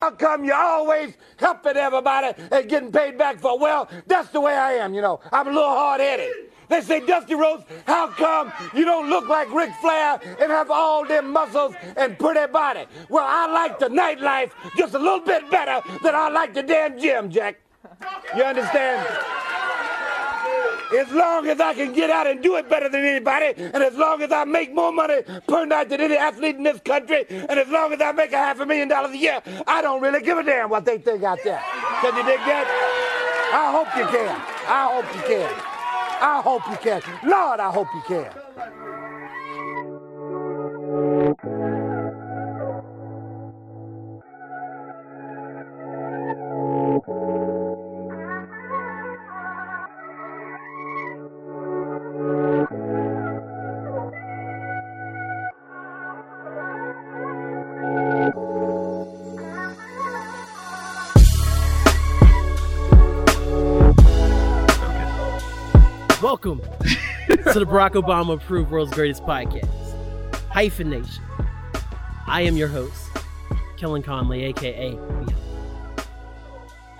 How come you're always helping everybody and getting paid back for? Well, that's the way I am, you know. I'm a little hard headed. They say, Dusty Rhodes, how come you don't look like Ric Flair and have all them muscles and pretty body? Well, I like the nightlife just a little bit better than I like the damn gym, Jack. You understand? As long as I can get out and do it better than anybody, and as long as I make more money per night than any athlete in this country, and as long as I make a half a million dollars a year, I don't really give a damn what they think out there. Can you dig that? I hope you can. I hope you can. I hope you can. Lord, I hope you can. Welcome to the Barack Obama approved world's greatest podcast, Hyphenation. I am your host, Kellen Conley, aka.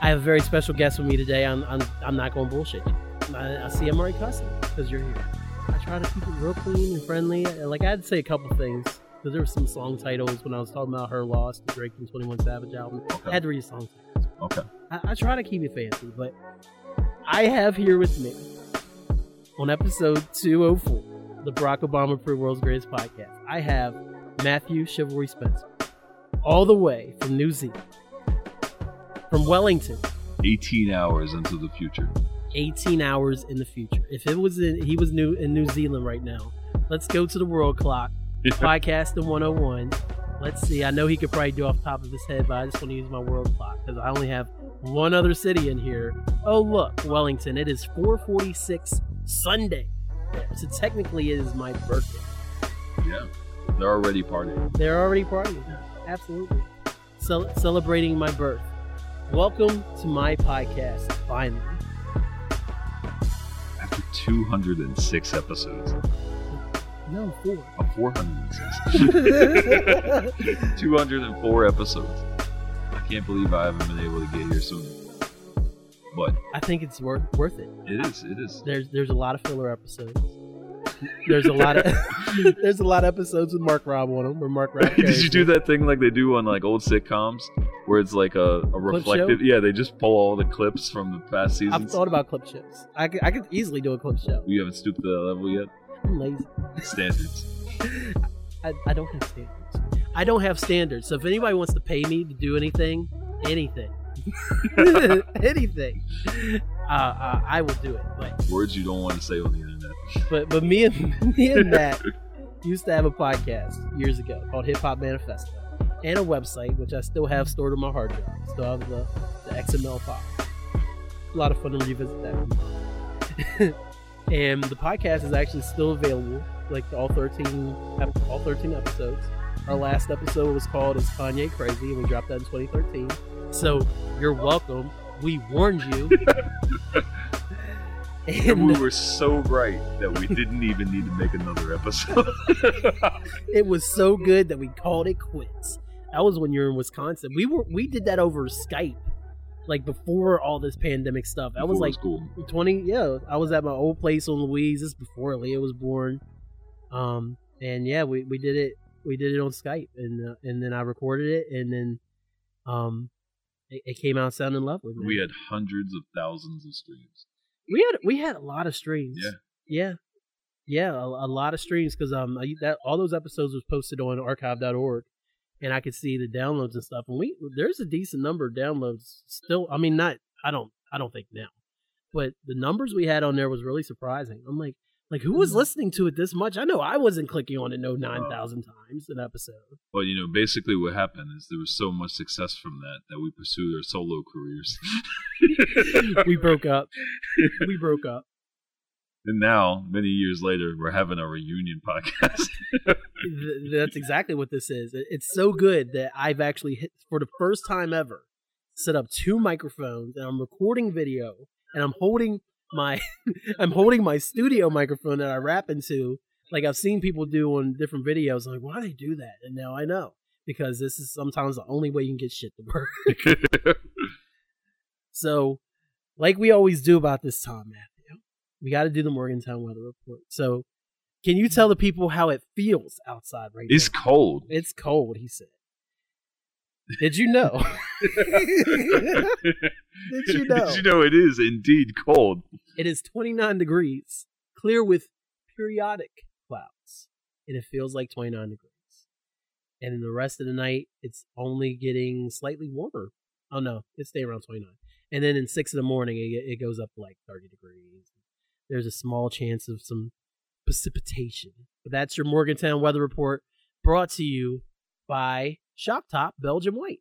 I have a very special guest with me today. I'm I'm, I'm not going to bullshit you. I, I see I'm already cussing because you're here. I try to keep it real clean and friendly. Like I had to say a couple things because there were some song titles when I was talking about her loss, the Drake and Twenty One Savage album. I had to read song titles. Okay. I, I try to keep it fancy, but I have here with me on episode 204, the Barack Obama Approved World's Greatest Podcast, I have Matthew Chivalry Spencer, all the way from New Zealand, from Wellington, 18 hours into the future. 18 hours in the future. If it was in, he was new in New Zealand right now. Let's go to the world clock. Podcast in 101. Let's see. I know he could probably do off the top of his head, but I just want to use my world clock because I only have one other city in here. Oh look, Wellington. It is 446 Sunday. So technically it is my birthday. Yeah. They're already partying. They're already partying. Absolutely. Cel- celebrating my birth. Welcome to my podcast, finally. After 206 episodes. No, four. Oh, 406. 204 episodes. I can't believe I haven't been able to get here sooner. But I think it's worth worth it. it is, it is. There's there's a lot of filler episodes. There's a lot of there's a lot of episodes with Mark Robb on them, where Mark Robb. Did you do that thing like they do on like old sitcoms where it's like a, a reflective? Yeah, they just pull all the clips from the past seasons. I've thought about clip shows. I could, I could easily do a clip show. You haven't stooped to that level yet? I'm lazy. Standards. I, I don't have standards. I don't have standards. So if anybody wants to pay me to do anything, anything, anything, uh, uh, I will do it. But Words you don't want to say on the internet. but but me and me and Matt used to have a podcast years ago called Hip Hop Manifesto and a website which I still have stored on my hard drive. Still have the, the XML file. A lot of fun to revisit that. and the podcast is actually still available, like all 13 all 13 episodes. Our last episode was called "Is Kanye Crazy?" and we dropped that in 2013. So you're welcome. We warned you. And we were so right that we didn't even need to make another episode. it was so good that we called it quits. That was when you were in Wisconsin. We were we did that over Skype, like before all this pandemic stuff. That was like school. twenty. Yeah, I was at my old place on Louise. This is before Leah was born. Um, and yeah, we, we did it. We did it on Skype, and uh, and then I recorded it, and then um, it, it came out sounding lovely. man. We had hundreds of thousands of streams. we had we had a lot of streams. Yeah. yeah, yeah, a, a lot of streams because um I, that all those episodes was posted on archive.org, and I could see the downloads and stuff. And we there's a decent number of downloads still. I mean, not I don't I don't think now, but the numbers we had on there was really surprising. I'm like. Like who was listening to it this much? I know I wasn't clicking on it no nine thousand times an episode. But you know, basically, what happened is there was so much success from that that we pursued our solo careers. we broke up. We broke up. and now, many years later, we're having a reunion podcast. That's exactly what this is. It's so good that I've actually hit for the first time ever set up two microphones and I'm recording video and I'm holding my I'm holding my studio microphone that I rap into like I've seen people do on different videos. I'm like, why do they do that? And now I know because this is sometimes the only way you can get shit to work. so, like we always do about this time, Matthew, we got to do the Morgantown weather report. So, can you tell the people how it feels outside right it's now? It's cold. It's cold, he said. Did you know? Did you know? Did you know it is indeed cold? It is 29 degrees, clear with periodic clouds, and it feels like 29 degrees. And in the rest of the night, it's only getting slightly warmer. Oh no, it's staying around 29. And then in six in the morning, it, it goes up like 30 degrees. There's a small chance of some precipitation. But that's your Morgantown weather report brought to you by Shock Top Belgian White.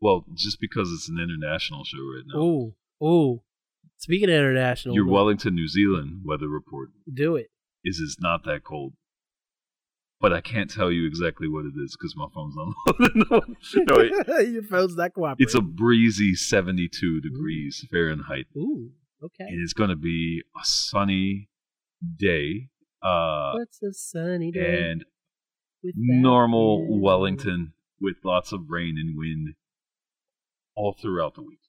Well, just because it's an international show right now. Ooh, ooh. Speaking of international, Your Wellington, New Zealand weather report do it. is it's not that cold. But I can't tell you exactly what it is because my phone's on. no, it- Your phone's not cooperating. it's a breezy 72 degrees Fahrenheit. ooh. Okay. And it's going to be a sunny day. Uh, What's a sunny day? and normal? Wellington with lots of rain and wind all throughout the week.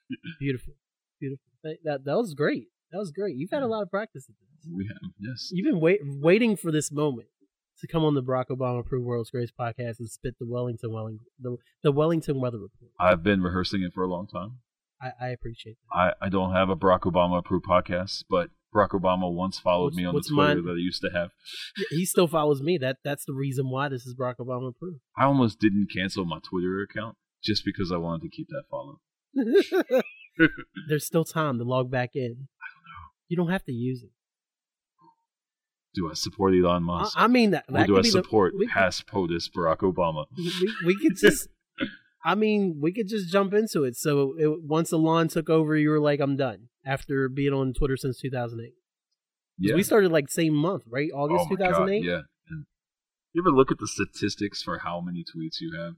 Beautiful, beautiful. That, that that was great. That was great. You've had a lot of practice at this. We have, yes. You've been wait, waiting for this moment to come on the Barack Obama Approved World's Greatest podcast and spit the Wellington Welling the, the Wellington weather report. I've been rehearsing it for a long time. I, I appreciate that. I, I don't have a Barack Obama approved podcast, but Barack Obama once followed What's- me on the Twitter mine? that I used to have. He still follows me. That that's the reason why this is Barack Obama approved. I almost didn't cancel my Twitter account just because I wanted to keep that follow. There's still time to log back in. I don't know. You don't have to use it. Do I support Elon Musk? I, I mean that. or that do I the- support we could- past POTUS Barack Obama? we, we could just i mean we could just jump into it so it, once Elon took over you were like i'm done after being on twitter since 2008. Yeah. we started like same month right Oh august God, 2008 Yeah. And you ever look at the statistics for how many tweets you have?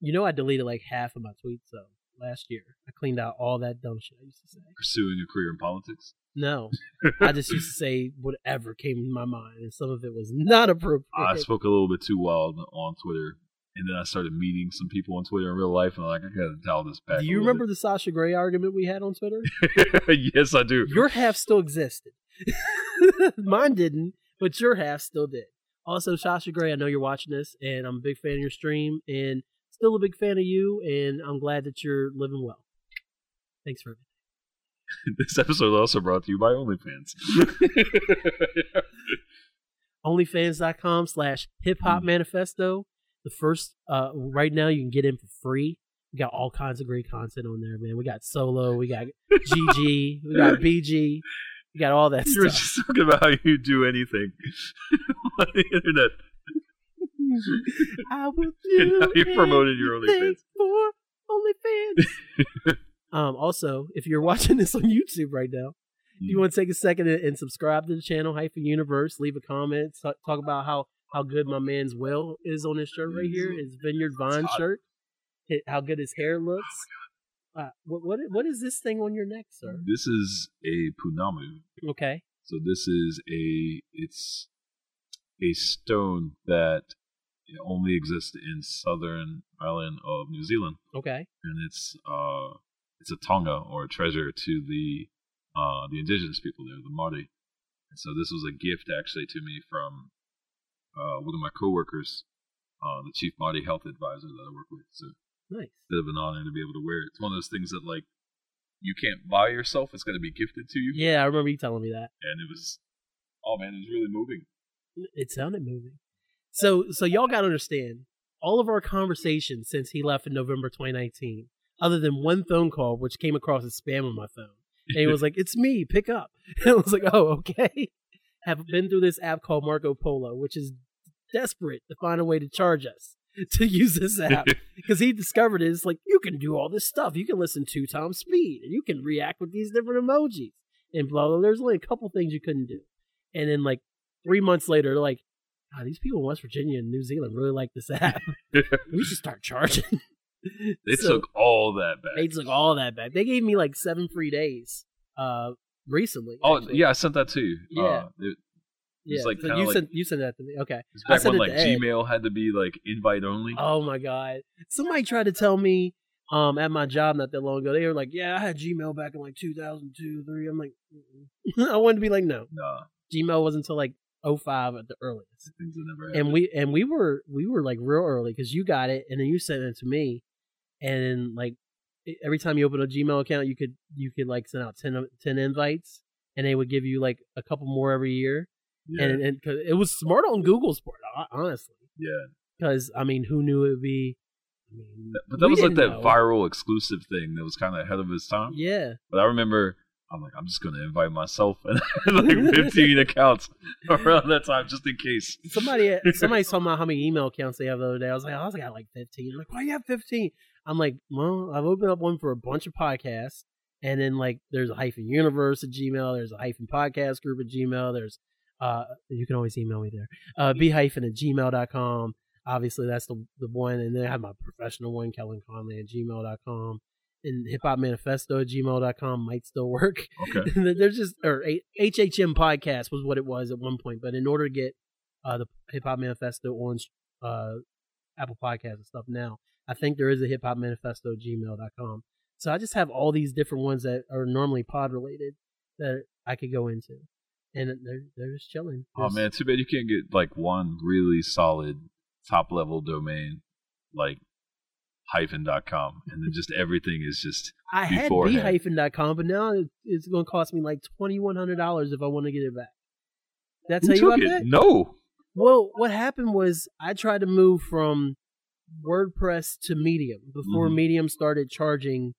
you know i deleted like half of my tweets though last year i cleaned out all that dumb shit i used to say Pursuing a career in politics? no i just used to say whatever came in my mind and some of it was not appropriate I spoke a little bit too wild on Twitter, and then I started meeting some people on Twitter in real life, and I'm like, I gotta dial this back. do you remember the sasha grey argument we had on twitter yes, I do. your half still existed. Mine didn't, but your half still did. Also, Sasha Grey, I know you're watching this, and I'm a big fan of your stream, and still a big fan of you, and I'm glad that you're living well. Thanks for everything. this episode also brought to you by OnlyFans. OnlyFans.com slash hip hop hmm. manifesto. The first, uh, right now you can get in for free. We got all kinds of great content on there, man. We got Solo, we got GG, we got BG, we got all that stuff. you were stuff. just talking about how you do anything on the internet. I will And do you promoted your OnlyFans. for OnlyFans. um, also, if you're watching this on YouTube right now, if you Mm. want to take a second and, subscribe to the channel Hyphen Universe, leave a comment, talk about how how good my man's Will is on his shirt right here, his Vineyard Vine shirt, how good his hair looks. Uh, what what what is this thing on your neck, sir? This is a pounamu. Okay, So this is a it's a stone that only exists in southern island of New Zealand, okay, and it's uh it's a taonga or a treasure to the uh the indigenous people there, the Māori. And so this was a gift actually to me from uh one of my coworkers, uh the chief body health advisor that I work with. So nice. bit of an honor to be able to wear it. It's one of those things that like you can't buy yourself; it's going to be gifted to you. Yeah, I remember you telling me that. And it was, oh man, it was really moving. It sounded moving. So so y'all gotta understand, all of our conversations since he left in November 2019, other than one phone call which came across as spam on my phone. And he was like, It's me, pick up. And I was like, Oh, okay. Have been through this app called Marco Polo, which is desperate to find a way to charge us to use this app. Because he discovered it. It's like you can do all this stuff. You can listen to Tom speed and you can react with these different emojis and blah blah. There's only a couple things you couldn't do. And then like three months later, like, God, these people in West Virginia and New Zealand really like this app. we should start charging. They So, took all that back. they took all that back. They gave me like seven free days uh recently. oh actually. yeah, I sent that to you. Yeah. Uh, it- Yeah, like you like- sent you sent that to me. Okay. It's I back sent when it like. Gmail had to be like invite only. Oh my god! Somebody tried to tell me um at my job not that long ago. They were like, "Yeah, I had Gmail back in like 2002, three. I'm like, I wanted to be like, "No, Nah, Gmail wasn't until like 05 at the earliest." things that never And we and we were we were like real early because you got it and then you sent it to me, and then like every time you open a Gmail account, you could you could like send out 10, 10 invites, and they would give you like a couple more every year. Yeah, And and it was smart on Google's part, honestly, yeah. because I mean, who knew it would be? I mean, But that was like that know. viral exclusive thing that was kind of ahead of its time. Yeah, But I remember I'm like, I'm just gonna invite myself and like 15 accounts around that time just in case. somebody somebody told me how many email accounts they have the other day. I was like, I was got like fifteen. like, why you have fifteen? I'm like, well, I've opened up one for a bunch of podcasts, and then like there's a hyphen universe at Gmail. There's a hyphen podcast group at Gmail. There's uh, you can always email me there. Uh, b hyphen at gmail.com. Obviously, that's the the one, and then I have my professional one, Kellen Conley at gmail.com. And hip hop manifesto at gmail.com might still work. Okay. There's just or A- HHM podcast was what it was at one point, but in order to get uh, the Hip Hop Manifesto on uh, Apple Podcasts and stuff now, I think there is a Hip Hop Manifesto gmail.com. So I just have all these different ones that are normally pod related that I could go into, and they're they're just chilling. Oh man, too bad you can't get like one really solid top level domain like hyphen.com and then just everything is just I had beforehand. bhyphen.com, but now it's going to cost me like twenty one hundred dollars if I want to get it back. That's how you about it? that? No. Well, what happened was I tried to move from WordPress to Medium before Mhm. Medium started charging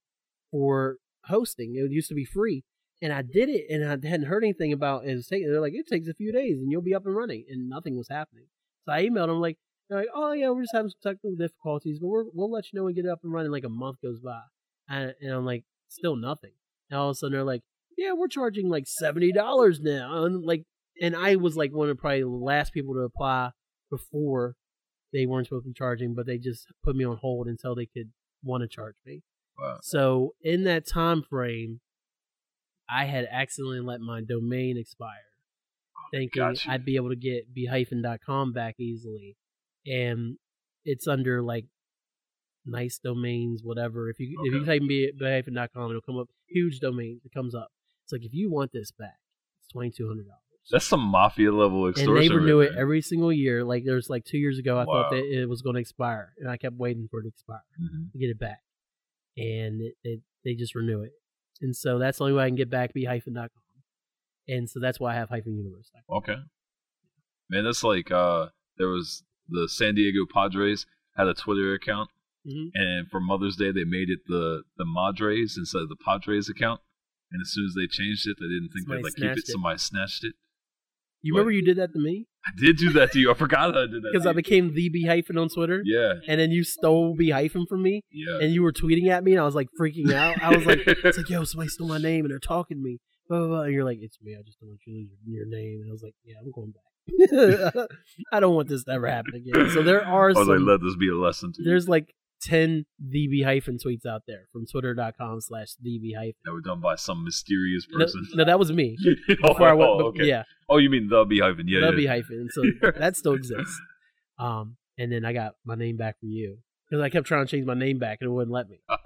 for hosting. It used to be free, and I did it, and I hadn't heard anything about it. was taking, they're like, it takes a few days, and you'll be up and running, and nothing was happening. So I emailed them like, they're like, oh yeah, we're just having some technical difficulties, but we're, we'll let you know when we get it up and running. Like a month goes by, and, and I'm like, still nothing. And all of a sudden they're like, yeah, we're charging like seventy dollars now, and like and I was like one of probably the last people to apply before they weren't supposed to be charging, but they just put me on hold until they could want to charge me. Wow. So in that time frame, I had accidentally let my domain expire, thinking Gotcha. I'd be able to get bhyphen.com back easily, and it's under like nice domains, whatever. If you if you Okay. type in bhyphen.com, it'll come up huge domains. It comes up. It's like if you want this back, it's twenty two hundred dollars That's some mafia level and extortion. they renew right it there. every single year. Like there's like two years ago, I Wow. thought that it was going to expire, and I kept waiting for it to expire Mhm. to get it back, and it, it, they just renew it, and so that's the only way I can get back b hyphen.com, and so that's why I have hyphen universe. Okay. Man, that's like uh there was the San Diego Padres had a Twitter account Mhm. and for Mother's Day they made it the the Madres instead of the Padres account. And as soon as they changed it, they didn't think Somebody they'd like keep it. it. Somebody snatched it. You What? remember you did that to me I did do that to you. I forgot I did that. because I became the b hyphen on Twitter, Yeah, and then you stole b hyphen from me, yeah. and you were tweeting at me, and I was like freaking out. I was like, it's like yo, somebody stole my name, and they're talking to me. Blah, blah, blah. And you're like, it's me. I just don't want you to lose your, your name. And I was like, yeah, I'm going back. I don't want this to ever happen again. So there are I was like, let this be a lesson to you. there's like 10 db hyphen tweets out there from twitter.com slash db hyphen. that were done by some mysterious person. no, that was me. oh, Before I went, but okay. yeah, Oh, you mean the beehive? Yeah, the yeah. b hyphen. So that still exists. Um, and then I got my name back from you because I kept trying to change my name back and it wouldn't let me.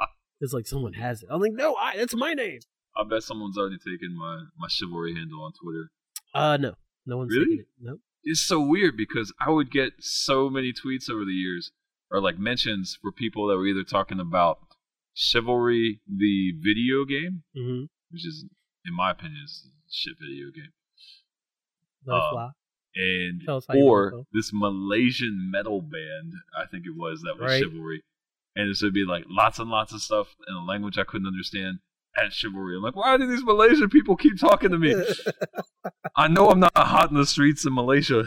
It's like someone has it. I'm like, no, I, that's my name. I bet someone's already taken my my chivalry handle on Twitter. Uh, no, no one's Really? taking it. Nope. It's so weird because I would get so many tweets over the years or like mentions for people that were either talking about chivalry, the video game, Mm-hmm. which is, in my opinion, is a shit video game, Uh, and Tell us how you or this Malaysian metal band, I think it was that was Right. chivalry, and it would be like lots and lots of stuff in a language I couldn't understand. At chivalry, I'm like, why do these Malaysian people keep talking to me? I know I'm not hot in the streets in Malaysia.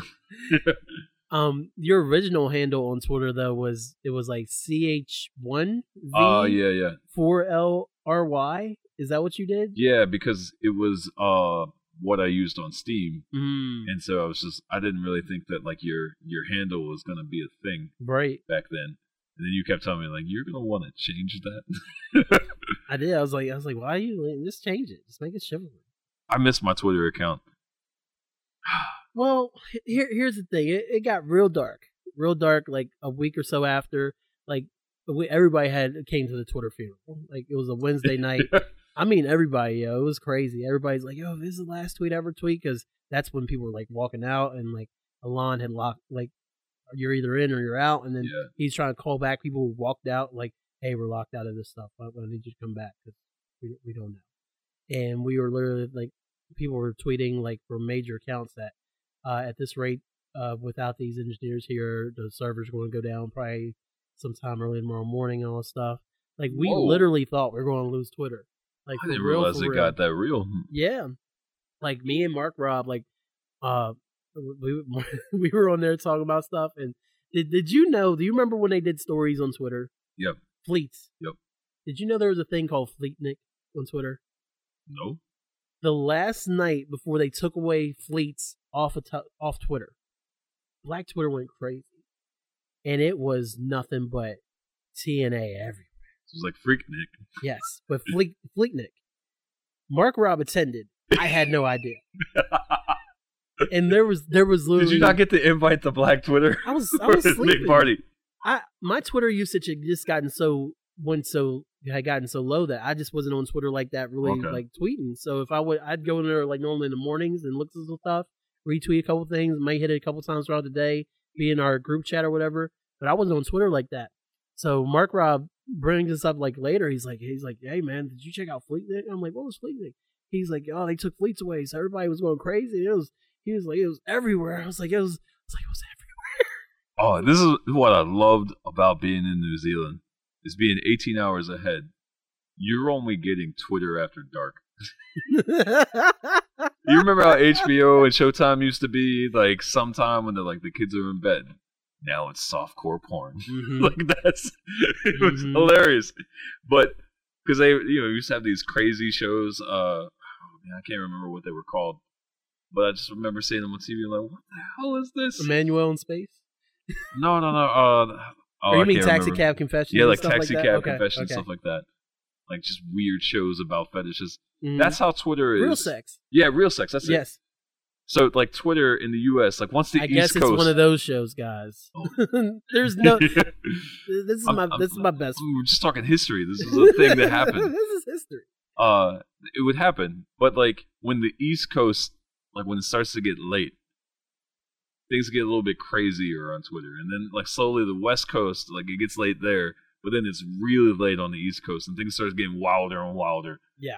Um, your original handle on Twitter though was it was like ch one v Oh yeah, yeah. four l r y. Is that what you did? Yeah, because it was uh what I used on Steam, Mm, and so I was just I didn't really think that like your your handle was gonna be a thing right. back then. And then you kept telling me like you're gonna want to change that. I did. I was like, I was like, why are you just change it? Just make it chivalry. I missed my Twitter account. Well, here here's the thing. It, it got real dark, real dark. Like a week or so after, like we, everybody had came to the Twitter funeral. Like it was a Wednesday night. I mean, everybody, yo, it was crazy. Everybody's like, "Yo, this is the last tweet I ever tweet," because that's when people were like walking out, and like Elon had locked, like, you're either in or you're out, and then Yeah. he's trying to call back people who walked out, like, "Hey, we're locked out of this stuff. I, I need you to come back because we we don't know." And we were literally like, people were tweeting like from major accounts that uh, at this rate, uh, without these engineers here, the server's are going to go down probably sometime early tomorrow morning and all this stuff. Like we Whoa. literally thought we were going to lose Twitter. Like I didn't real, realize it real. got that real. Yeah, like me and Mark Rob, like uh, we we were on there talking about stuff. And did did you know? Do you remember when they did stories on Twitter? Yep. Fleets. Yep. Did you know there was a thing called Fleetnik on Twitter? No. The last night before they took away fleets off of t- off Twitter, Black Twitter went crazy, and it was nothing but TNA everywhere. It was like Freaknik. Yes, but Fleet Fleetnik, Mark Rob attended. I had no idea, and there was there was literally. Did you not get the invite to Black Twitter? I was I was sleeping. big party. I my Twitter usage had just gotten so went so had gotten so low that I just wasn't on Twitter like that really Okay. like tweeting. So if I would I'd go in there like normally in the mornings and look at some stuff, retweet a couple things, may hit it a couple times throughout the day, be in our group chat or whatever. But I wasn't on Twitter like that. So Mark Rob brings this up like later. He's like he's like, Hey man, did you check out Fleetnik? I'm like, What was Fleetnik? He's like, Oh, they took fleets away, so everybody was going crazy. It was he was like it was everywhere. I was like, it was I was like it was everywhere. Oh, this is what I loved about being in New Zealand is being 18 hours ahead. You're only getting Twitter after dark. You remember how HBO and Showtime used to be like sometime when they're like the kids are in bed. Now it's softcore porn. Mhm. like that's it was Mhm. hilarious. But because they you know used to have these crazy shows. Uh, oh, man, I can't remember what they were called. But I just remember seeing them on TV like, what the hell is this? Emmanuelle in space. No, no, no. Uh, oh, or you I mean Taxi remember. Cab Confessions? Yeah, like taxi that? cab Okay, confessions, okay. stuff like that. Like just weird shows about fetishes. Mhm. That's how Twitter is. real sex. Yeah, real sex. That's it. Yes, So like Twitter in the U.S. Like once the I East guess it's Coast. one of those shows, guys. There's no. This is I'm- my. I'm- This is my best. We're just talking history. This is a thing that happened. this is history. Uh, it would happen, but like when the East Coast, like when it starts to get late, things get a little bit crazier on Twitter, and then like slowly the West Coast, like it gets late there, but then it's really late on the East Coast, and things starts getting wilder and wilder. Yeah.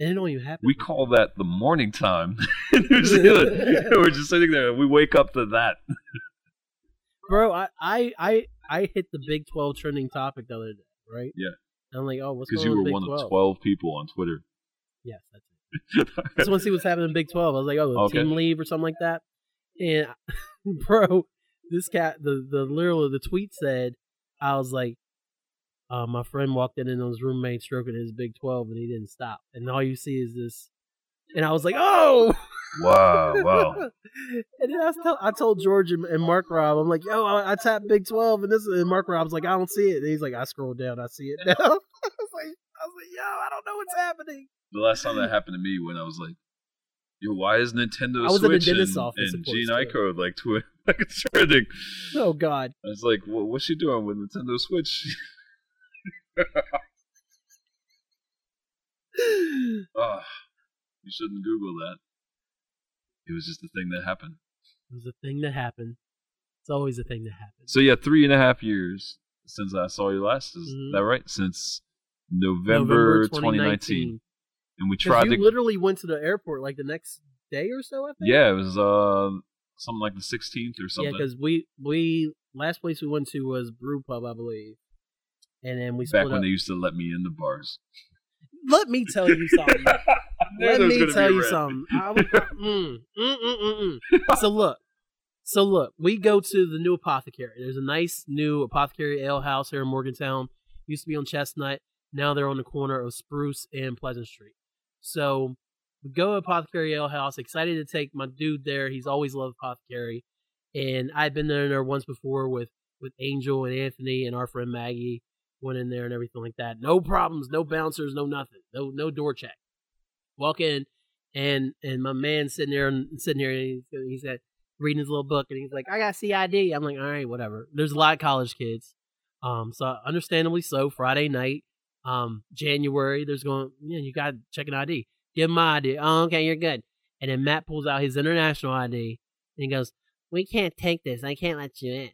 And it don't even happen. We call that the morning time in New Zealand. We're just sitting there, and we wake up to that. Bro, I, I, I, I hit the Big Twelve trending topic the other day, right? Yeah. And I'm like, oh, what's Because going you on were Big one 12? of twelve people on Twitter. Yes, that's it. I just want to see what's happening in Big Twelve. I was like, oh, Okay. team leave or something like that. And bro, this cat, the the literal the tweet said, I was like, uh, my friend walked in and his roommate stroking his Big Twelve, and he didn't stop. And all you see is this, and I was like, oh. wow, wow. and then I, tell, I told George and, and Mark Rob, I'm like, yo, I, I tapped Big Twelve, and this, and Mark Rob's like, I don't see it. And he's like, I scrolled down, I see it now. I was like, I was like, yo, I don't know what's happening. The last time that happened to me when I was like, yo, why is Nintendo I was in a Switch dentist's and, office, and of course, Gene. Ico like twi- like it's trending? Oh God. I was like, well, what's she doing with Nintendo Switch? Ah, you shouldn't Google that. It was just a thing that happened. It was a thing that happened. It's always a thing that happens. So yeah, three and a half years since I saw you last. Is Mhm. that right? Since November, 2019. And we tried you to. literally went to the airport like the next day or so. I think. yeah, it was uh something like the 16th or something. Yeah, because we we last place we went to was Brew Pub, I believe, and then we Back when up. they used to let me in the bars. Let me tell you something. Let me tell you something. Was, mm, mm, mm, mm, mm. So look, so look, we go to the new apothecary. There's a nice new apothecary ale house here in Morgantown. Used to be on Chestnut. Now they're on the corner of Spruce and Pleasant Street. So we go to apothecary ale house. Excited to take my dude there. He's always loved apothecary, and I'd been there there once before with with Angel and Anthony and our friend Maggie. Went in there and everything like that. No problems, no bouncers, no nothing, no no door check walk in and and my man sitting there and sitting here, and he's, he's got reading his little book, and he's like, "I got CID." I'm like, "All right, whatever." There's a lot of college kids, um, so understandably so. Friday night, um, January, there's going, yeah, you got to check an ID. Give my ID. Oh, okay, you're good. And then Matt pulls out his international ID and he goes, "We can't take this. I can't let you in."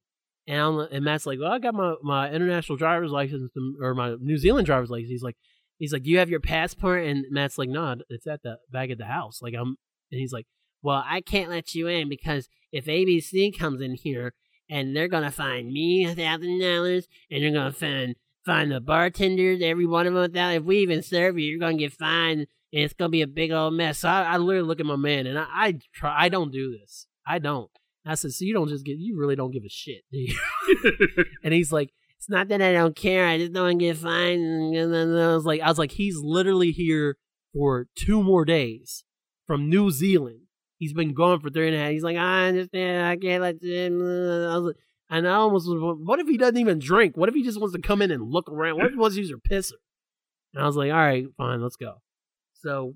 And I'm, and Matt's like, "Well, I got my my international driver's license or my New Zealand driver's license." He's like, "He's like, you have your passport?" And Matt's like, "No, it's at the back of the house." Like I'm, and he's like, "Well, I can't let you in because if ABC comes in here and they're gonna find me a thousand dollars and they're gonna find find the bartenders, every one of them a. If we even serve you, you're gonna get fined." And it's gonna be a big old mess. So I, I literally look at my man, and I, I try. I don't do this. I don't. I said, so you don't just get, you really don't give a shit, do you? and he's like, it's not that I don't care. I just don't want to get fined. And then I was like, I was like, he's literally here for two more days from New Zealand. He's been gone for three and a half. He's like, I understand. I can't let you. I was like, and I almost was, what if he doesn't even drink? What if he just wants to come in and look around? What if he wants to use your pisser? And I was like, all right, fine, let's go. So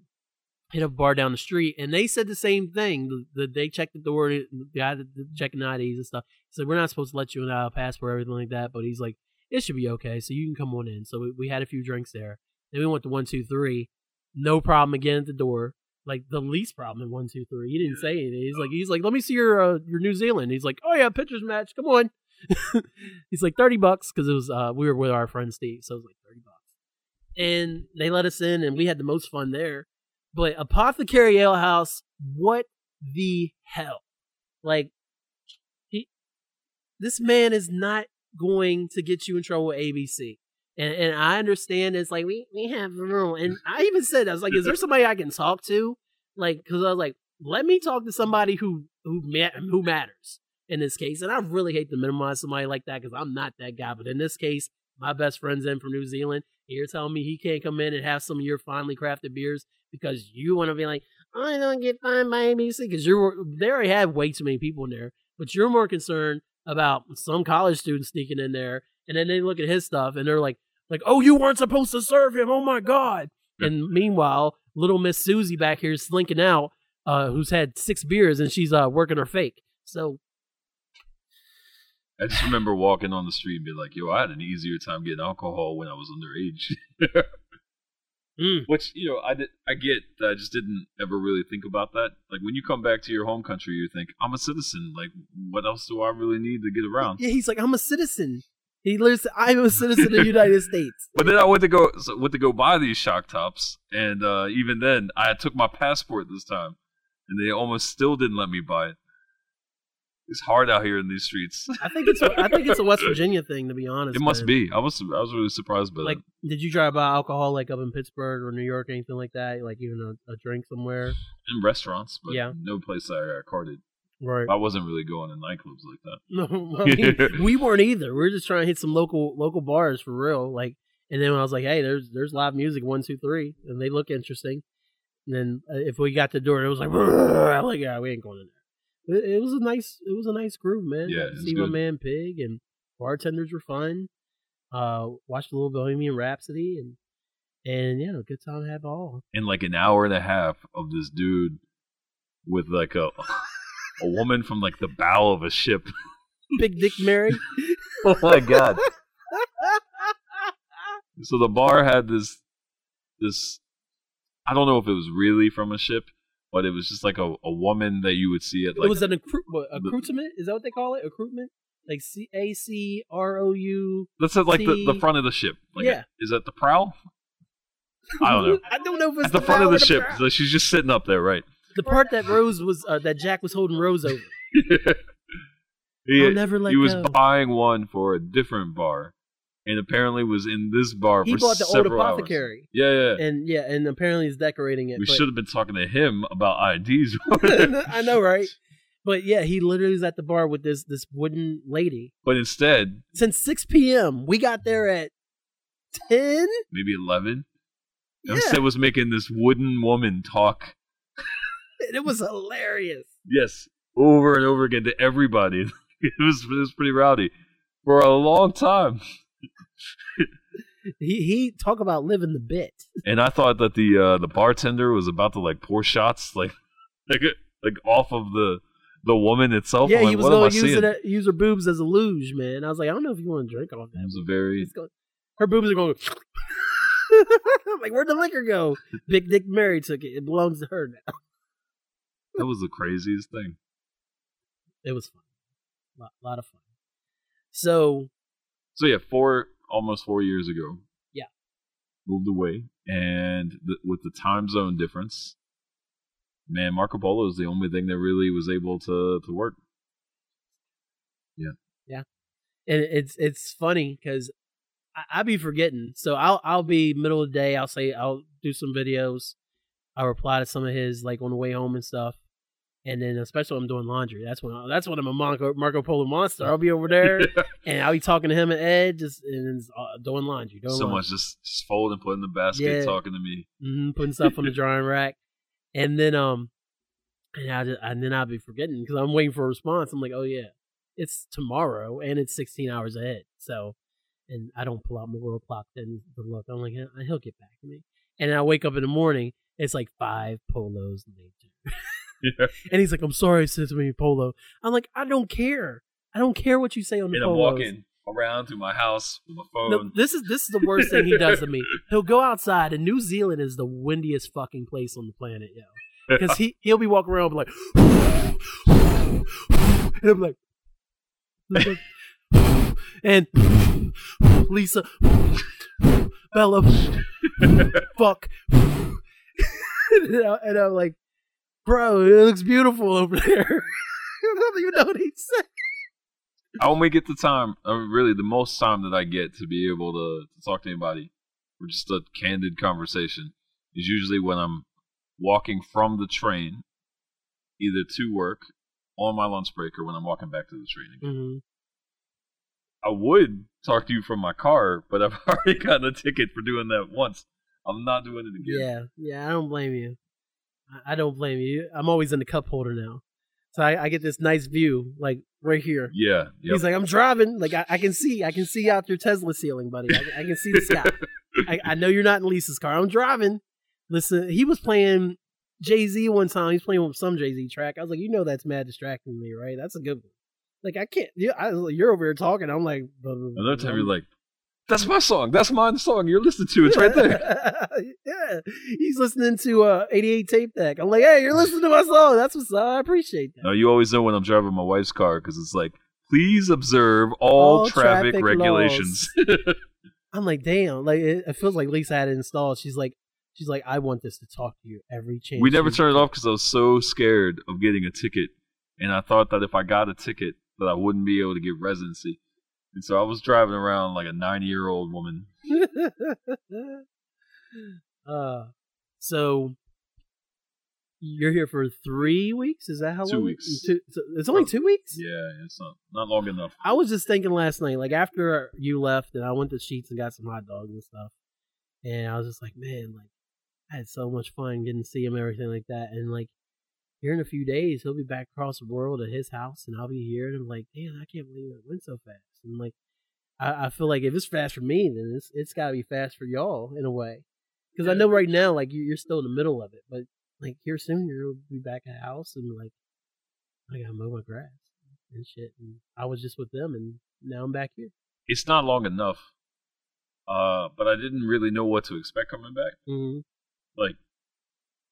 hit a bar down the street, and they said the same thing. The, the they checked the door, the guy that checking IDs and stuff. He said we're not supposed to let you in a passport, everything like that. But he's like, it should be okay, so you can come on in. So we, we had a few drinks there. Then we went to one two three, no problem again at the door. Like the least problem in one two three. He didn't say anything. He's like he's like, let me see your uh, your New Zealand. He's like, oh yeah, pitchers match. Come on. he's like thirty bucks because it was uh we were with our friend Steve, so it was like thirty bucks. And they let us in, and we had the most fun there. But Apothecary Ale House, what the hell? Like, he, this man is not going to get you in trouble with ABC. And, and I understand it's like, we, we have a rule. And I even said, I was like, is there somebody I can talk to? Like, cause I was like, let me talk to somebody who, who, ma- who matters in this case. And I really hate to minimize somebody like that because I'm not that guy. But in this case, my best friend's in from New Zealand. You're telling me he can't come in and have some of your finely crafted beers because you want to be like, I don't get fined by ABC because you're they already have way too many people in there, but you're more concerned about some college students sneaking in there, and then they look at his stuff and they're like, like, oh, you weren't supposed to serve him. Oh my god! And meanwhile, little Miss Susie back here is slinking out, uh, who's had six beers and she's uh working her fake. So I just remember walking on the street and be like, "Yo, I had an easier time getting alcohol when I was underage." mm. Which you know, I did, I get. I just didn't ever really think about that. Like when you come back to your home country, you think, "I'm a citizen. Like, what else do I really need to get around?" yeah, he's like, I'm a citizen. He lives. I'm a citizen of the United States. But then I went to go so went to go buy these shock tops, and uh, even then, I took my passport this time, and they almost still didn't let me buy it. It's hard out here in these streets. I think it's. I think it's a West Virginia thing, to be honest. It must man. be. I was I was really surprised by Like, that. did you try to buy alcohol like up in Pittsburgh or New York, or anything like that? Like even a, a drink somewhere? In restaurants, but Yeah. no place I got carded. Right. I wasn't really going to nightclubs like that. No, I mean, we weren't either. We were just trying to hit some local local bars for real. Like, and then when I was like, "Hey, there's there's live music one two three, and they look interesting." And then uh, if we got the door, it was like, I'm like, yeah, we ain't going in there. It, it was a nice, it was a nice groove, man. Yeah, Got to it was see my man Pig and bartenders were fun. Uh, watched a little Bohemian Rhapsody and and yeah, good time to have all. In like an hour and a half of this dude with like a a woman from like the bow of a ship. Big Dick Mary. oh my god! So the bar had this this I don't know if it was really from a ship, but it was just like a, a woman that you would see at like it was an accru- what, accoutrement. Is that what they call it? Accoutrement, like C A C R O U. let's say like the, the front of the ship. Like Yeah. is that the prow? I don't know. I don't know if it's At the front of bow or the ship. So she's just sitting up there, right? The part that Rose was uh, that Jack was holding Rose over. he, I'll never let he was go. buying one for a different bar, and apparently was in this bar for several hours. He for bought the old several hours. apothecary, Yeah, yeah. and yeah, and apparently he's decorating it. we but- should have been talking to him about IDs. I know, right? But yeah, he literally was at the bar with this this wooden lady but instead, since 6 p.m. We got there at 10. maybe eleven. Yeah, Instead was making this wooden woman talk. And it was hilarious. Yes, over and over again to everybody. it was it was pretty rowdy for a long time. He he talk about living the bit. and I thought that the uh, the bartender was about to like pour shots like like like off of the the woman itself. yeah, I'm he was going to use it, use her boobs as a luge, man. I was like, I don't know if you want to drink on that. It was a very going, her boobs are going. Like, where'd the liquor go? Big Dick Mary took it. It belongs to her now. That was the craziest thing. It was fun. A lot, lot of fun. So So yeah, four almost four years ago. Yeah. moved away, and the, with the time zone difference, man, Marco Polo is the only thing that really was able to to work. Yeah. Yeah, and it's it's funny because I, I be forgetting. So I'll I'll be middle of the day. I'll say I'll do some videos. I'll reply to some of his like on the way home and stuff. And then especially when I'm doing laundry. That's when I, that's when I'm a Marco, Marco Polo monster. I'll be over there and I'll be talking to him and Ed just and uh, doing laundry. Doing so laundry. much just just folding, putting in the basket, Yeah. talking to me. hmm putting stuff on the drying rack, and then um, and I just, and then I'll be forgetting because I'm waiting for a response. I'm like, oh yeah, it's tomorrow and it's 16 hours ahead. So, and I don't pull out my world clock then to look. I'm like, "Eh, he'll get back to me. And I wake up in the morning. It's like five polos later, Yeah. and he's like, I'm sorry, I said to me polo. I'm like, I don't care. I don't care what you say on the And I'm walking around to my house with my phone. No, this is this is the worst thing he does to me. He'll go outside, and New Zealand is the windiest fucking place on the planet, yo. Because he he'll be walking around and be like, and I'm like, and Lisa, Bella, fuck, and I'm like, bro, it looks beautiful over there. I don't even know what he said. I only get the time, uh, really, the most time that I get to be able to, to talk to anybody for just a candid conversation is usually when I'm walking from the train, either to work, on my lunch break, or when I'm walking back to the train again. hmm I would talk to you from my car, but I've already gotten a ticket for doing that once. I'm not doing it again. Yeah, yeah, I don't blame you. I- don't blame you. I'm always in the cup holder now, so I, I get this nice view, like right here. Yeah. Yep. He's like, I'm driving, like I, I can see, I can see out your Tesla ceiling, buddy. I, I can see the sky. I, I know you're not in Lisa's car. I'm driving. Listen, he was playing Jay Z one time. He's playing with some Jay Z track. I was like, you know, that's mad distracting me, right? That's a good one. Like I can't. You, I, you're over here talking. I'm like, Another time you're like, that's my song. That's my song. You're listening to. It's right there. yeah, he's listening to uh 88 tape deck. I'm like, hey, you're listening to my song. That's what's up. I appreciate that. No, you always know when I'm driving my wife's car because it's like, please observe all, All traffic, traffic regulations. I'm like, damn. Like it, it feels like Lisa had it installed. She's like, she's like, I want this to talk to you every chance. we never you turned it off because I was so scared of getting a ticket, and I thought that if I got a ticket, that I wouldn't be able to get residency. And so I was driving around like a 90 year old woman. uh, so you're here for three weeks? Is that how Two long? weeks. Two, so it's only two weeks. Yeah, it's not not long enough. I was just thinking last night, like after you left, and I went to Sheetz and got some hot dogs and stuff, and I was just like, man, like I had so much fun getting to see him, and everything like that, and like here in a few days he'll be back across the world at his house, and I'll be here, and I'm like, damn, I can't believe it went so fast, and like I, I feel like if it's fast for me, then it's it's got to be fast for y'all in a way, because I know right now, like you- you're still in the middle of it, but like here soon you'll be back at the house, and like I gotta mow my grass and shit. And I was just with them, and now I'm back here. It's not long enough. Uh, but I didn't really know what to expect coming back. Mm-hmm. Like,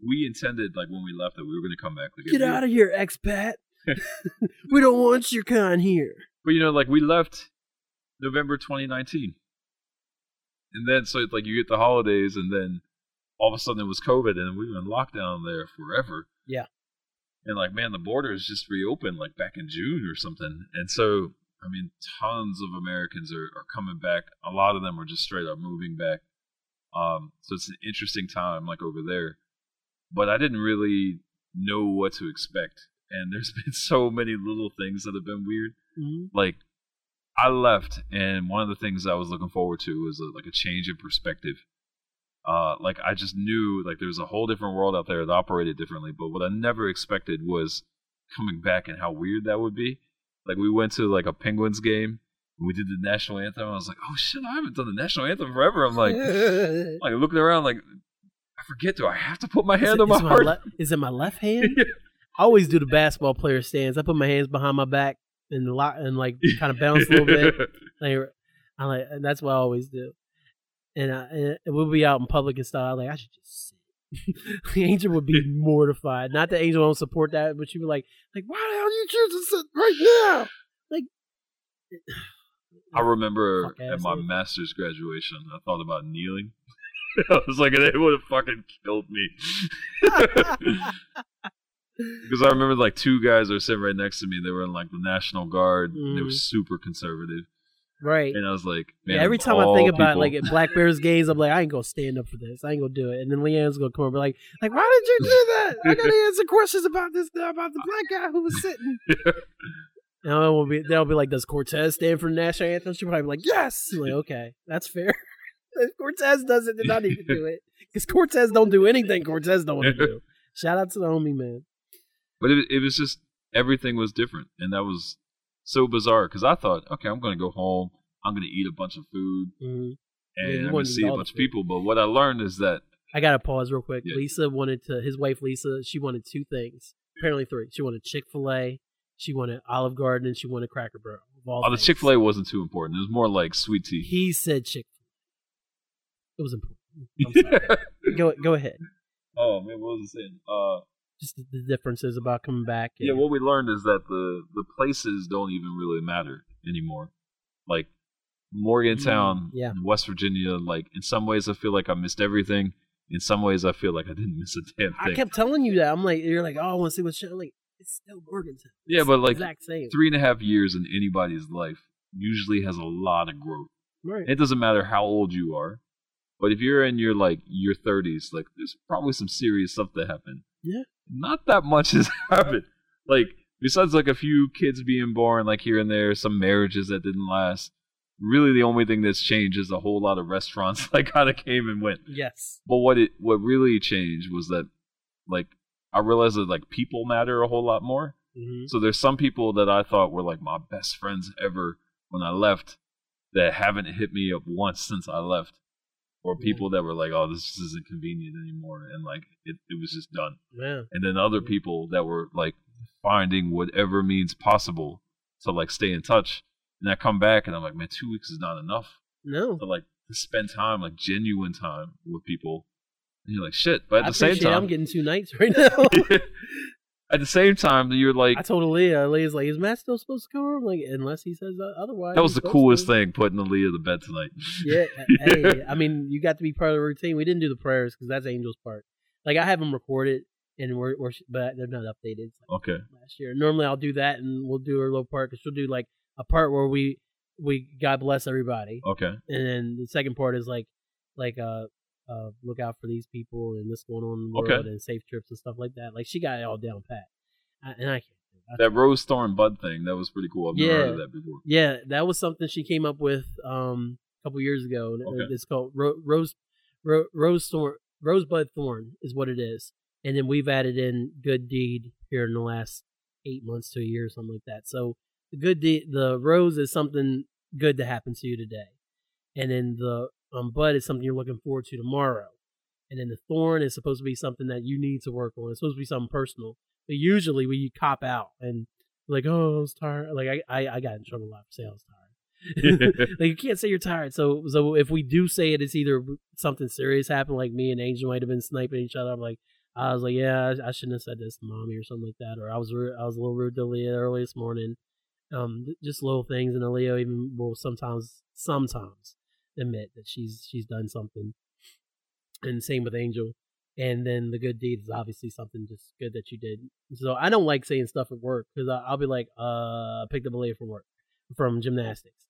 we intended, like when we left, that we were going to come back. Like, Get out of here, expat. we don't want your kind here. But you know, like we left November 2019, and then so it's like you get the holidays, and then all of a sudden it was COVID, and we were in lockdown there forever. Yeah. And like, man, the borders just reopened like back in June or something, and so I mean, tons of Americans are, are coming back. A lot of them are just straight up moving back. Um, so it's an interesting time, like over there. But I didn't really know what to expect, and there's been so many little things that have been weird Mm-hmm. like I left, and one of the things I was looking forward to was a, like a change in perspective. Uh, like I just knew like there was a whole different world out there that operated differently. But what I never expected was coming back and how weird that would be. Like we went to like a Penguins game and we did the national anthem. I was like, oh shit, I haven't done the national anthem forever. I'm like, like looking around, like forget. Do I have to put my hand it- on my is, heart? le- is it my left hand? I always do the basketball player stance. I put my hands behind my back and lock and like kind of bounce a little bit. Like I like and that's what I always do. And, I, and we'll be out in public and stuff. I'm like I should just sit. the angel would be mortified. Not that angel don't support that, but she would be like like why the hell do you choose to sit right now? Like I remember at my master's graduation, I thought about kneeling. I was like, they would have fucking killed me. Because I remember like two guys were sitting right next to me. They were in like the National Guard. and They were Mhm. super conservative, right. and I was like, man, Yeah, every time I think about people- like Black Bears games, I'm like, I ain't gonna stand up for this. I ain't gonna do it. And then Leanne's gonna come over and be like, like, why did you do that? I gotta answer questions about this about the black guy who was sitting. And I will be they'll be like, Does Cortez stand for the national anthem? She'll probably be like, Yes. I'm like, okay, that's fair. If Cortez does it, did need to do it. Because Cortez don't do anything Cortez don't want to do. Shout out to the homie man. but it, it was just everything was different, and that was so bizarre. Because I thought, okay, I'm gonna go home. I'm gonna eat a bunch of food, Mhm. And you I'm wanted to see a bunch of people. But what I learned is that I gotta pause real quick. Yeah. Lisa wanted to his wife Lisa, she wanted two things. Apparently three. She wanted Chick fil A, she wanted Olive Garden, and she wanted Cracker Barrel. oh, the. Chick Fil A wasn't too important. It was more like sweet tea. He said Chick fil A. It was important. I'm sorry. go go ahead. oh man, what was I saying? Uh, Just the, the differences about coming back. Yeah, what we learned is that the the places don't even really matter anymore. Like Morgantown, Mm, yeah. in West Virginia. Like in some ways, I feel like I missed everything. In some ways, I feel like I didn't miss a damn thing. I kept telling you that. I'm like, you're like, oh, I want to see what's show. Like, it's still Morgantown. Yeah, but, like, same. Three and a half years in anybody's life usually has a lot of growth. Right. It doesn't matter how old you are, but if you're in your like your 30s, like there's probably some serious stuff that happened. Yeah. Not that much has happened. Like besides like a few kids being born, like here and there, some marriages that didn't last. Really, the only thing that's changed is a whole lot of restaurants that kind of came and went. yes. But what it what really changed was that, like, I realized that like people matter a whole lot more. hmm So there's some people that I thought were like my best friends ever when I left that haven't hit me up once since I left. Or people that were like, oh, this isn't convenient anymore. And like, it, it was just done. Yeah. And then other people that were like finding whatever means possible to like stay in touch. And I come back and I'm like, man, two weeks is not enough No. to like to spend time, like genuine time with people. And you're like, shit. But at I the same time, I'm getting two nights right now. at the same time, you're like, I told Aaliyah, Aaliyah's like, is Matt still supposed to come? I'm like, unless he says uh, otherwise. that was the coolest to. thing, putting Aaliyah to bed tonight. Yeah. hey, I mean, you got to be part of the routine. We didn't do the prayers because that's Angel's part. Like, I have them recorded, and we're, we're but they're not updated. Like Okay. last year. Normally, I'll do that, and we'll do her little part because she'll do like a part where we we God bless everybody, Okay. and then the second part is like like uh uh look out for these people and this going on in the world Okay. and safe trips and stuff like that. Like she got it all down pat, I, and I can't. I That rose thorn bud thing, that was pretty cool. I've never heard of Yeah. that before. Yeah, that was something she came up with um a couple years ago. Okay. It's called ro- rose ro- rose thorn rosebud thorn is what it is, and then we've added in good deed here in the last eight months to a year or something like that. So the good deed, the rose is something good to happen to you today, and then the um bud is something you're looking forward to tomorrow, and then the thorn is supposed to be something that you need to work on. It's supposed to be something personal, but usually we cop out and like, oh, I was tired. Like I, I, I got in trouble a lot for saying I was tired. like you can't say you're tired. So, so if we do say it, it's either something serious happened, like me and Angel might have been sniping each other. I'm like, I was like, yeah, I, shouldn't have said this to mommy or something like that, or I was, I was a little rude to Leah early this morning. Um, just little things, and Leo even will sometimes, sometimes admit that she's she's done something. And same with Angel. And then the good deed is obviously something just good that you did. So I don't like saying stuff at work because I'll be like, uh, I picked up a lady from work, from gymnastics.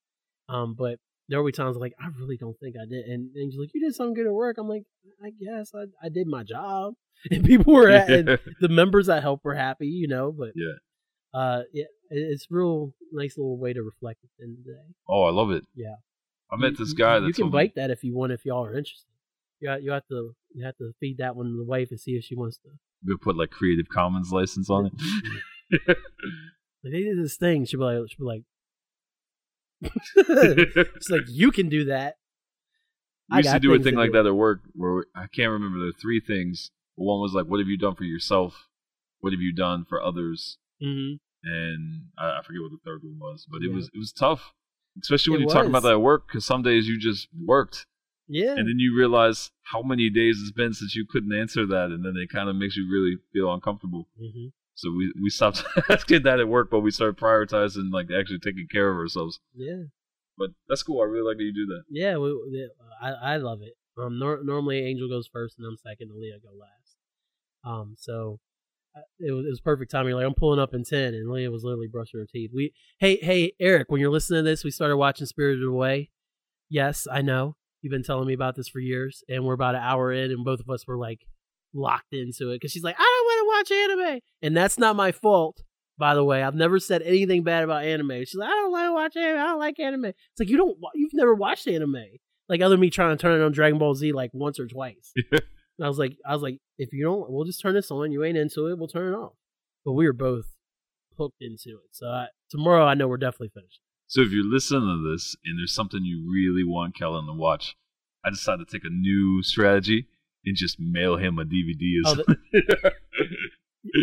Um, but there will be times like, I really don't think I did. And Angel's like, you did something good at work. I'm like, I guess I, I did my job. And people were at, and the members that help were happy, you know, but Yeah. uh, yeah, it's real nice little way to reflect at the end of the day. oh, I love it. Yeah. I met You- this you- guy that You can told me- that if you want, if y'all are interested. You got, you have to you have to feed that one to the wife and see if she wants to. we put like Creative Commons license on it. Like, they did this thing. She'll be like, she'll be like, it's like you can do that. We used to do a thing like that at work where I can't remember the three things. One was like, "What have you done for yourself? What have you done for others?" hmm And I, I forget what the third one was, but it Yeah. was it was tough, especially when It you talk about that at work because some days you just worked, Yeah. and then you realize how many days it's been since you couldn't answer that, and then it kind of makes you really feel uncomfortable. hmm So we we stopped asking that at work, but we started prioritizing like actually taking care of ourselves. Yeah. But that's cool. I really like that you do that. Yeah. We, we- I I love it. Um. Nor- normally Angel goes first, and I'm second, and Leah go last. Um. So. Uh, It was, it was perfect timing. Like I'm pulling up in ten, and Leah was literally brushing her teeth. We, hey, hey, Eric, when you're listening to this, we started watching Spirited Away. Yes, I know you've been telling me about this for years, and we're about an hour in, and both of us were like locked into it because she's like, I don't want to watch anime, and that's not my fault. By the way, I've never said anything bad about anime. She's like, I don't like to watch anime. I don't like anime. It's like you don't, you've never watched anime. Like other me trying to turn it on Dragon Ball Z like once or twice. and I was like, I was like, if you don't, we'll just turn this on. You ain't into it, we'll turn it off. But we were both hooked into it. So I, tomorrow, I know we're definitely finished. So if you're listening to this and there's something you really want Kellen to watch, I decided to take a new strategy and just mail him a DVD. Oh, As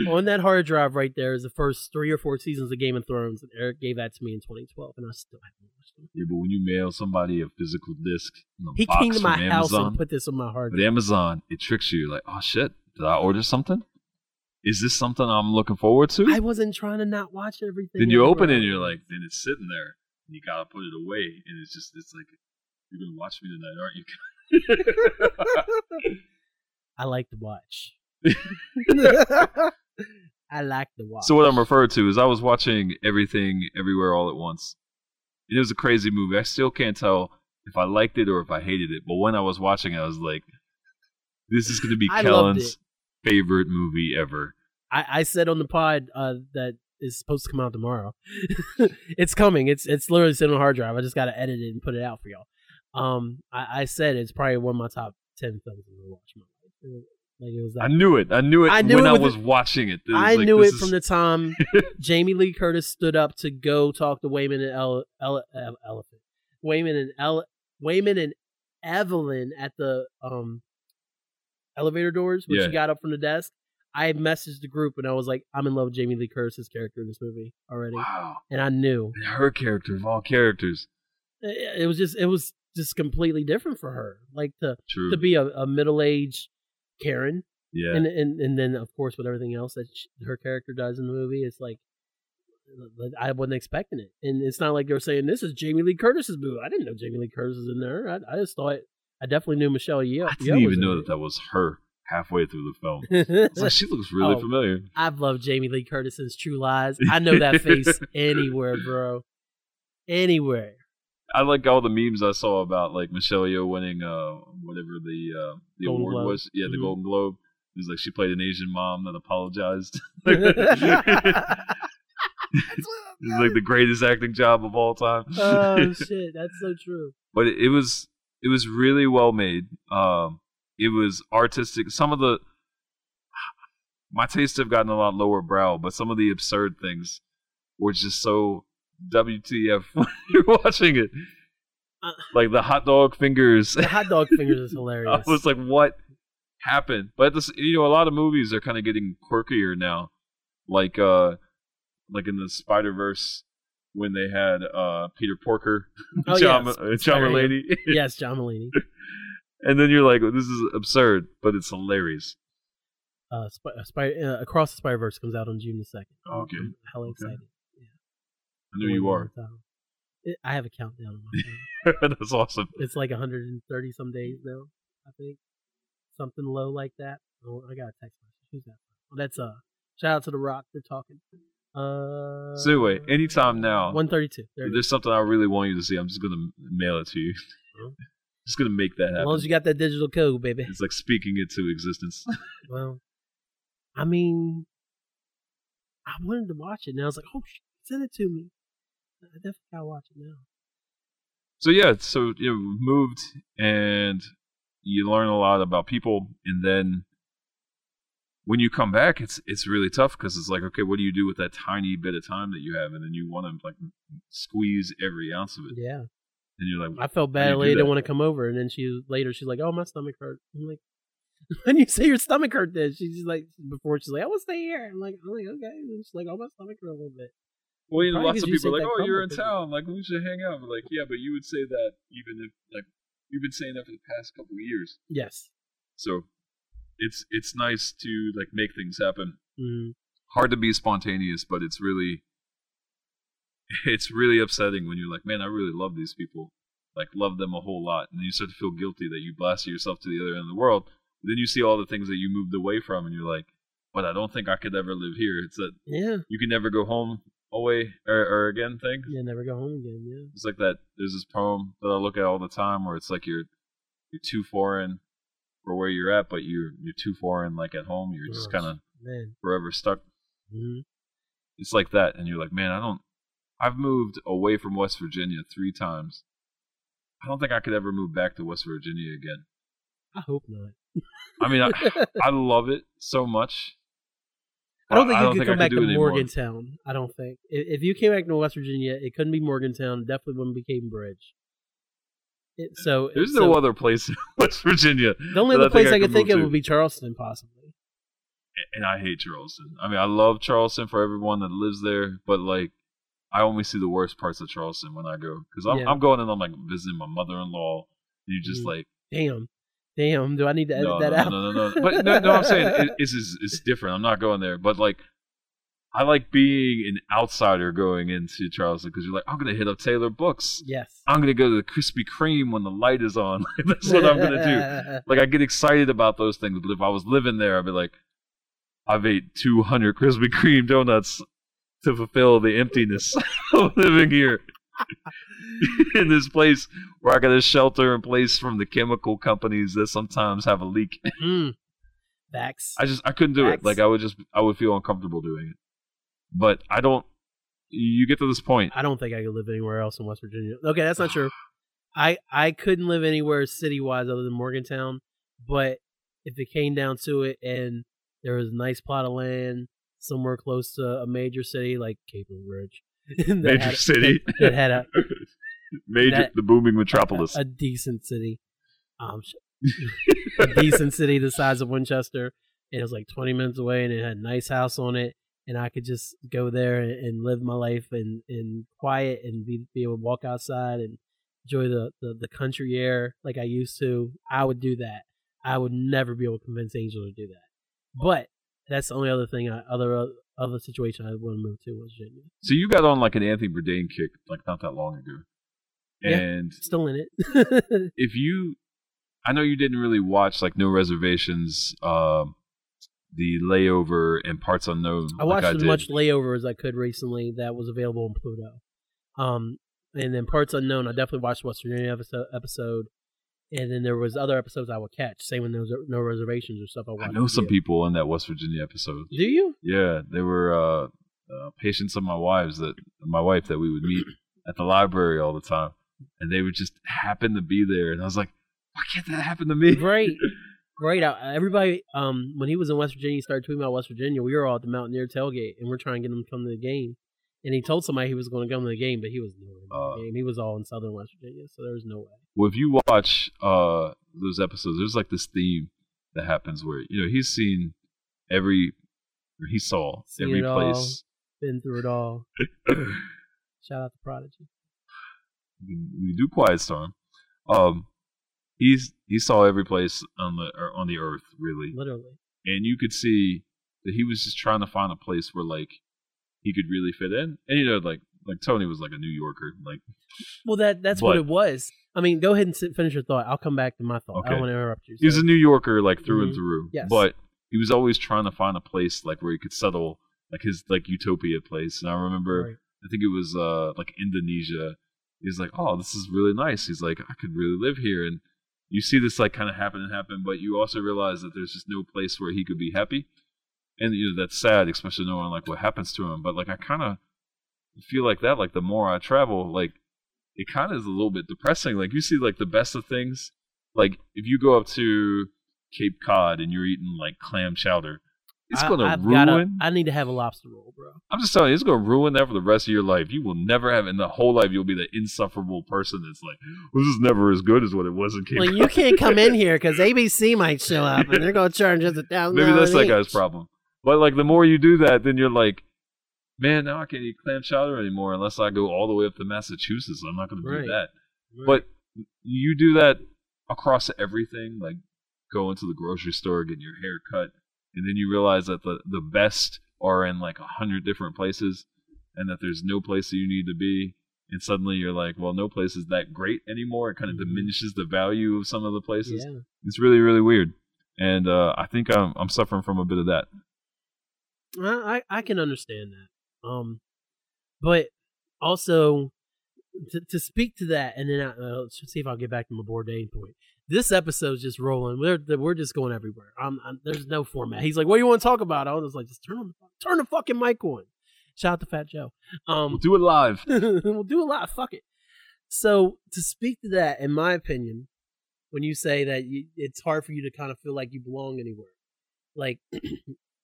on that hard drive right there is the first three or four seasons of Game of Thrones, and Eric gave that to me in 2012, and I still haven't watched them. yeah, but when you mail somebody a physical disc, a He came to my from house and put this on my hard drive. Amazon, it tricks you. Like, oh shit, did I order something? Is this something I'm looking forward to? I wasn't trying to not watch everything. then you ever. open it and you're like, then it's sitting there. And you gotta put it away, and it's just, it's like, you're gonna watch me tonight, aren't you? I like to watch. I like to watch. So what I'm referring to is I was watching Everything Everywhere All at Once. It was a crazy movie. I still can't tell if I liked it or if I hated it. But when I was watching it, I was like, "This is going to be Kellen's favorite movie ever." I, I said on the pod uh, that is supposed to come out tomorrow. it's coming. It's it's literally sitting on a hard drive. I just got to edit it and put it out for y'all. Um, I, I said it's probably one of my top ten films I'm gonna watch in my life. Like it was that I knew it. I knew it I knew when it I was the- watching it. It was I like, knew it is- from the time Jamie Lee Curtis stood up to go talk to Waymond and El, El, El, Elephant. Waymond and El, Waymond and Evelyn at the um elevator doors when Yeah. she got up from the desk. I messaged the group and I was like, I'm in love with Jamie Lee Curtis's character in this movie already, Wow, and I knew and her character of all characters. it, it was just it was just completely different for her. Like to True. to be a, a middle aged Karen yeah. and and and then of course with everything else that sh her character does in the movie, it's like I wasn't expecting it, and it's not like were saying this is Jamie Lee Curtis's movie. I didn't know Jamie Lee Curtis was in there. I, I just thought I definitely knew Michelle Yeoh. I didn't even know that that was her halfway through the film. I was like, she looks really Oh. familiar. I've loved Jamie Lee Curtis since True Lies. I know that face anywhere, bro. Anywhere. I like all the memes I saw about like Michelle Yeoh winning uh whatever the uh the Golden award Globe. was. Yeah, the Mhm. Golden Globe. It was like she played an Asian mom that apologized. It's like the greatest acting job of all time. oh shit, that's so true. but it, it was it was really well made. Um, it was artistic. Some of the my tastes have gotten a lot lower brow, but some of the absurd things were just so WTF when you're watching it. Uh, Like the hot dog fingers. The hot dog fingers is hilarious. I was like, what happened? But this, you know, a lot of movies are kind of getting quirkier now. Like, uh, like in the Spider Verse when they had uh Peter Porker, Oh, John, yes. uh, John. Mulaney, yes, John Mulaney. and then you're like, this is absurd, but it's hilarious. Uh, Sp- uh, Spy- uh, Across the Spider Verse comes out on June the second. Okay. I'm hella Okay. excited. I know you are. It, I have a countdown on my phone. That's awesome. it's like 130 some days now. I think something low like that. Oh, I got a text message. Who's that? Oh, that's uh. Shout out to the Rock. They're talking. Uh. So anyway, anytime now, 132. There if it is. there's something I really want you to see, I'm just gonna mail it to you. Just gonna make that happen. As long as you got that digital code, baby. It's like speaking it to existence. Well, I mean, I wanted to watch it, and I was like, "Oh, shit, send it to me." I definitely gotta watch it now. so yeah, so you know, moved and you learn a lot about people, and then when you come back, it's it's really tough because it's like, okay, what do you do with that tiny bit of time that you have, and then you want to like squeeze every ounce of it, Yeah. and you're like, I felt bad. lady didn't want to come over, and then she later she's like, "Oh, my stomach hurt." I'm like, "When you say your stomach hurt?" Then she's like, before she's like, "I want to stay here." I'm like, "I'm like, okay." And she's like, "Oh, my stomach hurt a little bit." Well, you know, lots of people are like, "Oh, you're in town. Like, we should hang out." But like, yeah, but you would say that even if like you've been saying that for the past couple of years. Yes. So it's it's nice to like make things happen. Mm. Hard to be spontaneous, but it's really it's really upsetting when you're like, man, I really love these people, like love them a whole lot, and then you start to feel guilty that you blasted yourself to the other end of the world. Then you see all the things that you moved away from, and you're like, but I don't think I could ever live here. It's that Yeah. you can never go home away or, or again thing. Yeah. Never go home again. Yeah. It's like that. There's this poem that I look at all the time where it's like you're you're too foreign for where you're at, but you're you're too foreign like at home. You're just kind of forever stuck. hmm It's like that, and you're like, man, I don't. I've moved away from West Virginia three times. I don't think I could ever move back to West Virginia again. I hope not. I mean, I, I love it so much. I don't think you could I come back to. Morgantown. I don't think. If, if you came back to West Virginia, it couldn't be Morgantown. It definitely wouldn't be Cambridge. It, so There's so no other place in West Virginia, The only other place I I, could could think of would be Charleston, possibly. and I hate Charleston. I mean, I love Charleston for everyone that lives there, but like, I only see the worst parts of Charleston when I go because I'm Yeah. I'm going and I'm like visiting my mother-in-law. And you just Mhm. like Damn, damn. Do I need to edit no, that no, out? no, no, no. But no, no, I'm saying it, it's it's it's different. I'm not going there, but like. I like being an outsider going into Charleston because you're like, I'm gonna hit up Taylor Books. yes. I'm gonna go to the Krispy Kreme when the light is on. That's what I'm gonna do. Like I get excited about those things, but if I was living there, I'd be like, I've ate 200 Krispy Kreme donuts to fulfill the emptiness of living here in this place where I got a shelter in place from the chemical companies that sometimes have a leak. mm. Facts. I just I couldn't do Facts. it. Like I would just I would feel uncomfortable doing it. But I don't. You get to this point. I don't think I could live anywhere else in West Virginia. Okay, that's not true. I I couldn't live anywhere city wise other than Morgantown. But if it came down to it, and there was a nice plot of land somewhere close to a major city like Cape Ridge, Major city. that had a, Major, that- the booming metropolis. a decent city, um, a decent city the size of Winchester, and it was like 20 minutes away, and it had a nice house on it, and I could just go there and, and live my life in, in quiet and be, be able to walk outside and enjoy the, the, the country air like I used to. I would do that. I would never be able to convince Angel to do that. But that's the only other thing, I, other other situation I want to move to was Virginia. So you got on like an Anthony Bourdain kick like not that long ago, Yeah. and Still in it. if you, I know you didn't really watch like No Reservations, um, the layover and Parts Unknown. I watched like I as much layover as I could recently that was available on Pluto. Um, and then Parts Unknown, I definitely watched West Virginia episode, episode. And then there was other episodes I would catch. Same when there was no reservations or stuff. I, I watched know some yeah. people in that West Virginia episode. Do you? Yeah, they were uh, uh, patients of my wives that my wife that we would meet at the library all the time, and they would just happen to be there, and I was like, why can't that happen to me? Right. Great. I, everybody, um, when he was in West Virginia, he started tweeting about West Virginia. We were all at the Mountaineer tailgate, and we're trying to get him to come to the game. And he told somebody he was going to come to the game, but he was nowhere in the Uh. game. He was all in Southern West Virginia, so there was no way. Well, if you watch uh, those episodes, there's like this theme that happens where you know he's seen every, or he saw Seen every it all. place. Been through it all. Shout out to Prodigy. we do Quiet Storm. Um, he's he saw every place on the on the earth really, Literally. and you could see that he was just trying to find a place where like he could really fit in. And you know, like like Tony was like a New Yorker, like Well, that that's what it was. I mean, go ahead and sit, finish your thought. I'll come back to my thought. I don't want to interrupt you. he was a New Yorker like through and Mhm. through. Yes. But he was always trying to find a place like where he could settle, like his like utopia place. And I remember, Right. I think it was uh like Indonesia. He's like, oh, this is really nice. He's like, I could really live here. And you see this like kind of happen and happen, but you also realize that there's just no place where he could be happy. And you know that's sad, especially knowing like what happens to him. But like I kind of feel like that. Like the more I travel, like it kind of is a little bit depressing. Like you see like the best of things. Like if you go up to Cape Cod and you're eating like clam chowder, It's gonna ruin. gotta- I need to have a lobster roll, bro. I'm just telling you, it's gonna ruin that for the rest of your life. You will never have in the whole life. You'll be the insufferable person that's like, "This is never as good as what it was in King." Well, you can't come in here because ABC might show up and they're going to charge us a thousand. Maybe that's that each. guy's problem. But like, the more you do that, then you're like, man, now I can't eat clam chowder anymore unless I go all the way up to Massachusetts. I'm not gonna do that. Right. But you do that across everything, like go into the grocery store, getting your hair cut, and then you realize that the the best are in like a hundred different places, and that there's no place that you need to be. And suddenly you're like, well, no place is that great anymore. It kind of Mhm. diminishes the value of some of the places. yeah. It's really, really weird. And uh, I think I'm I'm suffering from a bit of that. I, I can understand that. Um, but also to, to speak to that, and then I, uh, let's see if I'll get back to my Bourdain point. This episode's just rolling. We're we're just going everywhere. I'm, I'm, there's no format. He's like, "What do you want to talk about?" I was like, "Just turn on turn the fucking mic on." Shout out to Fat Joe. Um, We'll do it live. we'll do it live. Fuck it. So to speak to that, in my opinion, when you say that you, it's hard for you to kind of feel like you belong anywhere, like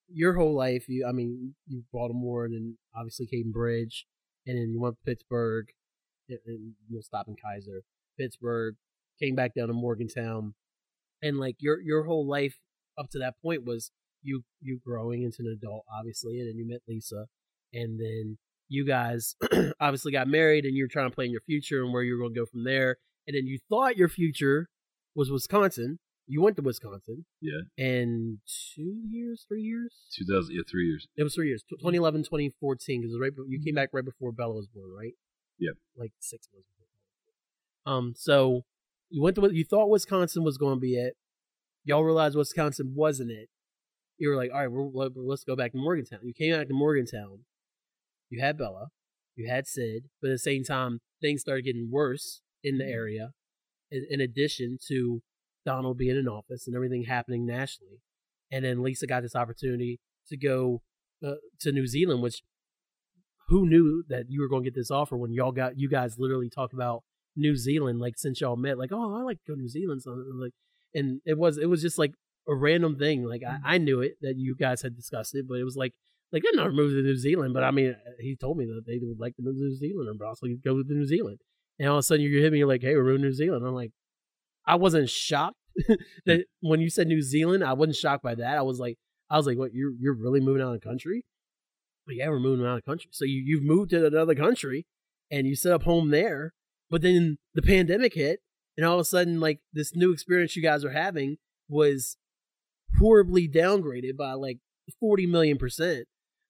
your whole life, you, I mean, you Baltimore and then obviously Caden Bridge, and then you went to Pittsburgh, and, and you'll stop in Kaiser, Pittsburgh, came back down to Morgantown, and like your your whole life up to that point was you you growing into an adult, obviously, and then you met Lisa, and then you guys obviously got married and you're trying to plan your future and where you're going to go from there. And then you thought your future was Wisconsin. You went to Wisconsin. Yeah. And two years, three years? 2000, yeah, three years. It was three years. 2011, 2014, because right, you came back right before Bella was born, right? Yeah. Like six months before. Bella was born. Um, so you went to you thought Wisconsin was going to be it. Y'all realized Wisconsin wasn't it. You were like, all right, we're, let's go back to Morgantown. You came back to Morgantown. You had Bella, you had Sid, but at the same time, things started getting worse in the area. In, in addition to Donald being in office and everything happening nationally, and then Lisa got this opportunity to go uh, to New Zealand, which who knew that you were going to get this offer when y'all got you guys literally talked about New Zealand like since y'all met, like oh I like to go to New Zealand, so like, and it was it was just like a random thing. Like I, I knew it that you guys had discussed it, but it was like like they never moved to New Zealand, but I mean he told me that they would like to move to New Zealand or possibly go to New Zealand, and all of a sudden you hit me like hey we're moving to New Zealand. I'm like I wasn't shocked that mm. when you said New Zealand, I wasn't shocked by that. I was like, I was like, what? You're you're really moving out of the country? But yeah, we're moving out of the country. So you you've moved to another country and you set up home there. But then the pandemic hit, and all of a sudden, like this new experience you guys are having was horribly downgraded by like forty million percent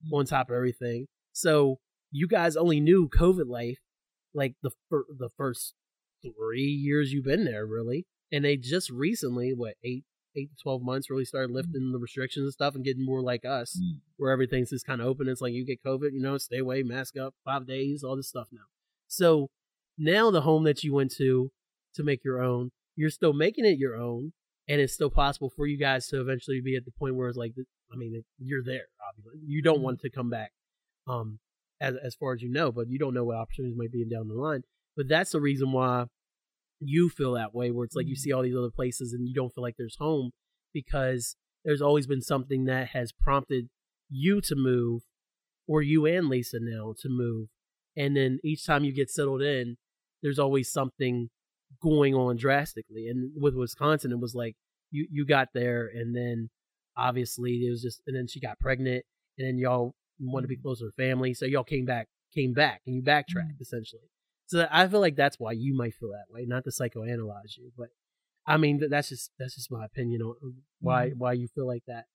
mm. on top of everything. So you guys only knew COVID life like the fir- the first three years you've been there, really. And they just recently, what eight eight to twelve months, really started lifting the restrictions and stuff and getting more like us, Mm. where everything's just kind of open. It's like you get COVID, you know, stay away, mask up, five days, all this stuff now. So now the home that you went to to make your own, you're still making it your own, and it's still possible for you guys to eventually be at the point where it's like, I mean, you're there. Obviously, you don't want to come back, um, as as far as you know, but you don't know what opportunities might be down the line. But that's the reason why you feel that way, where it's like you mm-hmm. see all these other places and you don't feel like there's home because there's always been something that has prompted you to move, or you and Lisa now to move, and then each time you get settled in, there's always something going on drastically. And with Wisconsin, it was like you you got there, and then obviously it was just, and then she got pregnant, and then y'all wanted to be mm-hmm. closer to family, so y'all came back, came back, and you backtracked mm-hmm. essentially. So I feel like that's why you might feel that way, not to psychoanalyze you, but I mean that's just that's just my opinion on why why you feel like that.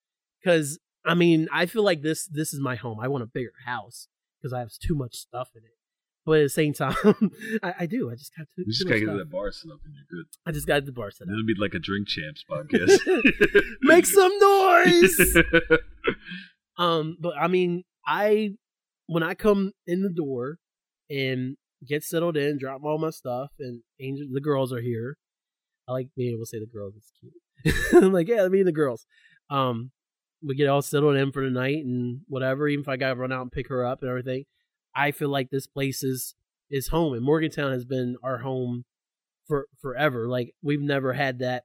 Because I mean I feel like this this is my home. I want a bigger house because I have too much stuff in it. But at the same time, I, I do. I just got too, You just gotta get that bar set up and you're good. I just got the bar set up. it'll be like a drink champs podcast. Make some noise. Um, but I mean, I when I come in the door and get settled in, drop all my stuff, and Angel, the girls are here. I like being able to say the girls. It's cute. I'm like, yeah, me and the girls. Um, we get all settled in for the night and whatever. Even if I gotta run out and pick her up and everything, I feel like this place is is home, and Morgantown has been our home for forever. Like we've never had that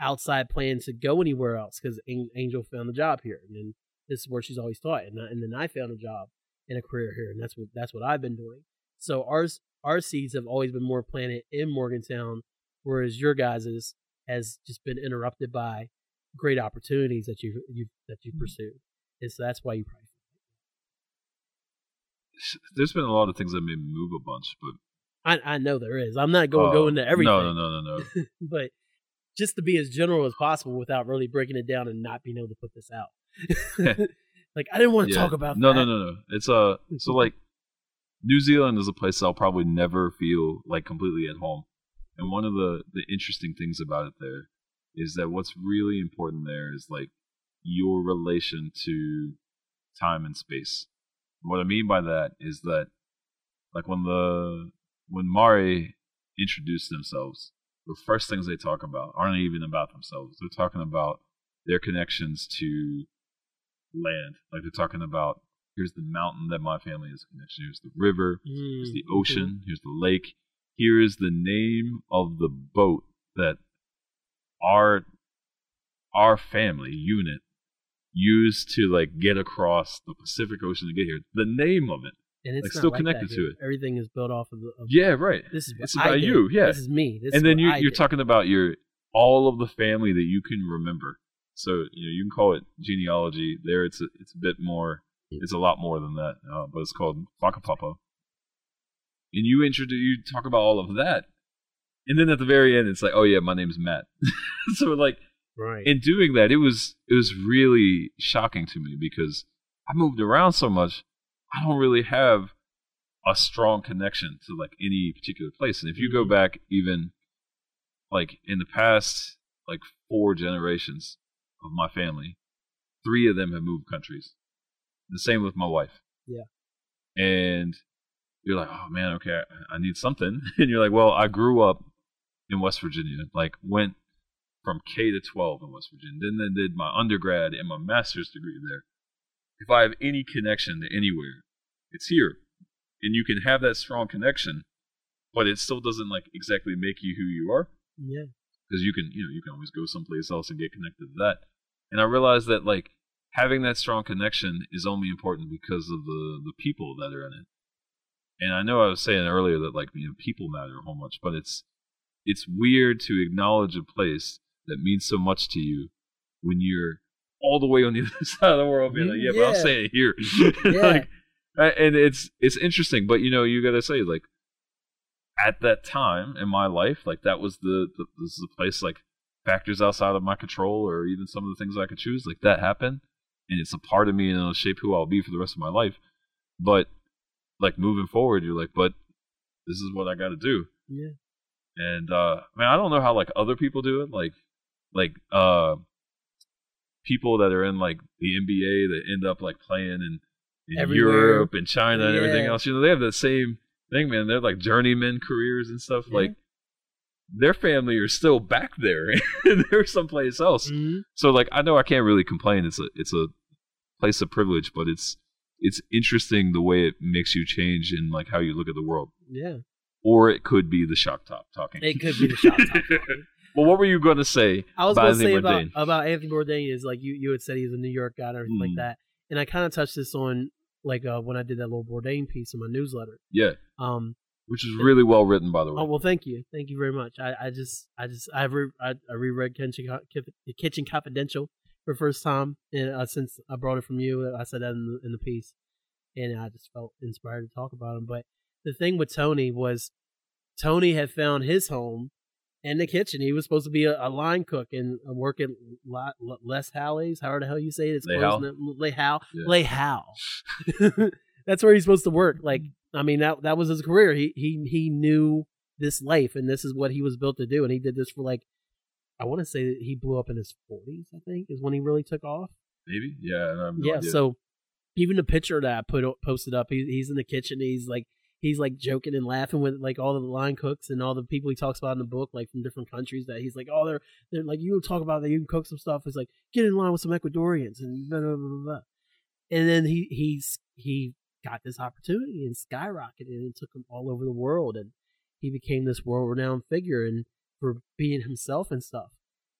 outside plan to go anywhere else because Angel found the job here, and then this is where she's always taught, and I- and then I found a job and a career here, and that's what that's what I've been doing. So ours our seeds have always been more planted in Morgantown, whereas your guys's has just been interrupted by great opportunities that you you that you pursued, and so that's why you probably. There's been a lot of things that made me move a bunch, but I I know there is. I'm not going to uh, go into everything. No, no, no, no, no. but just to be as general as possible without really breaking it down and not being able to put this out. like I didn't want to Yeah. talk about no, that. no, no, no. It's uh, so like New Zealand is a place I'll probably never feel like completely at home. And one of the the interesting things about it there is that what's really important there is like your relation to time and space. What I mean by that is that like when the when Māori introduced themselves, the first things they talk about aren't even about themselves. They're talking about their connections to land. Like they're talking about here's the mountain that my family is a connection. Here's the river. Here's the Mm, ocean. Here's the lake. Here is the name of the boat that our our family unit used to like get across the Pacific Ocean to get here. The name of it. and it's like, still like connected to it. Everything is built off of the. Of, Yeah, right. This is what It's about you, yeah. This is me. This is and then you you're talking about your all of the family that you can remember. So you know you can call it genealogy. There, it's a, it's a bit more. It's a lot more than that, uh, but it's called Whakapapa. And you introduce you talk about all of that, and then at the very end, it's like, oh yeah, my name's Matt. so like right. in doing that, it was it was really shocking to me because I moved around so much. I don't really have a strong connection to like any particular place. And if you go Mhm. back even like in the past like four generations of my family, three of them have moved countries. The same with my wife. Yeah. And you're like, oh man, okay, I, need something. And you're like, well, I grew up in West Virginia, like went from K to 12 in West Virginia. Then I did my undergrad and my master's degree there. If I have any connection to anywhere, it's here. And you can have that strong connection, but it still doesn't like exactly make you who you are yeah. because you can, you know, you can always go someplace else and get connected to that. And I realized that like having that strong connection is only important because of the the people that are in it. And I know I was saying earlier that like you know people matter a whole much, but it's it's weird to acknowledge a place that means so much to you when you're all the way on the other side of the world being like, mm, yeah, but I'm Yeah. saying it here. Yeah. like, and it's it's interesting, but you know, you gotta say like at that time in my life, like that was the, the this is a place like factors outside of my control or even some of the things I could choose, like that happened. And it's a part of me and it'll shape who I'll be for the rest of my life. But like moving forward, you're like, but this is what I gotta do. Yeah. And uh man, I don't know how like other people do it. Like like uh people that are in like the NBA that end up like playing in, in Everywhere. Europe and China and everything else. You know, they have the same thing, man. They're like journeyman careers and stuff. Yeah. Like their family are still back there and they're someplace else. Mhm. So like I know I can't really complain. It's a it's a place of privilege, but it's it's interesting the way it makes you change in like how you look at the world. Yeah. Or it could be the shock top talking. It could be the shot top talking. well, what were you going to say? I was about going to Anthony say about, Bourdain? about Anthony Bourdain is like you, you had said he was a New York guy and everything like Mm. that. And I kind of touched this on like uh, when I did that little Bourdain piece in my newsletter. Yeah, Um, which is really well written, by the way. oh well, thank you, thank you very much. I, I just I just I re- I, I reread Kitchen Kitchen Confidential for the first time, and uh, since I brought it from you, I said that in the, in the piece, and I just felt inspired to talk about him. But the thing with Tony was Tony had found his home in the kitchen. He was supposed to be a, a line cook and work at Les Halles, however the hell you say it. It's Halles? now. Yeah. Hal. That's where he's supposed to work. Like, I mean, that that was his career. He he he knew this life, and this is what he was built to do. And he did this for like, I want to say that he blew up in his forties. I think is when he really took off. Maybe, yeah, no Yeah. idea. So even the picture that I put posted up, he, he's in the kitchen. He's like he's like joking and laughing with like all the line cooks and all the people he talks about in the book, like from different countries. That he's like, oh, they're they're like you talk about that you can cook some stuff. It's like get in line with some Ecuadorians and blah blah blah blah. blah. And then he he's he got this opportunity and skyrocketed and took him all over the world and he became this world renowned figure and for being himself and stuff.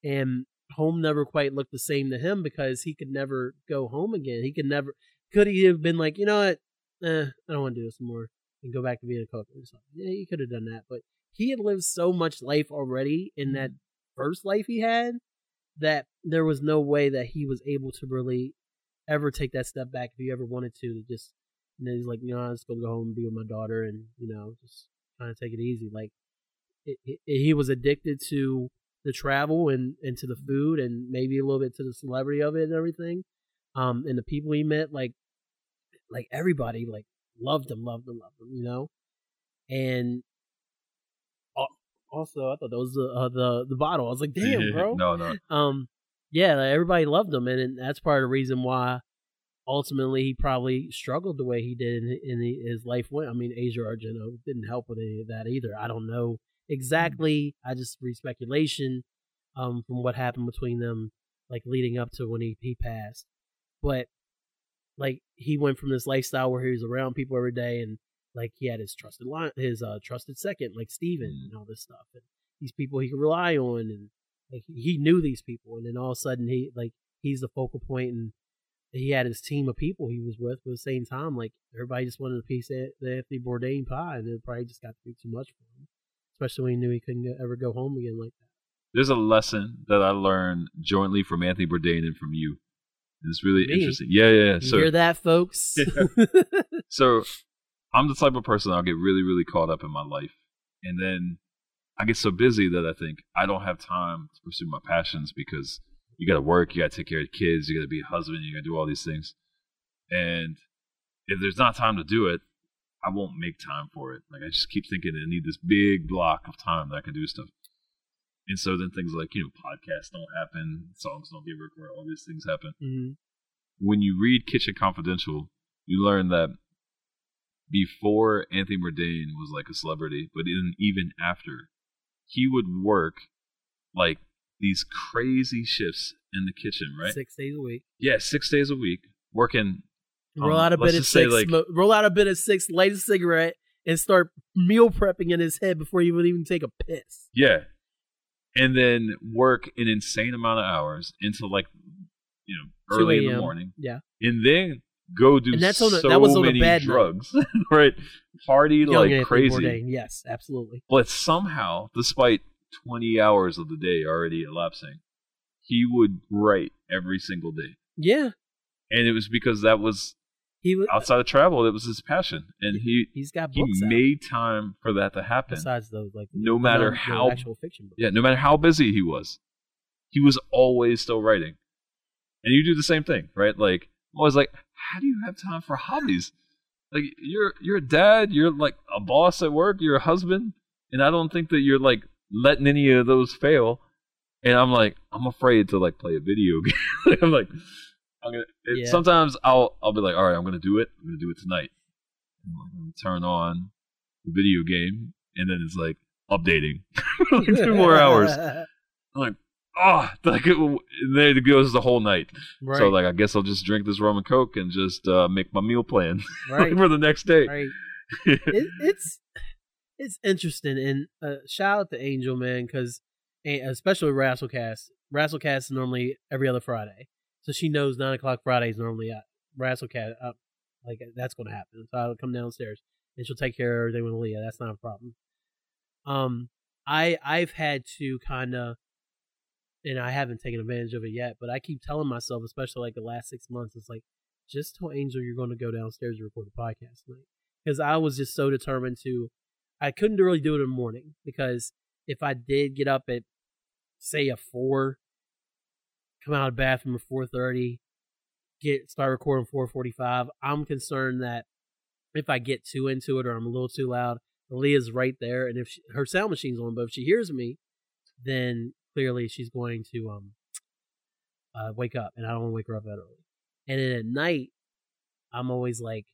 And home never quite looked the same to him because he could never go home again. He could never. Could he have been like, you know what? Eh, I don't want to do this anymore and go back to being a cook or something. Yeah, he could have done that, but he had lived so much life already in that first life he had that there was no way that he was able to really ever take that step back if he ever wanted to. to just and then he's like, you know, I'm just gonna go home and be with my daughter and you know just kind of take it easy. Like it, it, he was addicted to the travel and and to the food and maybe a little bit to the celebrity of it and everything. Um, and the people he met, like like everybody, like loved him, loved him, loved him, you know. And also, I thought that was the uh, the the bottle. I was like, damn, bro. no, no. Um, yeah, like, everybody loved him, and, and that's part of the reason why ultimately he probably struggled the way he did in, in the, his life went. I mean, Asia Argento didn't help with any of that either. I don't know exactly. I just read speculation um, from what happened between them, like leading up to when he, he passed. But like he went from this lifestyle where he was around people every day and like he had his trusted line, his uh, trusted second, like Steven Mm. and all this stuff, and these people he could rely on, and like he knew these people, and then all of a sudden he like he's the focal point, and he had his team of people he was with. But at the same time, like everybody just wanted a piece of the Anthony Bourdain pie, and it probably just got to be too much for him, especially when he knew he couldn't go- ever go home again like that. There's a lesson that I learned jointly from Anthony Bourdain and from you. It's really Me? interesting. Yeah, yeah. yeah. You So, hear that, folks? so I'm the type of person I'll get really, really caught up in my life, and then I get so busy that I think I don't have time to pursue my passions because you got to work, you got to take care of kids, you got to be a husband, you got to do all these things, and if there's not time to do it, I won't make time for it. Like I just keep thinking I need this big block of time that I can do stuff. And so then things like, you know, podcasts don't happen, songs don't get recorded, all these things happen hmm when you read Kitchen Confidential, you learn that before Anthony Bourdain was like a celebrity, but in, even after, he would work like these crazy shifts in the kitchen, right? Six days a week. Yeah, six days a week, working. Roll um, out a bit of six. like- smoke, roll out a bit of six. Light a cigarette and start meal prepping in his head before he would even take a piss. Yeah, and then work an insane amount of hours until like you know early in the morning, Yeah, and then go do And that's on a- so that was on a many bad drugs, right? Party Young like crazy. Bourdain. Yes, absolutely. But somehow, despite 20 hours of the day already elapsing, he would write every single day. Yeah, And it was because that was he was. outside of travel, it was his passion. And he He's got he out made time for that to happen. besides those like no matter no how- actual fiction books. Yeah, no matter how busy he was, he was always still writing. And you do the same thing, right? Like I'm always like, how do you have time for hobbies? Like you're you're a dad, you're like a boss at work, you're a husband, and I don't think that you're like letting any of those fail. And I'm like, I'm afraid to like play a video game. I'm like, I'm gonna. It, Yeah. Sometimes I'll I'll be like, all right, I'm gonna do it. I'm gonna do it tonight. And I'm gonna turn on the video game, and then it's like updating like two more hours. I'm like, oh, like it, there it goes the whole night. right, So like, I guess I'll just drink this rum and coke and just uh, make my meal plan right, for the next day. right. it, it's it's interesting and uh, shout out to Angel man because especially Rasslecast. Rasslecast is normally every other Friday, so she knows nine o'clock Friday is normally at Rasslecast. Up, like that's going to happen. So I'll come downstairs and she'll take care of everything with Leah. That's not a problem. Um, I I've had to kind of, and I haven't taken advantage of it yet, but I keep telling myself, especially like the last six months, it's like just tell Angel you're going to go downstairs and record a podcast tonight because I was just so determined to. I couldn't really do it in the morning because if I did get up at say a four, come out of the bathroom at four thirty, get start recording four forty five, I'm concerned that if I get too into it or I'm a little too loud, Leah's right there, and if she, her sound machine's on, but if she hears me, then clearly she's going to um uh, wake up, and I don't want to wake her up that early. And then at night, I'm always like,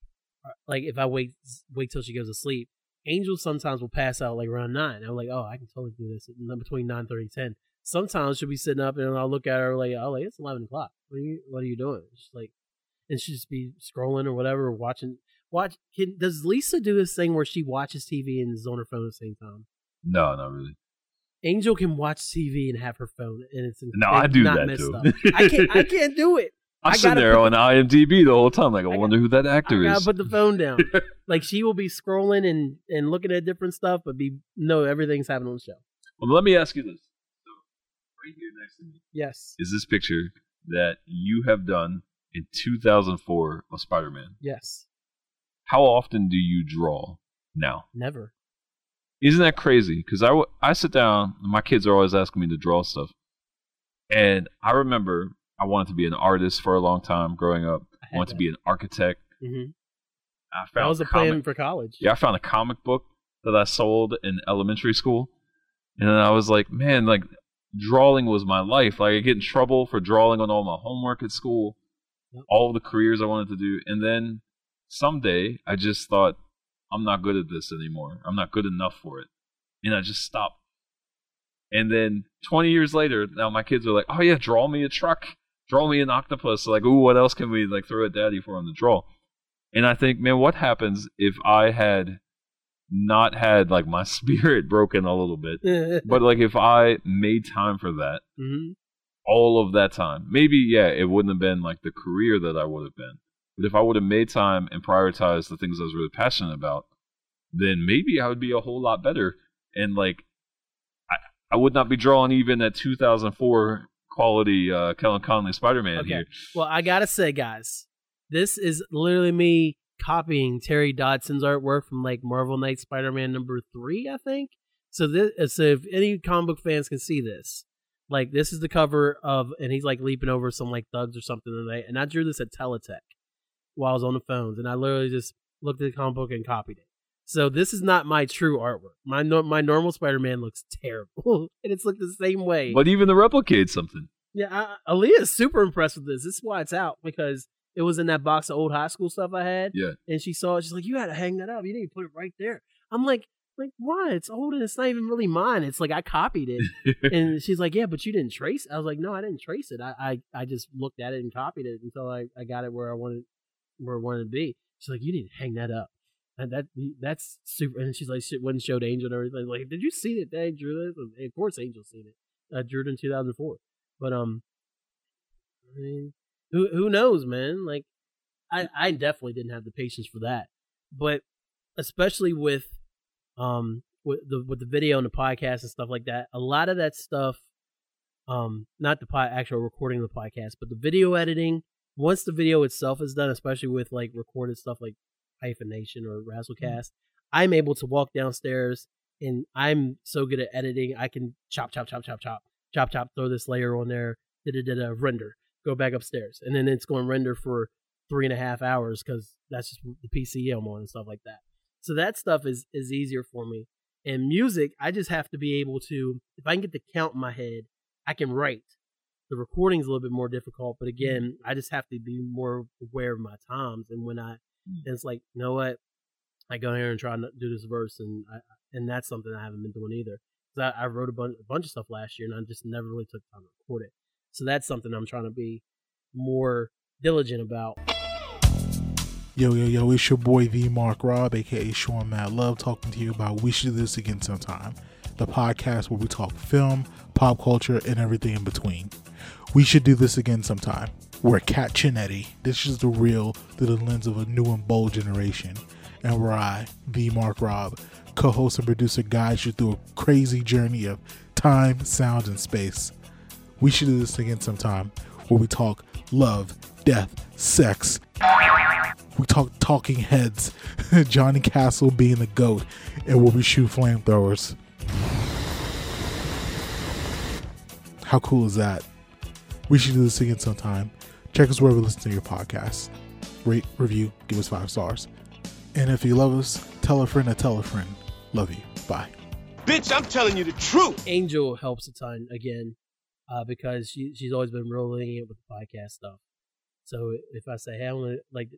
uh, like if I wait wait till she goes to sleep, Angel sometimes will pass out like around nine. I'm like, oh, I can totally do this between nine thirty ten. Sometimes she'll be sitting up and I'll look at her like, oh, like it's eleven o'clock. What are you What are you doing? She's like, and she'll just be scrolling or whatever, or watching. Watch. Can, does Lisa do this thing where she watches TV and is on her phone at the same time? No, not really. Angel can watch TV and have her phone, and it's No, I do not that too. I can't. I can't do it. I'm sitting there put on IMDb the whole time, like I, I wonder who that actor I is. put the phone down. like she will be scrolling and and looking at different stuff, but be no everything's happening on the show. Well, let me ask you this. So, right here next to me Yes. is this picture that you have done in 2004 of Spider-Man. Yes. How often do you draw now? Never. Isn't that crazy? Because I, I sit down, and my kids are always asking me to draw stuff. And I remember I wanted to be an artist for a long time growing up. I wanted to be an architect. hmm I found That was the comic- plan for college. Yeah, I found a comic book that I sold in elementary school, and then I was like, man, like drawing was my life. Like I get in trouble for drawing on all my homework at school, Yep. all the careers I wanted to do, and then someday I just thought, I'm not good at this anymore. I'm not good enough for it, and I just stopped. And then 20 years later, now my kids are like, oh yeah, draw me a truck, draw me an octopus. Like, ooh, what else can we like throw at daddy for him to draw? And I think, man, what happens if I had not had like my spirit broken a little bit, but like if I made time for that, hmm all of that time, maybe yeah, it wouldn't have been like the career that I would have been. But if I would have made time and prioritized the things I was really passionate about, then maybe I would be a whole lot better. And like, I I would not be drawing even at 2004 quality uh, Kellen Conley Spider Man Okay. here. Well, I gotta say, guys, this is literally me copying Terry Dodson's artwork from like Marvel Knight Spider-Man number three, I think. So this, so if any comic book fans can see this, like this is the cover of, and he's like leaping over some like thugs or something tonight, and I drew this at Teletech while I was on the phones, and I literally just looked at the comic book and copied it. So this is not my true artwork. My no, my normal Spider-Man looks terrible, and it's looked the same way. But even the replicate something. Yeah, I, Aaliyah's super impressed with this. This is why it's out because it was in that box of old high school stuff I had. Yeah. And she saw it. She's like, "You had to hang that up. You didn't put it right there." I'm like, "Like why? It's old and it's not even really mine. It's like I copied it." and she's like, "Yeah, but you didn't trace." I was like, "No, I didn't trace it. I I, I just looked at it and copied it until I, I got it where I wanted where I wanted to be." She's like, "You didn't hang that up." And that that's super. And she's like, "Shit, wouldn't showed Angel and everything. Like, did you see that they drew this?" And of course, Angel seen it. I drew it in 2004. But um, I mean, who who knows, man? Like, I I definitely didn't have the patience for that. But especially with um with the with the video and the podcast and stuff like that, a lot of that stuff, um, not the actual recording of the podcast, but the video editing. Once the video itself is done, especially with like recorded stuff like Hyphenation or mm. Razzlecast, I'm able to walk downstairs and I'm so good at editing. I can chop, chop, chop, chop, chop, chop, chop, throw this layer on there, da da da da, render, go back upstairs, and then it's going to render for three and a half hours because that's just the PC I'm on and stuff like that. So that stuff is is easier for me. And music, I just have to be able to, if I can get the count in my head, I can write. The recording's a little bit more difficult, but mm. again, I just have to be more aware of my times. And when I, Hmm. and it's like, you know what, I go here and try to do this verse, and I, and that's something I haven't been doing either. 'Cause I, I wrote a bunch, a bunch of stuff last year, and I just never really took time to record it. So that's something I'm trying to be more diligent about. Yo, yo, yo, it's your boy V Mark Rob, aka Sean Mad Love, talking to you about We Should Do This Again Sometime, the podcast where we talk film, pop culture, and everything in between. We should do this again sometime. We're Cat Chinetti. This is the real through the lens of a new and bold generation. And where I, The Mark Rob, co host and producer, guides you through a crazy journey of time, sound, and space. We should do this again sometime where we talk love, death, sex, we talk talking heads, Johnny Castle being the goat, and where we shoot flamethrowers. How cool is that? We should do this again sometime. Check us wherever you listen to your podcast. Rate, review, give us five stars. And if you love us, tell a friend to tell a friend. Love you. Bye. Bitch, I'm telling you the truth. Angel helps a ton again, uh, because she she's always been rolling it with the podcast stuff. So if I say, hey, I want to like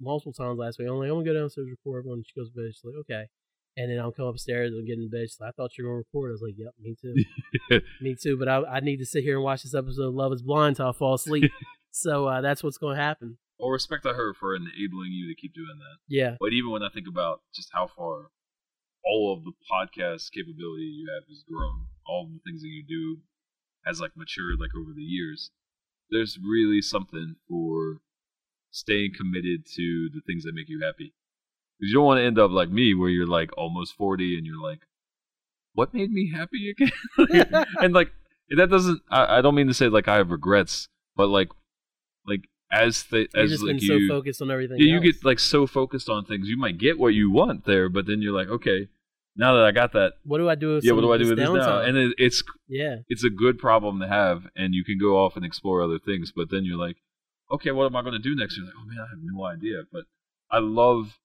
multiple times last week, I'm like, I'm gonna go downstairs and record one. She goes to bed. She's like, okay. And then I'll come upstairs and get in bed. She's like, I thought you were gonna record. I was like, Yep, me too, me too. But I, I need to sit here and watch this episode of Love Is Blind till I fall asleep. so uh, that's what's gonna happen. Well, respect to her for enabling you to keep doing that. Yeah, But even when I think about just how far all of the podcast capability you have has grown. All of the things that you do has like matured like over the years. There's really something for staying committed to the things that make you happy. Because you don't want to end up like me, where you're like almost 40 and you're like, what made me happy again? and like that doesn't. I, I don't mean to say like I have regrets, but like like as the as just like been you so focused on everything. yeah, you else. get like so focused on things, you might get what you want there, but then you're like, okay, now that I got that, what do I do? With yeah, what do I do with this now? And it, it's yeah, it's a good problem to have, and you can go off and explore other things. But then you're like, okay, what am I going to do next? You're like, oh man, I have no idea. But I love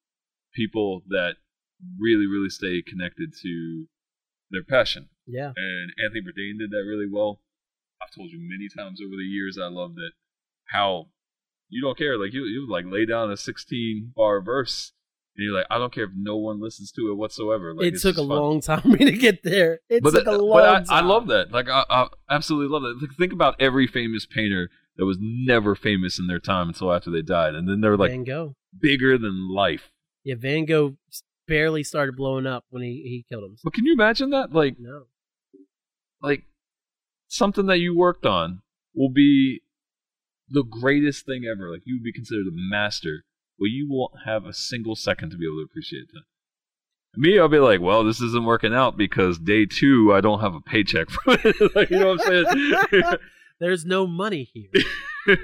people that really, really stay connected to their passion. yeah. And Anthony Bourdain did that really well. I've told you many times over the years, I love that how you don't care. Like you, you like lay down a 16 bar verse, and you're like, I don't care if no one listens to it whatsoever. Like, it took a fun long time for me to get there. It but took that- a long but I, time. I love that. Like I, I absolutely love that. Like, think about every famous painter that was never famous in their time until after they died, and then they're like Van Gogh. bigger than life. Yeah, Van Gogh barely started blowing up when he, he killed himself. But can you imagine that? Like No. like something that you worked on will be the greatest thing ever. Like you would be considered a master, but you won't have a single second to be able to appreciate that. Me, I'll be like, well, this isn't working out because day two, I don't have a paycheck from it. like, you know what I'm saying? There's no money here.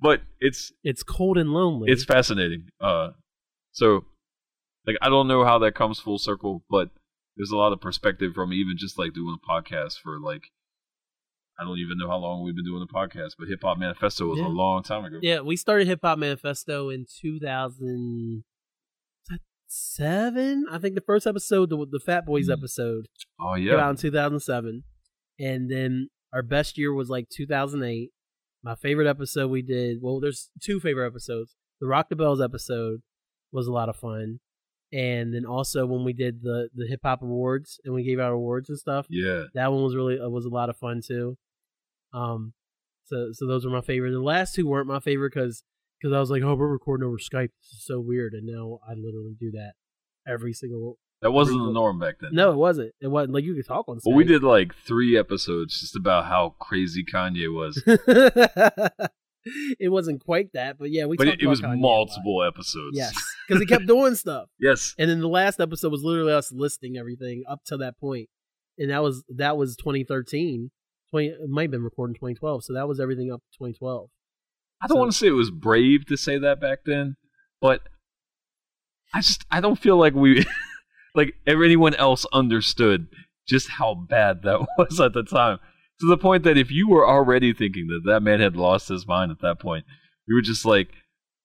but it's It's cold and lonely. it's fascinating. Uh, so like I don't know how that comes full circle, but there's a lot of perspective from even just like doing a podcast for like I don't even know how long we've been doing the podcast, but Hip Hop Manifesto was Yeah. a long time ago. yeah, we started Hip Hop Manifesto in 2007. I think the first episode, the, the Fat Boys Hmm. episode, Oh yeah, came out in 2007. And then our best year was like 2008. My favorite episode we did, well, there's two favorite episodes. The Rock the Bells episode was a lot of fun. And then also when we did the, the hip hop awards and we gave out awards and stuff, yeah. that one was really uh, was a lot of fun too. Um, so so those were my favorite. The last two weren't my favorite because because I was like, oh, we're recording over Skype. This is so weird. And now I literally do that every single. That wasn't the norm back then. No, it wasn't. It wasn't like you could talk on. Skype. but we did like three episodes just about how crazy Kanye was. it wasn't quite that, but yeah, we. but it, it was Kanye multiple episodes. Yes, because he kept doing stuff. yes. And then the last episode was literally us listing everything up to that point, and that was that was 2013. 20 it might have been recorded in 2012, so that was everything up to 2012. I don't So- want to say it was brave to say that back then, but I just I don't feel like we like anyone else understood just how bad that was at the time. To the point that if you were already thinking that that man had lost his mind at that point, you were just like,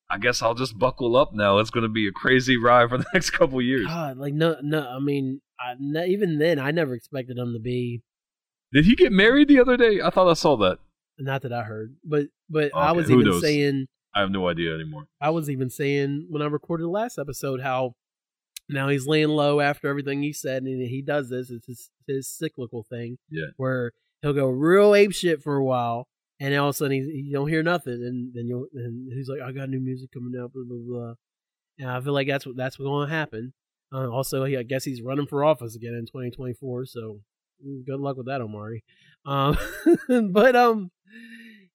I guess I'll just buckle up now. It's going to be a crazy ride for the next couple years. God, like no, no. I mean, I, even then, I never expected him to be. Did he get married the other day? I thought I saw that. Not that I heard, but but I was even knows? saying I have no idea anymore. I was even saying when I recorded the last episode how now he's laying low after everything he said, and he does this. It's his, his cyclical thing. Yeah. Where he'll go real ape shit for a while, and then all of a sudden he, you don't hear nothing, and then you'll and he's like, I got new music coming out, blah blah blah. And I feel like that's what that's what's going to happen. Uh, also, he, I guess he's running for office again in 2024, so good luck with that, Omari. Um, but um,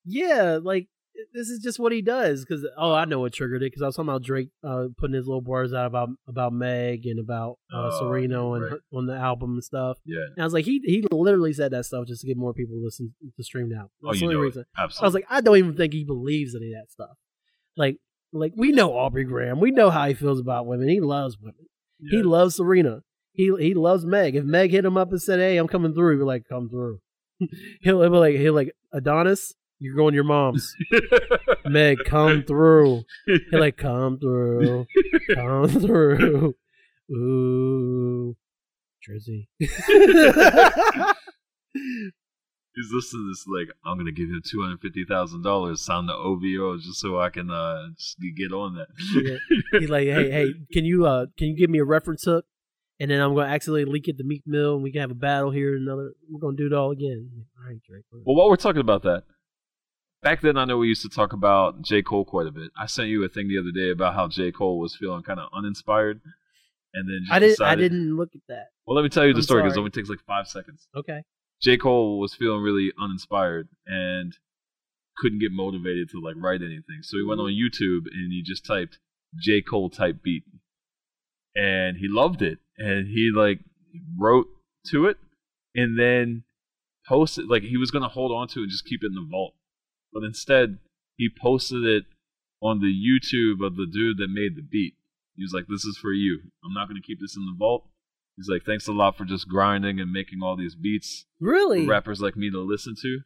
yeah, like this is just what he does. Because oh, I know what triggered it. Because I was talking about Drake uh, putting his little bars out about about Meg and about uh, Oh, Serena and right. her, on the album and stuff. Yeah. And I was like, he he literally said that stuff just to get more people to listen to stream now. Oh, That's the you only it. reason. Absolutely. I was like, I don't even think he believes any of that stuff. Like, like we know Aubrey Graham. We know how he feels about women. He loves women. Yeah. He loves Serena. He he loves Meg. If Meg hit him up and said, "Hey, I'm coming through," he'd be like, "Come through." he'll, he'll be like, he'll like Adonis. You're going to your mom's. Meg, come through. He'll like, come through, come through. Ooh, Drizzy. He's listening to this like I'm gonna give him two hundred fifty thousand dollars, sign the OVO just so I can uh just get on that. Yeah. He's like, hey, hey, can you uh can you give me a reference hook? And then I'm gonna accidentally leak it to Meek Mill, and we can have a battle here. Another, we're gonna do it all again. All right, Drake. Well, while we're talking about that, back then I know we used to talk about J Cole quite a bit. I sent you a thing the other day about how J Cole was feeling kind of uninspired, and then just I didn't. decided, I didn't look at that. Well, let me tell you the I'm story because it only takes like five seconds. Okay. J. Cole was feeling really uninspired and couldn't get motivated to like write anything. So he went on mm-hmm. YouTube and he just typed J. Cole type beat. And he loved it. And he like wrote to it and then posted like he was gonna hold on to it and just keep it in the vault. But instead he posted it on the YouTube of the dude that made the beat. He was like, This is for you. I'm not gonna keep this in the vault. He's like, Thanks a lot for just grinding and making all these beats Really? rappers like me to listen to.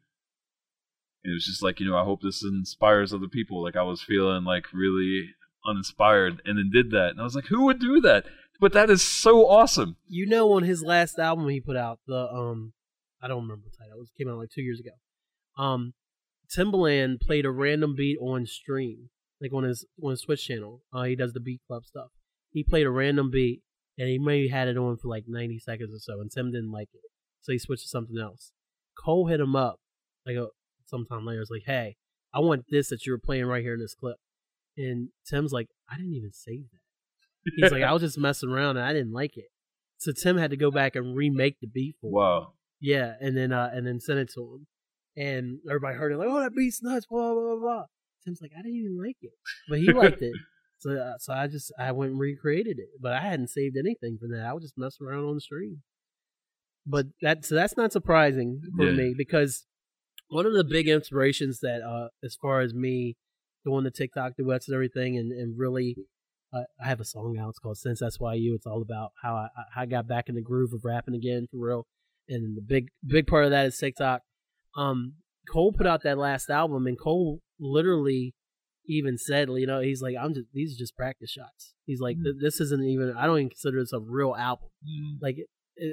And it was just like, you know, I hope this inspires other people. Like I was feeling like really uninspired and then did that. And I was like, who would do that? But that is so awesome. You know, on his last album he put out, the um, I don't remember the title. It came out like two years ago. Um, Timbaland played a random beat on stream, like on his on his Twitch channel. Uh, he does the beat club stuff. He played a random beat, and he maybe had it on for like ninety seconds or so, and Tim didn't like it, so he switched to something else. Cole hit him up like a sometime later. It's like, hey, I want this that you were playing right here in this clip, and Tim's like, I didn't even save that. He's like, I was just messing around and I didn't like it. So Tim had to go back and remake the beat for him. Wow. Yeah, and then uh and then send it to him. And everybody heard it like, oh that beat's nuts, blah blah blah blah. Tim's like, I didn't even like it. But he liked it. So uh, so I just I went and recreated it. But I hadn't saved anything from that. I was just messing around on the stream. But that so that's not surprising for Yeah. me because one of the big inspirations that uh as far as me doing the TikTok duets and everything and, and really uh, I have a song out. It's called "Since That's Why You." It's all about how I, how I got back in the groove of rapping again for real. And the big big part of that is TikTok. Um, Cole put out that last album, and Cole literally even said, you know, he's like, "I'm just these are just practice shots." He's like, "Th- "This isn't even. I don't even consider this a real album. Mm. Like, it,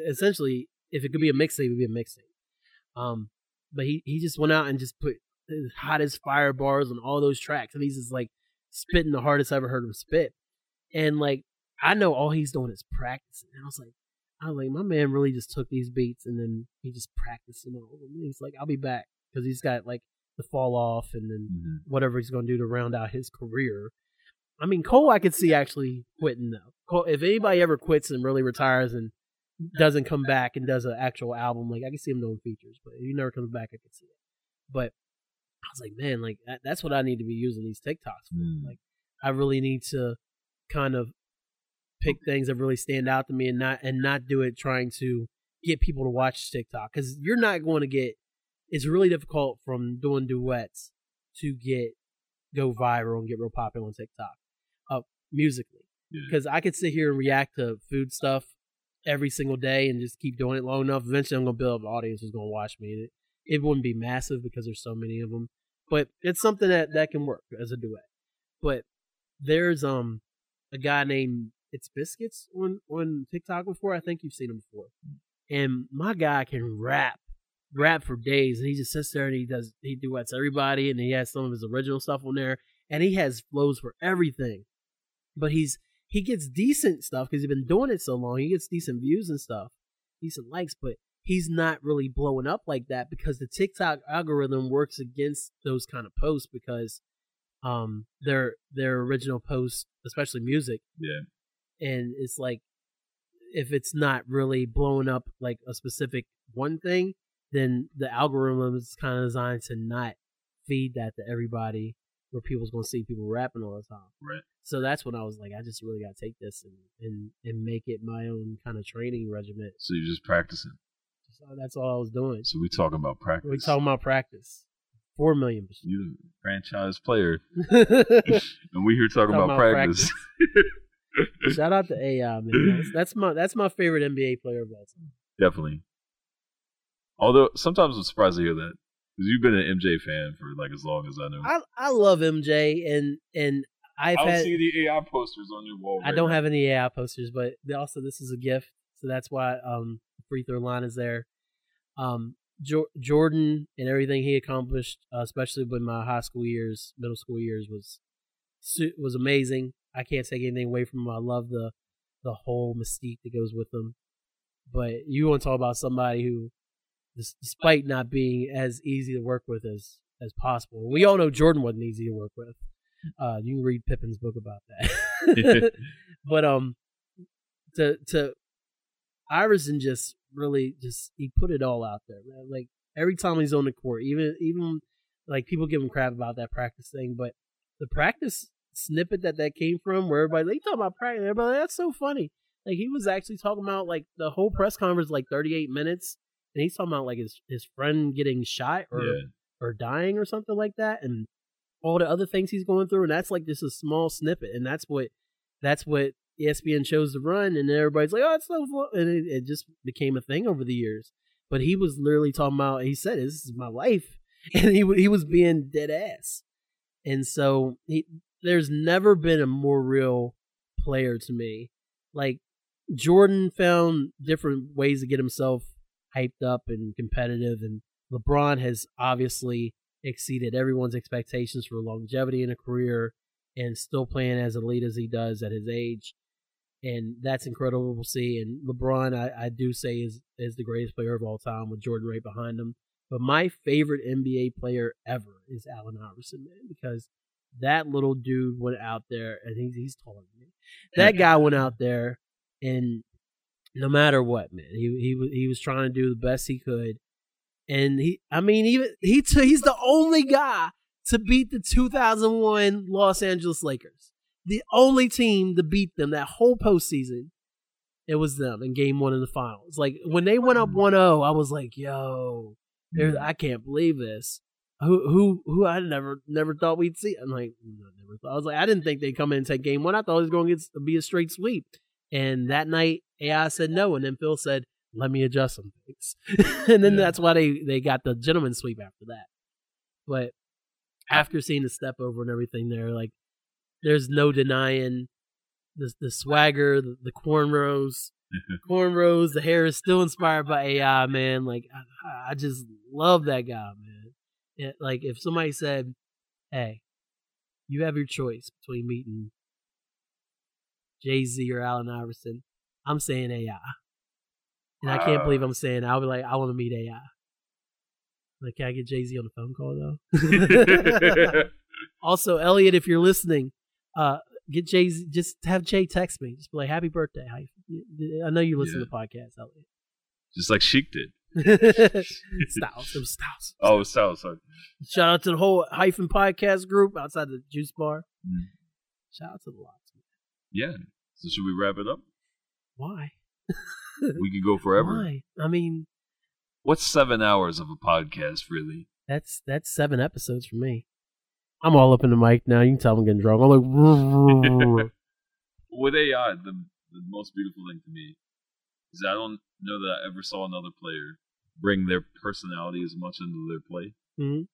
essentially, if it could be a mixtape, it'd be a mixtape." Um, but he he just went out and just put his hottest fire bars on all those tracks, and he's just like spitting the hardest I've ever heard him spit. And like I know all he's doing is practicing. And I was like, I was like, my man really just took these beats and then he just practiced them all. And he's like, I'll be back because he's got like the fall off and then Mhm. whatever he's going to do to round out his career. I mean, Cole, I could see actually quitting though. Cole, if anybody ever quits and really retires and doesn't come back and does an actual album, like I can see him doing features, but if he never comes back, I can see it. But I was like, man, like that, that's what I need to be using these TikToks for. Mm. Like, I really need to kind of pick things that really stand out to me and not and not do it trying to get people to watch TikTok because you're not going to get. It's really difficult from doing duets to get go viral and get real popular on TikTok, uh, musically. Yeah. Because I could sit here and react to food stuff every single day and just keep doing it long enough. Eventually, I'm gonna build up an audience who's gonna watch me. It, it wouldn't be massive because there's so many of them, but it's something that that can work as a duet. But there's um a guy named It's Biscuits on on TikTok before. I think you've seen him before. And my guy can rap, rap for days, and he just sits there and he does he duets everybody, and he has some of his original stuff on there, and he has flows for everything. But he's he gets decent stuff because he's been doing it so long. He gets decent views and stuff, decent likes, but he's not really blowing up like that because the TikTok algorithm works against those kind of posts because um their their original posts, especially music, Yeah. and it's like if it's not really blowing up like a specific one thing, then the algorithm is kind of designed to not feed that to everybody where people's gonna see people rapping all the time. Right. So that's when I was like, I just really gotta take this and and, and make it my own kind of training regiment. So you're just practicing. So that's all I was doing. So we talking about practice. We talking about practice. Four million. you franchise player, and we here talking, Talking about, about practice. out to AI man. That's, that's my that's my favorite NBA player of all time. Definitely. Although sometimes I'm surprised to hear that because you've been an MJ fan for like as long as I know. I I love MJ and and I've I had see the AI posters on your wall. I don't now. have any AI posters, but also this is a gift, so that's why um the free throw line is there. Um, jo- Jordan and everything he accomplished, uh, especially with my high school years, middle school years, was was amazing. I can't take anything away from him. I love the the whole mystique that goes with him. But you want to talk about somebody who, despite not being as easy to work with as as possible, we all know Jordan wasn't easy to work with. Uh, you can read Pippen's book about that. but um, to to Iverson just really just he put it all out there, man. Like every time he's on the court, even even like people give him crap about that practice thing, but the practice snippet that that came from, where everybody like talking about practice, everybody like, that's so funny. Like he was actually talking about like the whole press conference, like 38 minutes, and he's talking about like his his friend getting shot or Yeah. or dying or something like that, and all the other things he's going through, and that's like just a small snippet, and that's what that's what ESPN chose to run, and everybody's like, oh, it's so fun, and it, it just became a thing over the years. But he was literally talking about. He said, "This is my life," and he he was being dead ass. And so he, there's never been a more real player to me. Like Jordan found different ways to get himself hyped up and competitive, and LeBron has obviously exceeded everyone's expectations for longevity in a career and still playing as elite as he does at his age. And that's incredible to see. And LeBron, I, I do say, is is the greatest player of all time with Jordan right behind him. But my favorite NBA player ever is Allen Iverson, man, because that little dude went out there, and he's he's taller than me. That guy went out there, and no matter what, man, he he was he was trying to do the best he could, and he, I mean, even he t- he's the only guy to beat the 2001 Los Angeles Lakers, the only team to beat them that whole postseason. It was them in Game One in the finals. Like when they went up mm. 1-0, I was like, "Yo, mm. I can't believe this." Who who who I never never thought we'd see. I'm like, I never thought. I was like, I didn't think they'd come in and take game one. I thought it was going to be a straight sweep. And that night, AI said no, and then Phil said, "Let me adjust some things." and then Yeah. that's why they they got the gentleman sweep after that. But after seeing the step over and everything, there like, there's no denying the the swagger, the, the cornrows, mm-hmm. cornrows. The hair is still inspired by AI, man. Like I, I just love that guy, man. Yeah, like if somebody said, "Hey, you have your choice between meeting Jay Z or Allen Iverson," I'm saying AI, and I can't believe I'm saying. I'll be like, I want to meet AI. Like, can I get Jay Z on the phone call though? also, Elliot, if you're listening, uh, get Jay Z. Just have Jay text me. Just be like, "Happy birthday!" I know you listen Yeah. to podcasts, Elliot. Just like Sheek did. Styles, it was Styles. Oh, so sorry. Shout out to the whole hyphen podcast group outside the juice bar. Mm. Shout out to the LOX. Yeah. So should we wrap it up? Why? We could go forever. Why? I mean, What's seven hours of a podcast, really? that's that's seven episodes for me. I'm all up in the mic now. You can tell I'm getting drunk. I'm like, With AI, the the most beautiful thing to me is I don't know that I ever saw another player bring their personality as much into their play. Mhm.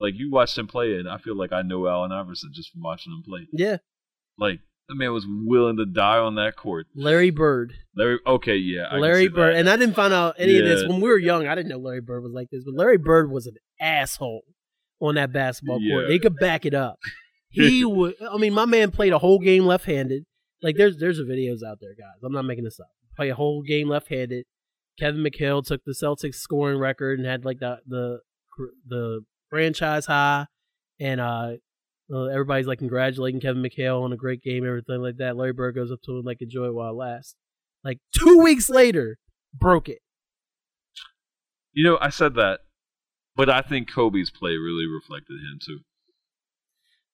Like you watched him play, and I feel like I know Allen Iverson just from watching him play. yeah, Like the man was willing to die on that court. Larry Bird. Larry, okay, yeah, I Larry Bird, that. and I didn't find out any of this when we were young. I didn't know Larry Bird was like this, but Larry Bird was an asshole on that basketball court. Yeah. He could back it up. He would. I mean, my man played a whole game left-handed. Like there's there's videos out there, guys. I'm not making this up. Play a whole game left-handed. Kevin McHale took the Celtics scoring record and had like the the the franchise high, and uh, uh, everybody's like congratulating Kevin McHale on a great game, everything like that. Larry Bird goes up to him like enjoy it while it lasts. Like two weeks later, broke it. You know, I said that, but I think Kobe's play really reflected him too.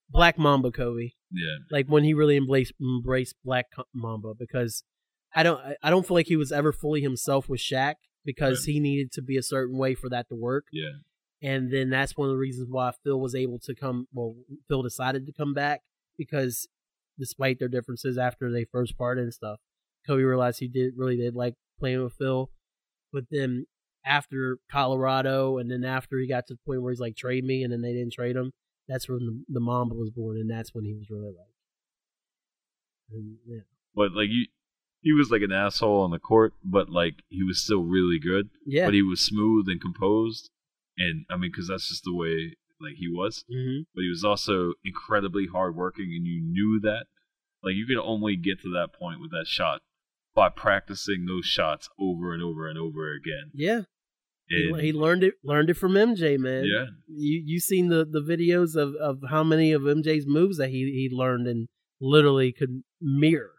Black Mamba Kobe, Yeah, like when he really embraced embraced Black Mamba, because I don't I- don't feel like he was ever fully himself with Shaq because he needed to be a certain way for that to work. yeah, and then that's one of the reasons why Phil was able to come. Well, Phil decided to come back because, despite their differences after they first parted and stuff, Kobe realized he did really did like playing with Phil. But then after Colorado, and then after he got to the point where he's like trade me, and then they didn't trade him. That's when the, the Mamba was born, and that's when he was really like, and, yeah, but like you, he was like an asshole on the court, but like he was still really good. yeah. But he was smooth and composed, and I mean, because that's just the way like he was. hmm But he was also incredibly hardworking, and you knew that. Like you could only get to that point with that shot by practicing those shots over and over and over again. yeah. He, And, he learned it learned it from MJ, man. yeah, you you seen the the videos of of how many of MJ's moves that he he learned and literally could mirror.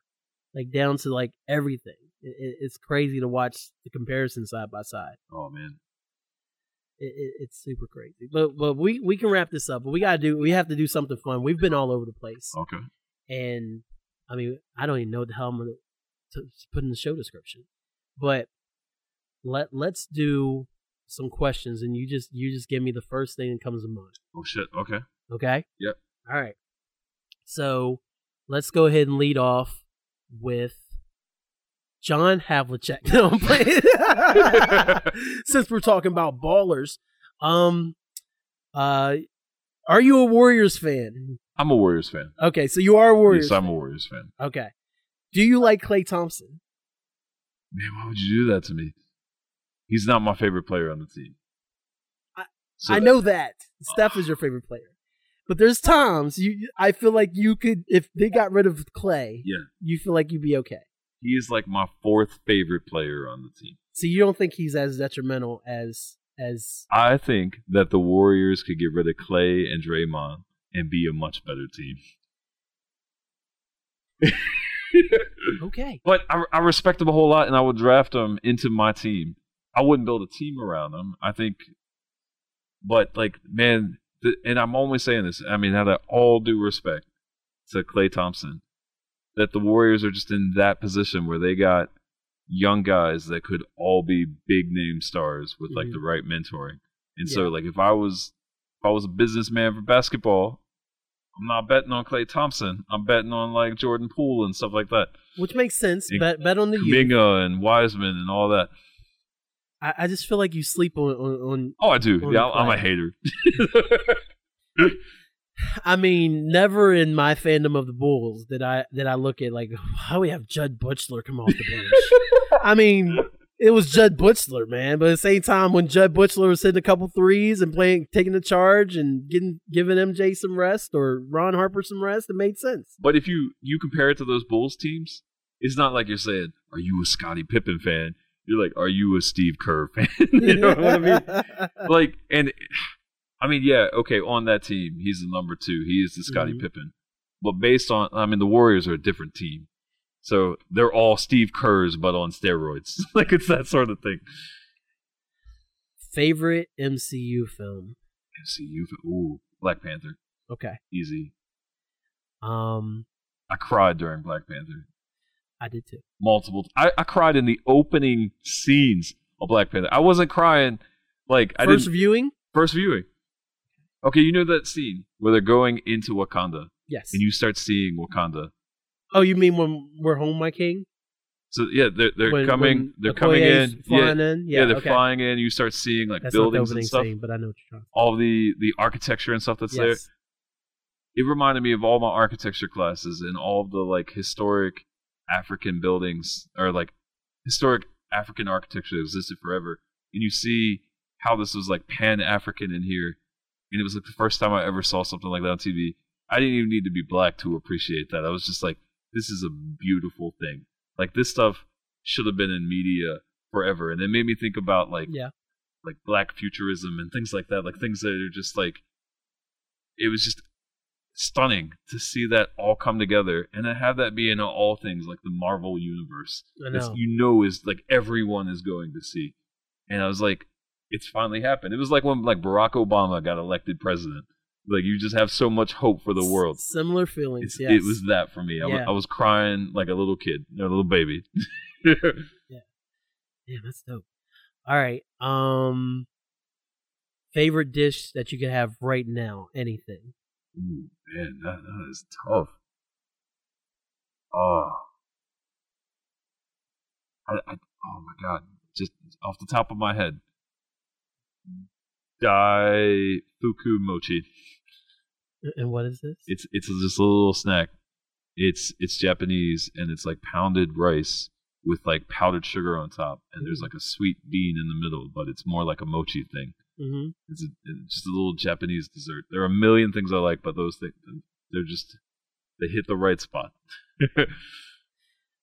like down to like everything. It, it, it's crazy to watch the comparison side by side. Oh man. It, it, it's super crazy. But but we we can wrap this up. But we gotta do we have to do something fun. We've been all over the place, Okay. and I mean I don't even know what the hell I'm gonna to put in the show description. But let let's do some questions, and you just you just give me the first thing that comes to mind. Oh shit. Okay. Okay. Yep. All right. So let's go ahead and lead off with John Havlicek. No, I'm playing. Since we're talking about ballers, um, uh, are you a Warriors fan? I'm a Warriors fan. Okay, so you are a Warriors. Yes, I'm a. Warriors fan. Okay. Do you like Klay Thompson? Man, why would you do that to me? He's not my favorite player on the team. I- So I know that Steph is your favorite player, but there's times you. I feel like you could, if they got rid of Klay, Yeah, you feel like you'd be okay. he is like my fourth favorite player on the team. So you don't think he's as detrimental as as I think that the Warriors could get rid of Klay and Draymond and be a much better team. okay. But I, I respect him a whole lot, and I would draft him into my team. I wouldn't build a team around him. I think, but like, man, the, and I'm only saying this. I mean, out of all due respect to Klay Thompson, that the Warriors are just in that position where they got young guys that could all be big name stars with like Mhm. the right mentoring. And Yeah. so, like, if I was if I was a businessman for basketball, I'm not betting on Klay Thompson. I'm betting on like Jordan Poole and stuff like that. Which makes sense. And Bet bet on the youth. Kuminga and Wiseman and all that. I, I just feel like you sleep on on. on Oh, I do. Yeah, I'm a hater. I mean, never in my fandom of the Bulls did I did I look at like how we have Jud Buechler come off the bench. I mean, it was Jud Buechler, man. But at the same time, when Jud Buechler was hitting a couple threes and playing, taking the charge and getting giving MJ some rest or Ron Harper some rest, it made sense. but if you you compare it to those Bulls teams, it's not like you're saying, "Are you a Scottie Pippen fan?" You're like, "Are you a Steve Kerr fan?" you know what I mean? Like, and I mean, yeah, okay, on that team, he's the number two. He is the Scottie Mhm. Pippen. But based on, I mean, the Warriors are a different team. So they're all Steve Kerrs, but on steroids. like, it's that sort of thing. Favorite MCU film? MCU, film. ooh, Black Panther, Okay. easy. Um, I cried during Black Panther. I did too. multiple. I, I cried in the opening scenes of Black Panther. I wasn't crying like I First didn't viewing? first viewing. Okay, you know that scene where they're going into Wakanda Yes. and you start seeing Wakanda. Oh, you mean when we're home, my king? So yeah, they're they're When- coming. when they're coming in. Flying yeah, in? yeah, Yeah, they're okay. flying in. You start seeing like That's not the buildings and stuff. scene, but I know what you're trying. All the the architecture and stuff that's there. It reminded me of all my architecture classes and all the like historic African buildings or like historic African architecture that existed forever. And you see how this was like pan African in here. And it was like the first time I ever saw something like that on TV. I didn't even need to be black to appreciate that. I was just like, this is a beautiful thing. Like this stuff should have been in media forever. And it made me think about like Yeah. like black futurism and things like that, like things that are just like it was just stunning to see that all come together and to have that be in all things like the Marvel universe. Know. you know is like everyone is going to see. And I was like, it's finally happened. It was like when like Barack Obama got elected president. Like you just have so much hope for the world. S- Similar feelings. Yes. It was that for me. I, Yeah. I was crying like a little kid, a little baby. Yeah, that's dope. All right. Um, favorite dish that you could have right now? Anything? Ooh, man, that, that is tough. Oh. I, I, oh my god. Just off the top of my head. Dai Fuku Mochi. And what is this? It's it's just a little snack. It's it's Japanese and it's like pounded rice with like powdered sugar on top and there's like a sweet bean in the middle, but it's more like a mochi thing. hmm It's, a, it's just a little Japanese dessert. There are a million things I like, but those things they're just they hit the right spot.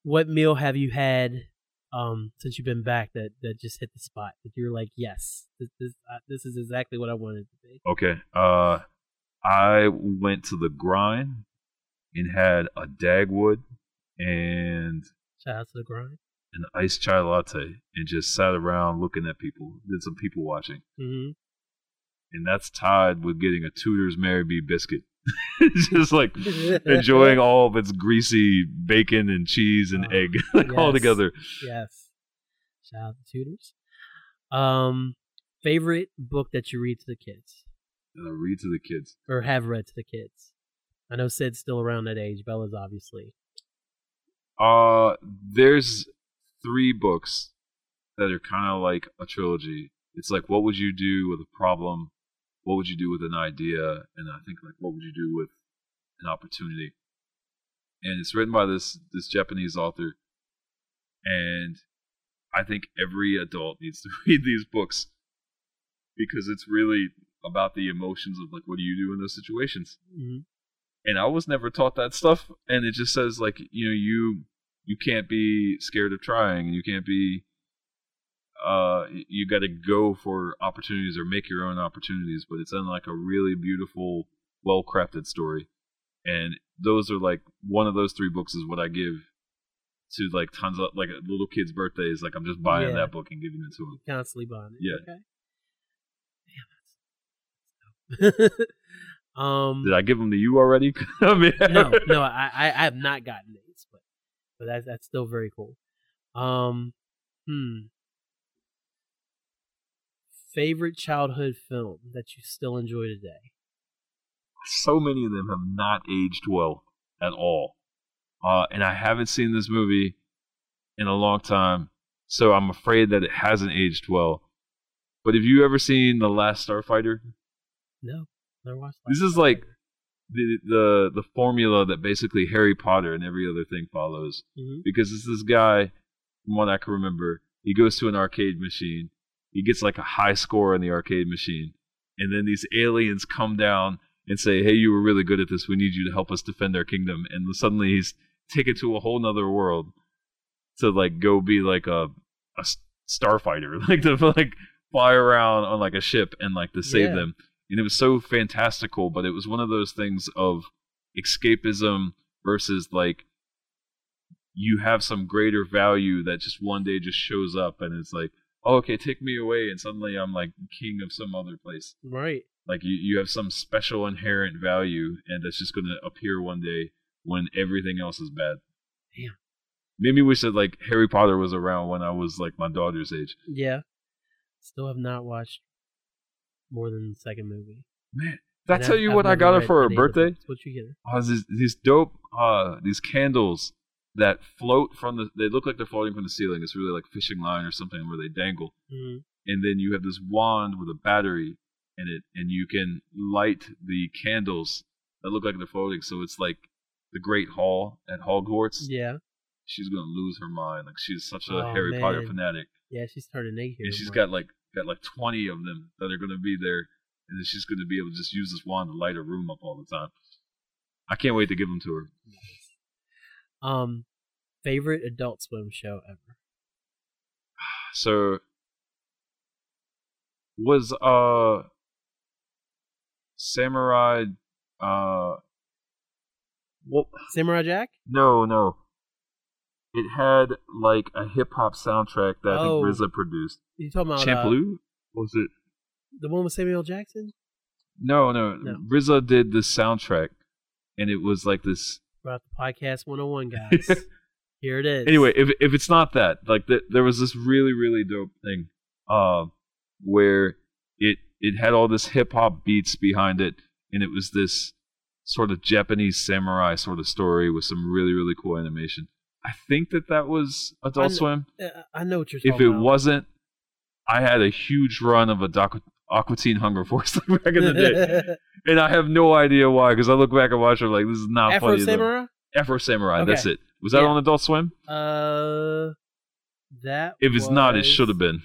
What meal have you had um since you've been back that that just hit the spot that you're like, yes, this this, uh, this is exactly what I wanted to be. okay, uh, I went to the grind and had a Dagwood and Shout out to the grind. an iced chai latte and just sat around looking at people. Did some people watching, Mm-hmm. and that's tied with getting a Tudor's Mary B biscuit. just like enjoying all of its greasy bacon and cheese and Oh, egg like all together. Yes. Shout out to Tudor's. Um, favorite book that you read to the kids Uh, read to the kids. or have read to the kids. I know Sid's still around that age. Bella's obviously. Uh, there's three books that are kind of like a trilogy. It's like, what would you do with a problem? What would you do with an idea? And I think like, what would you do with an opportunity? And it's written by this this Japanese author, and I think every adult needs to read these books because it's really about the emotions of like, what do you do in those situations? Mhm. and I was never taught that stuff. And it just says like you know you you can't be scared of trying, and you can't be uh you got to go for opportunities or make your own opportunities. But it's in like a really beautiful, well crafted story, and those are like one of those three books is what I give to like tons of like little kids' birthdays. Like I'm just buying Yeah. that book and giving it to them. Constantly buying it. Yeah. Okay. Damn, that's. um. Did I give them to you already? I mean, no, no, I, I I have not gotten these, but but that's that's still very cool. Um, hmm. Favorite childhood film that you still enjoy today? so many of them have not aged well at all. Uh, and I haven't seen this movie in a long time, so I'm afraid that it hasn't aged well. But have you ever seen The Last Starfighter? No, never watched. This is like the the the formula that basically Harry Potter and every other thing follows. hmm Because it's this guy, from what I can remember, he goes to an arcade machine, he gets like a high score on the arcade machine, and then these aliens come down and say, "Hey, you were really good at this. We need you to help us defend our kingdom." And suddenly he's taken to a whole nother world to like go be like a a starfighter, like to like fly around on like a ship and like to save Yeah. them. And it was so fantastical, but it was one of those things of escapism versus like you have some greater value that just one day just shows up and it's like, oh, okay, take me away, and suddenly I'm like king of some other place. Right. Like you, you have some special inherent value, and that's just going to appear one day when everything else is bad. Damn. Made me wish that like Harry Potter was around when I was like my daughter's age. Yeah. Still have not watched more than the second movie. Man, did I tell you I've what I got her for her any of the birthday? What you get her? Oh, these, these dope, uh, these candles that float from the. They look like they're floating from the ceiling. It's really like fishing line or something where they dangle. Mhm. and then you have this wand with a battery in it, and you can light the candles that look like they're floating. So it's like the Great Hall at Hogwarts. Yeah. She's gonna lose her mind. Like she's such a Oh, Harry Potter fanatic, Yeah, she's turning here. and she's got like got like twenty of them that are gonna be there, and then she's gonna be able to just use this wand to light her room up all the time. I can't wait to give them to her. um favorite Adult Swim show ever. So was uh Samurai uh well Samurai Jack. no no it had like a hip hop soundtrack that I Oh. think RZA produced. You talking about uh, Champloo was it? the one with Samuel Jackson? No, no, No. RZA did the soundtrack, and it was like this. About the podcast 101 guys. Here it is. Anyway, if if it's not that, like the, there was this really really dope thing, uh, where it it had all this hip hop beats behind it, and it was this sort of Japanese samurai sort of story with some really really cool animation. I think that that was Adult I Swim. Uh, I know what you're talking If it about. wasn't, I had a huge run of a doc- Aqua Teen Hunger Force back in the day, and I have no idea why. Because I look back and watch it, like this is not Afro funny. Samurai? Afro Samurai. Okay. That's it. Was that Yeah. on Adult Swim? Uh that If it's not, it should have been.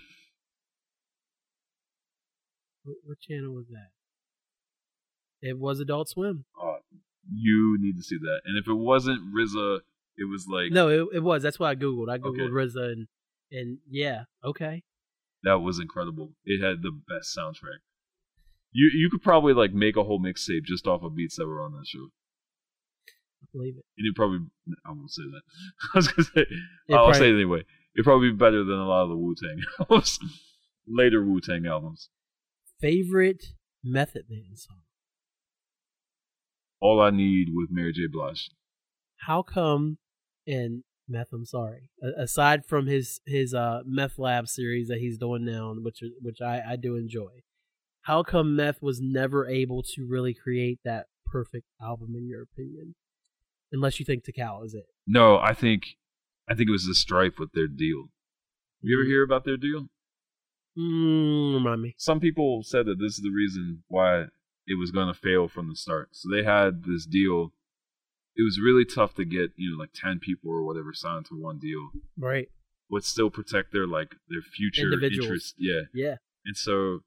What, what channel was that? It was Adult Swim. Uh, you need to see that. And if it wasn't RZA, it was like No, it, it was. That's why I googled. I googled Okay. RZA and and yeah, okay. that was incredible. It had the best soundtrack. You you could probably like make a whole mixtape just off of beats that were on that show. Believe it. And it probably I won't say that. I was gonna say It I'll probably- say it anyway. It'd probably be better than a lot of the Wu Tang albums. Later Wu Tang albums. Favorite Method Man song. All I Need with Mary J. Blige. How come? And Meth, I'm sorry. Aside from his his uh Meth Lab series that he's doing now, which which I I do enjoy. How come Meth was never able to really create that perfect album in your opinion? Unless you think Tical is it. No, I think I think it was the strife with their deal. You ever hear about their deal? Mm, remind me. Some people said that this is the reason why it was going to fail from the start. So they had this deal. It was really tough to get, you know, like 10 people or whatever signed to one deal, Right. but still protect their like their future interest. Yeah. Yeah. And so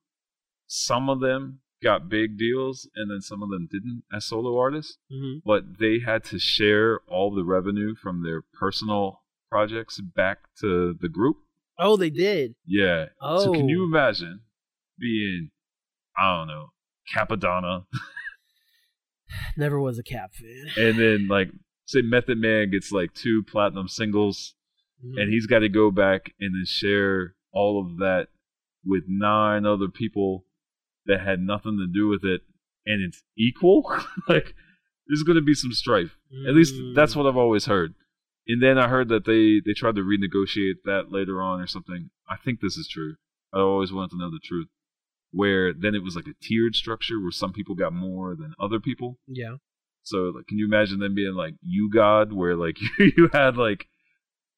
some of them got big deals and then some of them didn't as solo artists, hmm but they had to share all the revenue from their personal projects back to the group. Oh, they did. Yeah. Oh. So can you Oh. imagine being, I don't know, Cappadonna, Never was a Cap fan. and then like say Method Man gets like two platinum singles, Mhm. and he's got to go back and then share all of that with nine other people that had nothing to do with it, and it's equal. like there's going to be some strife. At least that's Mm. what I've always heard. And then I heard that they they tried to renegotiate that later on or something. I think this is true. I always wanted to know the truth. Where then it was like a tiered structure where some people got more than other people. Yeah. So like, can you imagine them being like you God, where like you had like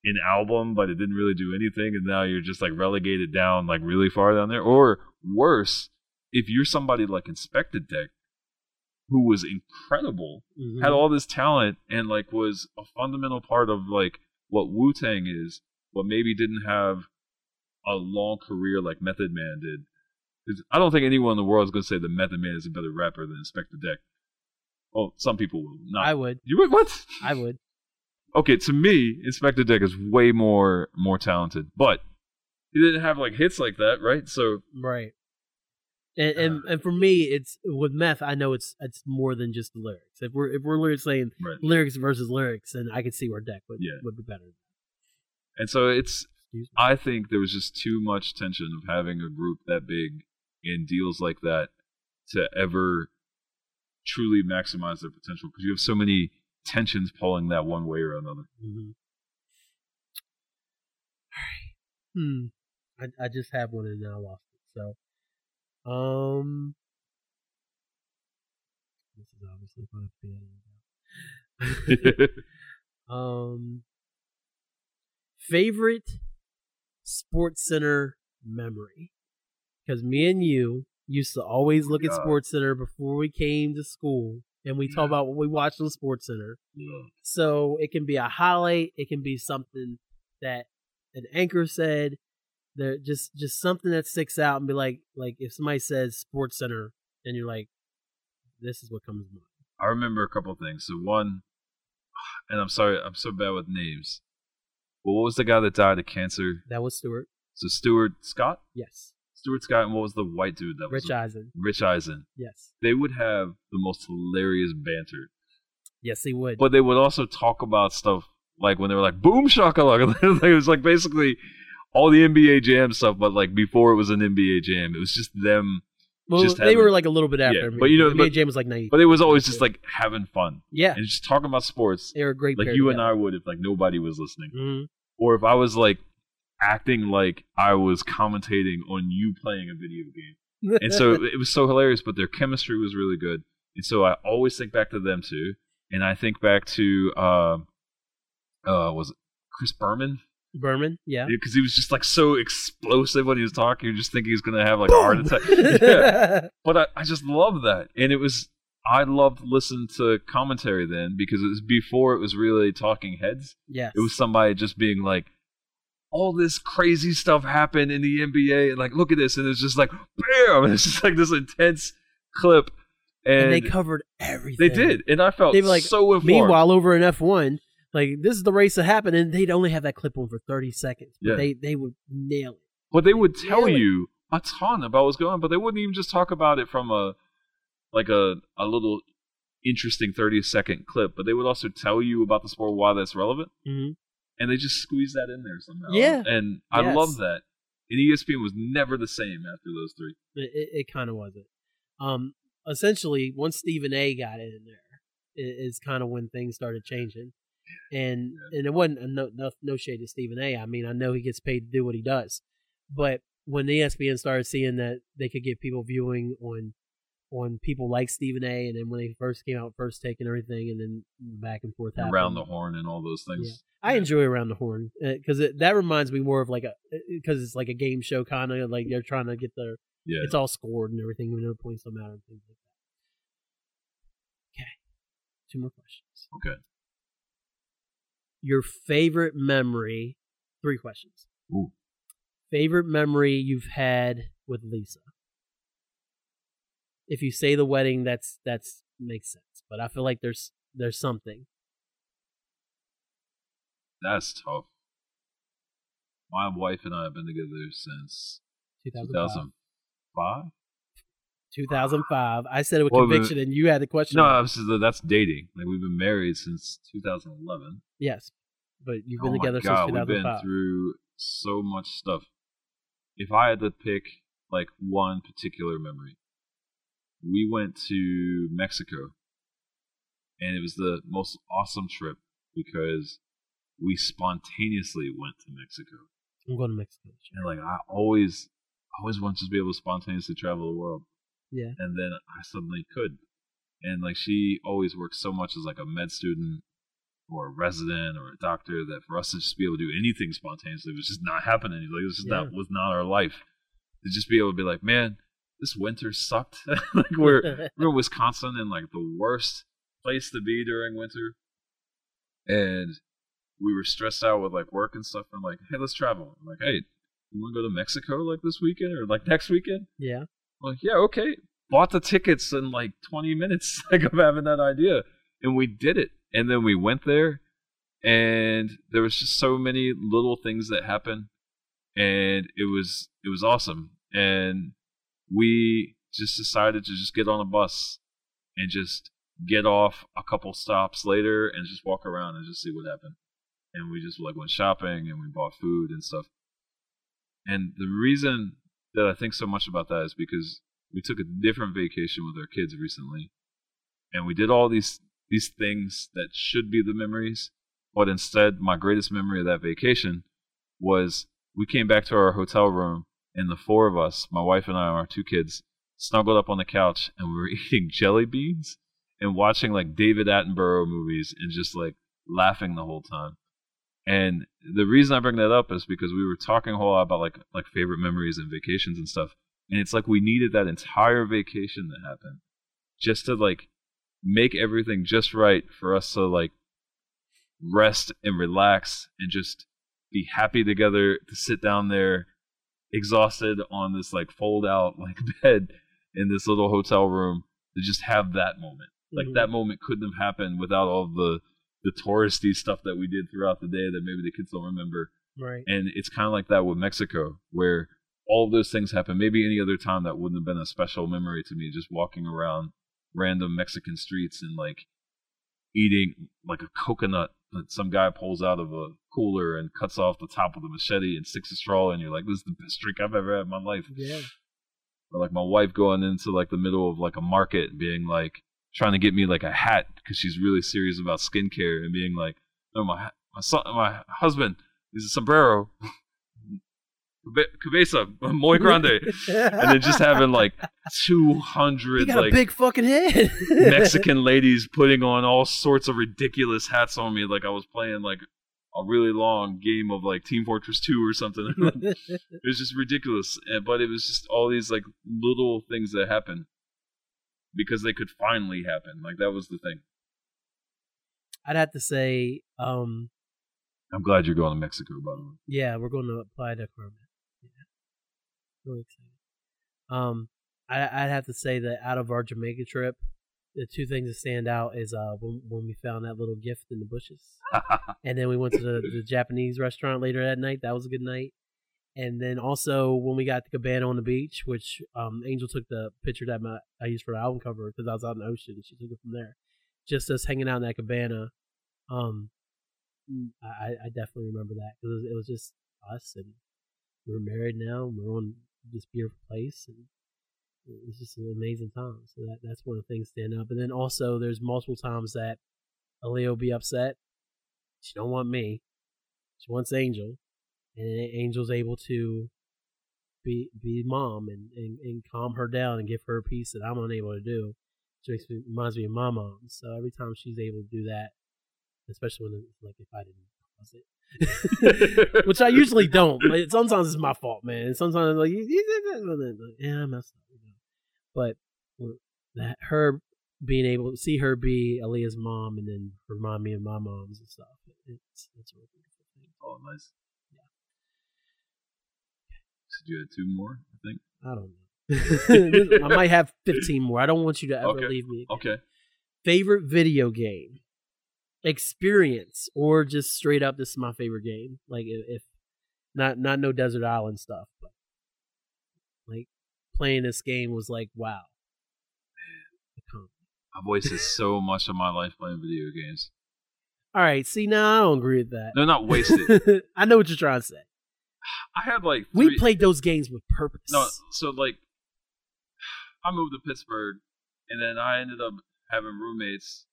an album but it didn't really do anything, and now you're just like relegated down like really far down there. Or worse, if you're somebody like Inspectah Deck, who was incredible Mhm. had all this talent and like was a fundamental part of like what Wu Tang is, but maybe didn't have a long career like Method Man did. I don't think anyone in the world is going to say that Method Man is a better rapper than Inspectah Deck. Well, some people will. Not. I would. You would what? I would. Okay, to me, Inspectah Deck is way more more talented, but he didn't have like hits like that, right? So Right. And, and and for me, it's with meth. I know it's it's more than just the lyrics. If we're if we're literally saying right. lyrics versus lyrics, then I could see where Deck would Yeah. would be better. And so it's I think there was just too much tension of having a group that big in deals like that to ever truly maximize their potential because you have so many tensions pulling that one way or another. Mhm. All right. Hmm. I I just have one and now I lost it. So, um, this is obviously going to be edited out. um, favorite Sports Center memory? Because me and you used to always look at Sports Center before we came to school, and we talk about what we watched on Sports Center. yeah. So it can be a highlight. It can be something that an anchor said. There just just something that sticks out and be like like if somebody says Sports Center and you're like, this is what comes to mind. I remember a couple of things. So one, and I'm sorry, I'm so bad with names. But what was the guy that died of cancer? That was Stuart. So Stuart Scott, Yes. Stuart Scott, and what was the white dude that was Rich Eisen. Rich Eisen. Yes. They would have the most hilarious banter. Yes, they would. but they would also talk about stuff like when they were like boom shakalaka. it was like basically all the NBA Jam stuff, but like before it was an NBA Jam, it was just them. well, just they having- were like a little bit after Yeah, me. but you know, NBA but- James was like ninety. But it was always just like having fun yeah, and just talking about sports, they were great. like you and. I would if like nobody was listening, Mhm. or if I was like acting like I was commentating on you playing a video game. and so it was so hilarious. But their chemistry was really good, and so I always think back to them too. And I think back to uh, uh, was it Chris Berman? Berman, yeah. because he was just like so explosive when he was talking. You just thinking he was gonna have like a heart attack. yeah. But I, I just love that, and it was I loved listening to commentary then because it was before it was really talking heads. Yeah, It was somebody just being like, all this crazy stuff happened in the NBA, and like look at this, and it's just like bam, and it's just like this intense clip, and, and they covered everything. they did, and I felt They were like, so informed. Meanwhile, over in F one, like this is the race that happened, and they'd only have that clip on for thirty seconds. But Yeah. they they would nail it. But they would tell Really? you a ton about what's going on, but they wouldn't even just talk about it from a like a a little interesting 30 second clip, but they would also tell you about the sport why that's relevant, hmm and they just squeeze that in there somehow. Yeah. and I Yes. love that. And ESPN was never the same after those three. It, it, it kind of wasn't. Um, essentially, once Stephen A. got in there, i- kind of when things started changing. And and it wasn't a no, no no shade to Stephen A. I mean, I know he gets paid to do what he does, but when ESPN started seeing that they could get people viewing on on people like Stephen A. and then when they first came out, first take and everything, and then back and forth happened. Around the horn and all those things. I enjoy around the horn uh, because that reminds me more of like a because it's like a game show kind of like they're trying to get their Yeah. it's all scored and everything. We know points don't matter and things like that. Okay, two more questions. Okay. Your favorite memory? Three questions. Ooh. Favorite memory you've had with Lisa? If you say the wedding, that's that's makes sense. But I feel like there's there's something. That's tough. My wife and I have been together since 2005. 2005. 2005. I said it with Well, conviction, and you had the question. No, that's dating. Like we've been married since 2011. yes, but you've oh been my together God, since we've been through so much stuff. If I had to pick like one particular memory, we went to Mexico, and it was the most awesome trip because we spontaneously went to Mexico. I'm going to Mexico. And like I always, always want to just be able to spontaneously travel the world. Yeah. And then I suddenly could. And like she always worked so much as like a med student or a resident or a doctor that for us to just be able to do anything spontaneously was just not happening. Like it was just Yeah. that was not our life. To just be able to be like, man, this winter sucked. like we're we're in Wisconsin and like the worst place to be during winter. And we were stressed out with like work and stuff and like, hey, let's travel. I'm like, hey, you wanna go to Mexico like this weekend or like next weekend? yeah. Like, yeah, okay. Bought the tickets in like 20 minutes, like of having that idea, and we did it. And then we went there, and there was just so many little things that happened, and it was it was awesome. And we just decided to just get on a bus and just get off a couple stops later and just walk around and just see what happened. And we just like went shopping and we bought food and stuff. And the reason that I think so much about that is because we took a different vacation with our kids recently, and we did all these these things that should be the memories, but instead, my greatest memory of that vacation was we came back to our hotel room, and the four of us, my wife and I, and our two kids, snuggled up on the couch, and we were eating jelly beans and watching like David Attenborough movies, and just like laughing the whole time. And the reason I bring that up is because we were talking a whole lot about like like favorite memories and vacations and stuff. And it's like we needed that entire vacation to happen just to like make everything just right for us to like rest and relax and just be happy together to sit down there exhausted on this like fold out like bed in this little hotel room to just have that moment. Like Mhm. that moment couldn't have happened without all the the touristy stuff that we did throughout the day that maybe the kids don't remember. Right. And it's kind of like that with Mexico, where all those things happen. Maybe any other time that wouldn't have been a special memory to me, just walking around random Mexican streets and like eating like a coconut that some guy pulls out of a cooler and cuts off the top with a machete and sticks a straw in. You're like, this is the best drink I've ever had in my life. Yeah. Or like my wife going into like the middle of like a market and being like trying to get me like a hat because she's really serious about skincare and being like, no, my my son, my husband is a sombrero, cabeza muy grande, and then just having like two hundred like big fucking head. Mexican ladies putting on all sorts of ridiculous hats on me, like I was playing like a really long game of like Team Fortress 2 or something. it was just ridiculous, but it was just all these like little things that happened because they could finally happen. Like that was the thing. I'd have to say, um, I'm glad you're going to Mexico, by the way. yeah, we're going to Playa del Carmen. Yeah. Really excited. Um, I, I'd have to say that out of our Jamaica trip, the two things that stand out is uh when, when we found that little gift in the bushes, and then we went to the, the Japanese restaurant later that night. That was a good night. And then also when we got to Cabana on the beach, which um Angel took the picture that my, I used for the album cover because I was out in the ocean, she took it from there. just us hanging out in that cabana. Um, I, I definitely remember that because it, was- it was just us and we're married now. And we're on this beautiful place and it was just an amazing time. So that that's one of the things stand up. And then also there's multiple times that Aaliyah will be upset. She don't want me. She wants Angel, and Angel's able to be be mom and, and, and calm her down and give her a peace that I'm unable to do. Which makes me reminds me of my mom. So every time she's able to do that, especially when like if I didn't cause it, which I usually don't. Like, sometimes it's my fault, man. Sometimes I'm like yeah, I messed up. But that her being able to see her be Aaliyah's mom and then remind me of my mom's and stuff. It's it's a really beautiful thing. Oh, nice. So you had two more, I think. I don't know. I might have 15 more. I don't want you to ever Okay. leave me. again. Okay. Favorite video game experience, or just straight up, this is my favorite game. Like if, if not not no desert island stuff, but like playing this game was like wow. I've wasted so much of my life playing video games. All right, see now I don't agree with that. No, not wasted. I know what you're trying to say. I had like We played those games with purpose. No, so like I moved to Pittsburgh, and then I ended up having roommates.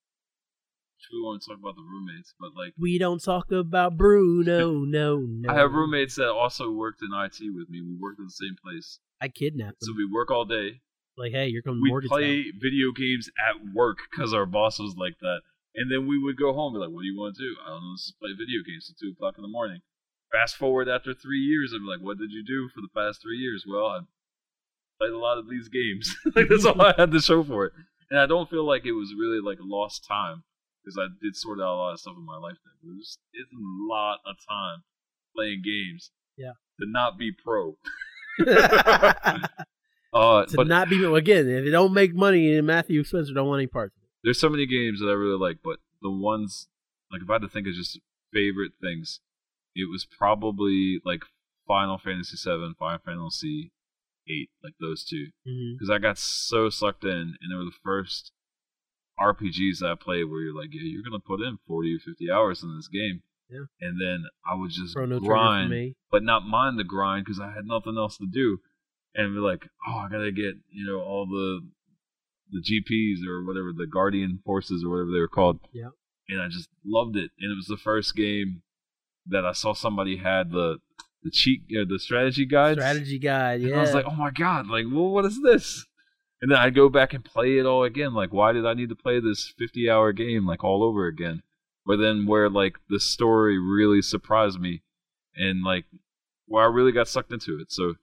We won't talk about the roommates, but like We don't talk about Bruno. No, no. I have roommates that also worked in IT with me. We worked in the same place, I kidnapped so them. we work all day. like, hey, you're coming We mortgage. play video games at work because our boss was like that, and then we would go home and be like, "What do you want to do?" I don't know. Let's just play video games at two o'clock in the morning. Fast forward after three years, I'd be like, "What did you do for the past three years?" Well, I played a lot of these games. like that's all I had to show for it, and I don't feel like it was really like lost time because I did sort out a lot of stuff in my life. Then, but it was it's a lot of time playing games. Yeah. To not be pro. to Uh, but not be again. If it don't make money, and Matthew Spencer don't want any parts of it. there's so many games that I really like, but the ones like if I had to think of just favorite things, it was probably like Final Fantasy VII, Final Fantasy eight, like those two, mm-hmm. because I got so sucked in, and they were the first RPGs that I played where you're like, yeah, you're gonna put in 40 or 50 hours in this game, Yeah. and then I would just Chrono grind, me. but not mind the grind because I had nothing else to do, and be like, oh, I gotta get you know all the the GFs or whatever the Guardian Forces or whatever they were called. Yeah. And I just loved it, and it was the first game that I saw somebody had the the cheat uh, the strategy guide. Strategy guide. And Yeah. I was like, oh my god, like, well, what is this? And then I'd go back and play it all again. Like, why did I need to play this 50 hour game, like, all over again? But then, where, like, the story really surprised me and, like, where I really got sucked into it. So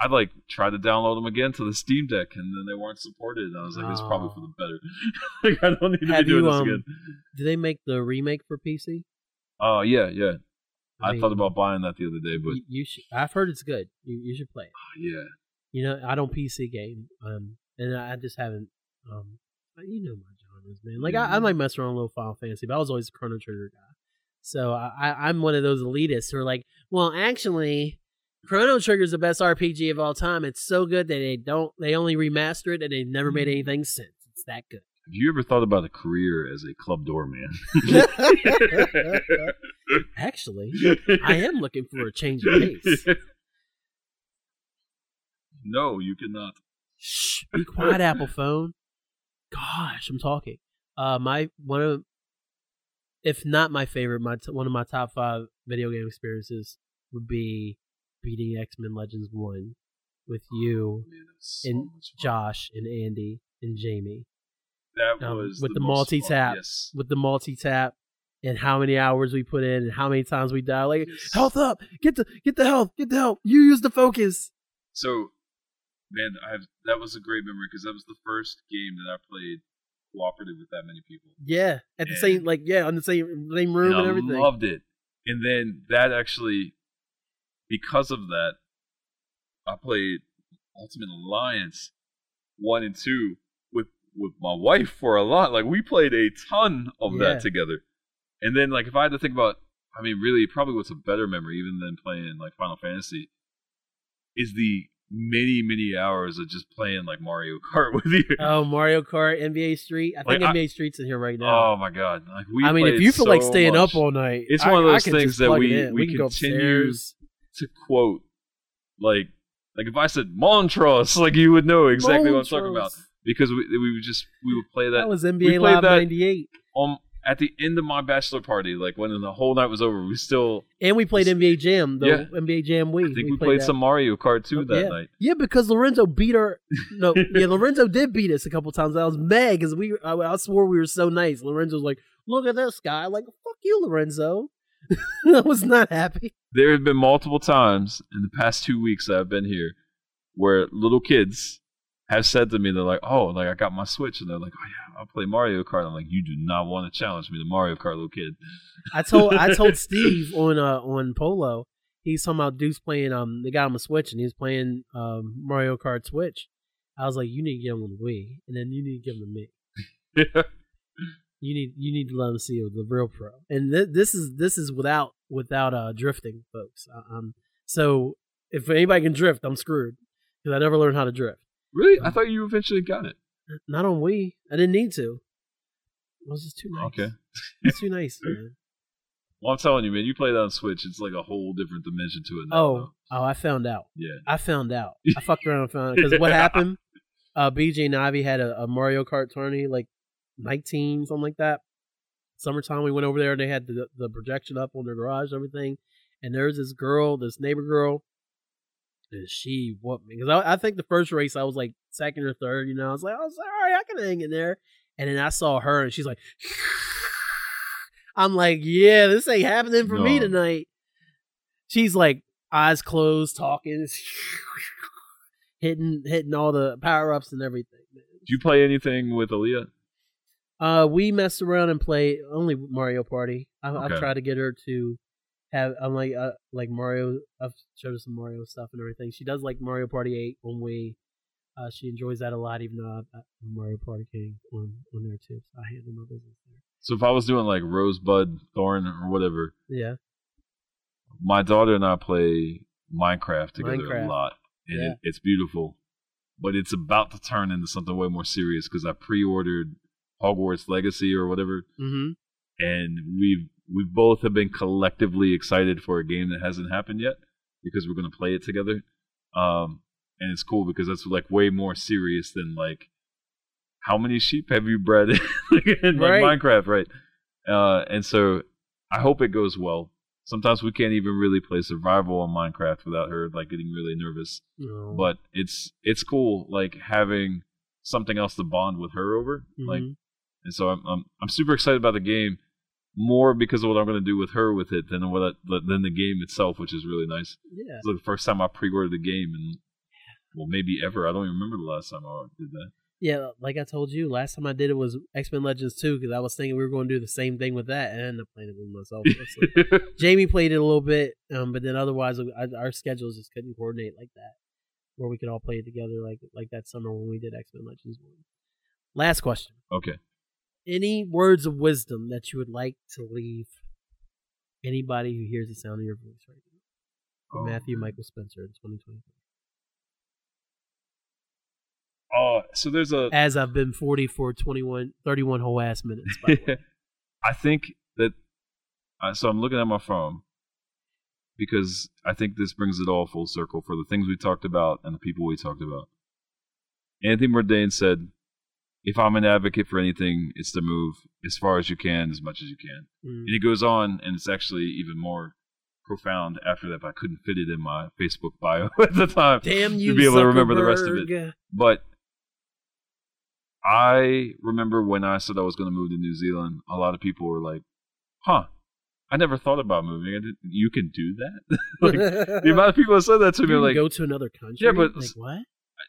I'd like, tried to download them again to the Steam Deck, and then they weren't supported. And I was like, it's probably for the better. like, I don't need to Have be doing you this um? again. Did they make the remake for PC? Oh, yeah, yeah. I, mean, thought about buying that the other day, but You, you should. I've heard it's good. You you should play it. yeah. You know, I don't PC game, um, and I just haven't. Um, but you know my genres, man. Like I, I might mess around a little Final Fantasy, but I was always a Chrono Trigger guy. So I, I- I'm one of those elitists who are like, well, actually, Chrono Trigger is the best RPG of all time. It's so good that they don't, they only remaster it, and they've never made anything since. It's that good. Have you ever thought about a career as a club doorman? Actually, I am looking for a change of pace. no, you cannot. Shh, be quiet, Apple phone. Gosh, I'm talking. Uh, my one of, if not my favorite, my t- one of my top five video game experiences would be beating X Men Legends One with you, Man, so and. Josh, and Andy, and Jamie That um, was with the most fun. multi-tap. Yes. with the multi tap. And how many hours we put in, and how many times we die. Like Yes. health up, get the get the health, get the health. You use the focus. So, man, I have that was a great memory because that was the first game that I played cooperative with that many people. Yeah, at the same like yeah, on the same same room and, and I everything. loved it. And then that actually, because of that, I played Ultimate Alliance one and two with my wife for a lot. Like we played a ton of Yeah. that together. And then like if I had to think about, I mean, really, probably what's a better memory even than playing like Final Fantasy is the many many hours of just playing like Mario Kart with you. Oh, Mario Kart, NBA Street. I think Like, I- NBA Street's in here right now. Oh my god! Like we. I mean, if you feel like staying much. up all night, It's I- one of I those things that we- we can continue- to quote, like like if I said Montrose, like you would know exactly what I'm talking about Montrose. Because we we would just we would play that, That was NBA played Live that- '98, um at the end of my bachelor party, like when the whole night was over. We still and we played NBA Jam. The Yeah. NBA Jam Wii. I think we, played, that. some Mario Kart too that yeah. night. Yeah, because Lorenzo beat our. No, yeah, Lorenzo did beat us a couple times. I was mad because we. I, I swore we were so nice. Lorenzo was like, "Look at this guy!" Like, "Fuck you, Lorenzo." I was not happy. There have been multiple times in the past two weeks that I've been here where little kids have said to me, they're like, "Oh, like I got my Switch," and they're like, "Oh yeah, I'll play Mario Kart." I'm like, "You do not want to challenge me to Mario Kart, little kid." I told I told Steve on uh on Polo. He's talking about Deuce playing um they got him a Switch and he's playing um Mario Kart Switch. I was like, you need to get him on the Wii, and then you need to give him to me. You need you need to let him see the real pro. And th- this is this is without without uh drifting, folks. Um, so if anybody can drift, I'm screwed because I never learned how to drift. Really? I thought you eventually got it. Not on Wii. I didn't need to. It was just too nice. Okay. it's too nice, man. Well, I'm telling you, man, you play that on Switch, it's like a whole different dimension to it. Now, Oh, though. oh, I found out. yeah. I found out. I fucked around and found out because what happened? Uh, BJ and Ivy had a, a Mario Kart tourney, like nineteen, something like that. Summertime, we went over there. And they had the the projection up on their garage, and everything. And there's this girl, this neighbor girl, and she whooped me because I, I think the first race I was like second or third. You know, I was like, I was like, all right, I can hang in there. And then I saw her, and she's like, I'm like, yeah, this ain't happening for me tonight. She's like eyes closed, talking, hitting hitting all the power ups and everything. Man. Did you play anything with Aaliyah? Uh, we messed around and played only Mario Party. I, I've tried to get her to have. I'm like, uh, like Mario. I've showed her some Mario stuff and everything. She does like Mario Party Eight on Wii. Uh, she enjoys that a lot, even though I'm Mario Party King on on there too. So I handle my business there. So if I was doing like Rosebud, Thorn, or whatever, Yeah, my daughter and I play Minecraft together Minecraft. a lot, and Yeah. it, it's beautiful. But it's about to turn into something way more serious because I pre-ordered Hogwarts Legacy or whatever, mm-hmm. and we've we both have been collectively excited for a game that hasn't happened yet because we're going to play it together. Um, and it's cool because that's like way more serious than like how many sheep have you bred in like, Right. Minecraft, right? Uh, and so I hope it goes well. Sometimes we can't even really play survival on Minecraft without her like getting really nervous. But it's it's cool like having something else to bond with her over. Like Mhm. and so I'm, I'm I'm super excited about the game, more because of what I'm going to do with her with it than what I, than the game itself, which is really nice. yeah, It's like the first time I pre-ordered the game, and well, maybe ever. I don't even remember the last time I did that. yeah. Like I told you, last time I did it was X Men Legends Two because I was thinking we were going to do the same thing with that, and I ended up playing it with myself. So- Jamie played it a little bit, um, but then otherwise I, our schedules just couldn't coordinate like that, where we could all play it together like like that summer when we did X Men Legends One. Last question: okay. Any words of wisdom that you would like to leave anybody who hears the sound of your voice right now? From Oh, Matthew. Michael Spencer in 2023. Oh, so there's a. As I've been 40 for 21, 31 whole ass minutes. I think that. Uh, so I'm looking at my phone because I think this brings it all full circle for the things we talked about and the people we talked about. Anthony Bourdain said, "If I'm an advocate for anything, it's to move as far as you can, as much as you can." Mm. And he goes on, and it's actually even more profound after that. But I couldn't fit it in my Facebook bio at the time Damn you, to be able to remember the rest of it. But I remember when I said I was going to move to New Zealand, a lot of people were like, "Huh." I never thought about moving. I didn't, you can do that. like, the amount of people that said that to You me, like, go to another country. Yeah, but- like what?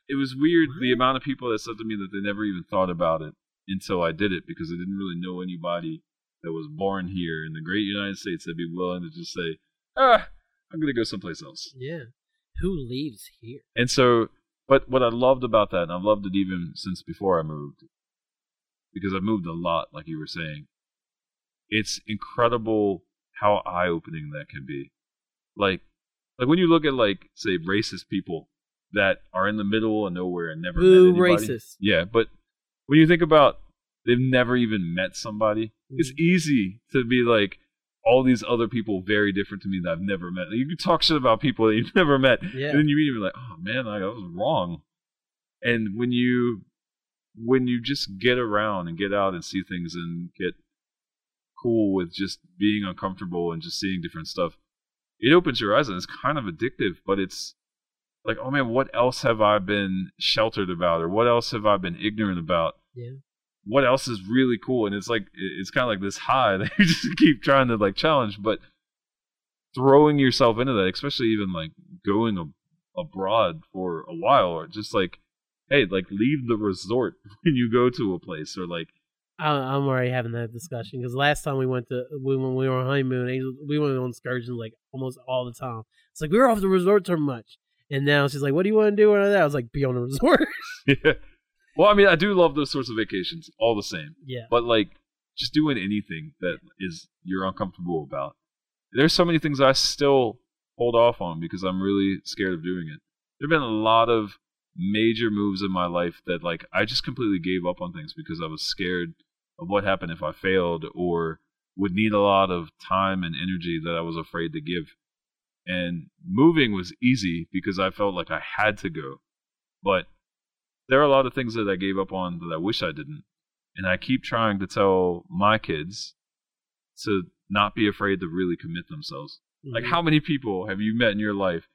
It was weird the amount of people that said to me that they never even thought about it until I did it because I didn't really know anybody that was born here in the great United States that'd be willing to just say, ah, I'm going to go someplace else. Yeah. Who leaves here? And so, but what I loved about that, and I've loved it even since before I moved, because I've moved a lot, like you were saying, it's incredible how eye opening that can be. Like, like when you look at like say racist people that are in the middle of nowhere and never Boo, met anybody. racist. Yeah, but when you think about they've never even met somebody, it's Mhm. easy to be like all these other people very different to me that I've never met. You can talk shit about people that you've never met, Yeah. and then you meet them, like, oh man, I was wrong. And when you when you just get around and get out and see things and get cool with just being uncomfortable and just seeing different stuff, it opens your eyes and it's kind of addictive, but it's like, oh man, what else have I been sheltered about, or what else have I been ignorant about? Yeah. What else is really cool? And it's like it's kind of like this high that you just keep trying to like challenge, but throwing yourself into that, especially even like going abroad for a while, or just like, hey, like leave the resort when you go to a place, or like, I, I'm already having that discussion because last time we went to we, when we were on honeymoon, we went on excursions like almost all the time. It's like we were off the resort too much, and now she's like, "What do you want to do?" And I was like, "Be on the resort." yeah. Well, I mean, I do love those sorts of vacations, all the same. yeah, but like just doing anything that is you're uncomfortable about. There's so many things I still hold off on because I'm really scared of doing it. There've been a lot of major moves in my life that like I just completely gave up on things because I was scared of what happened if I failed or would need a lot of time and energy that I was afraid to give. And moving was easy because I felt like I had to go. But there are a lot of things that I gave up on that I wish I didn't and I keep trying to tell my kids to not be afraid to really commit themselves. Like, Mhm. how many people have you met in your life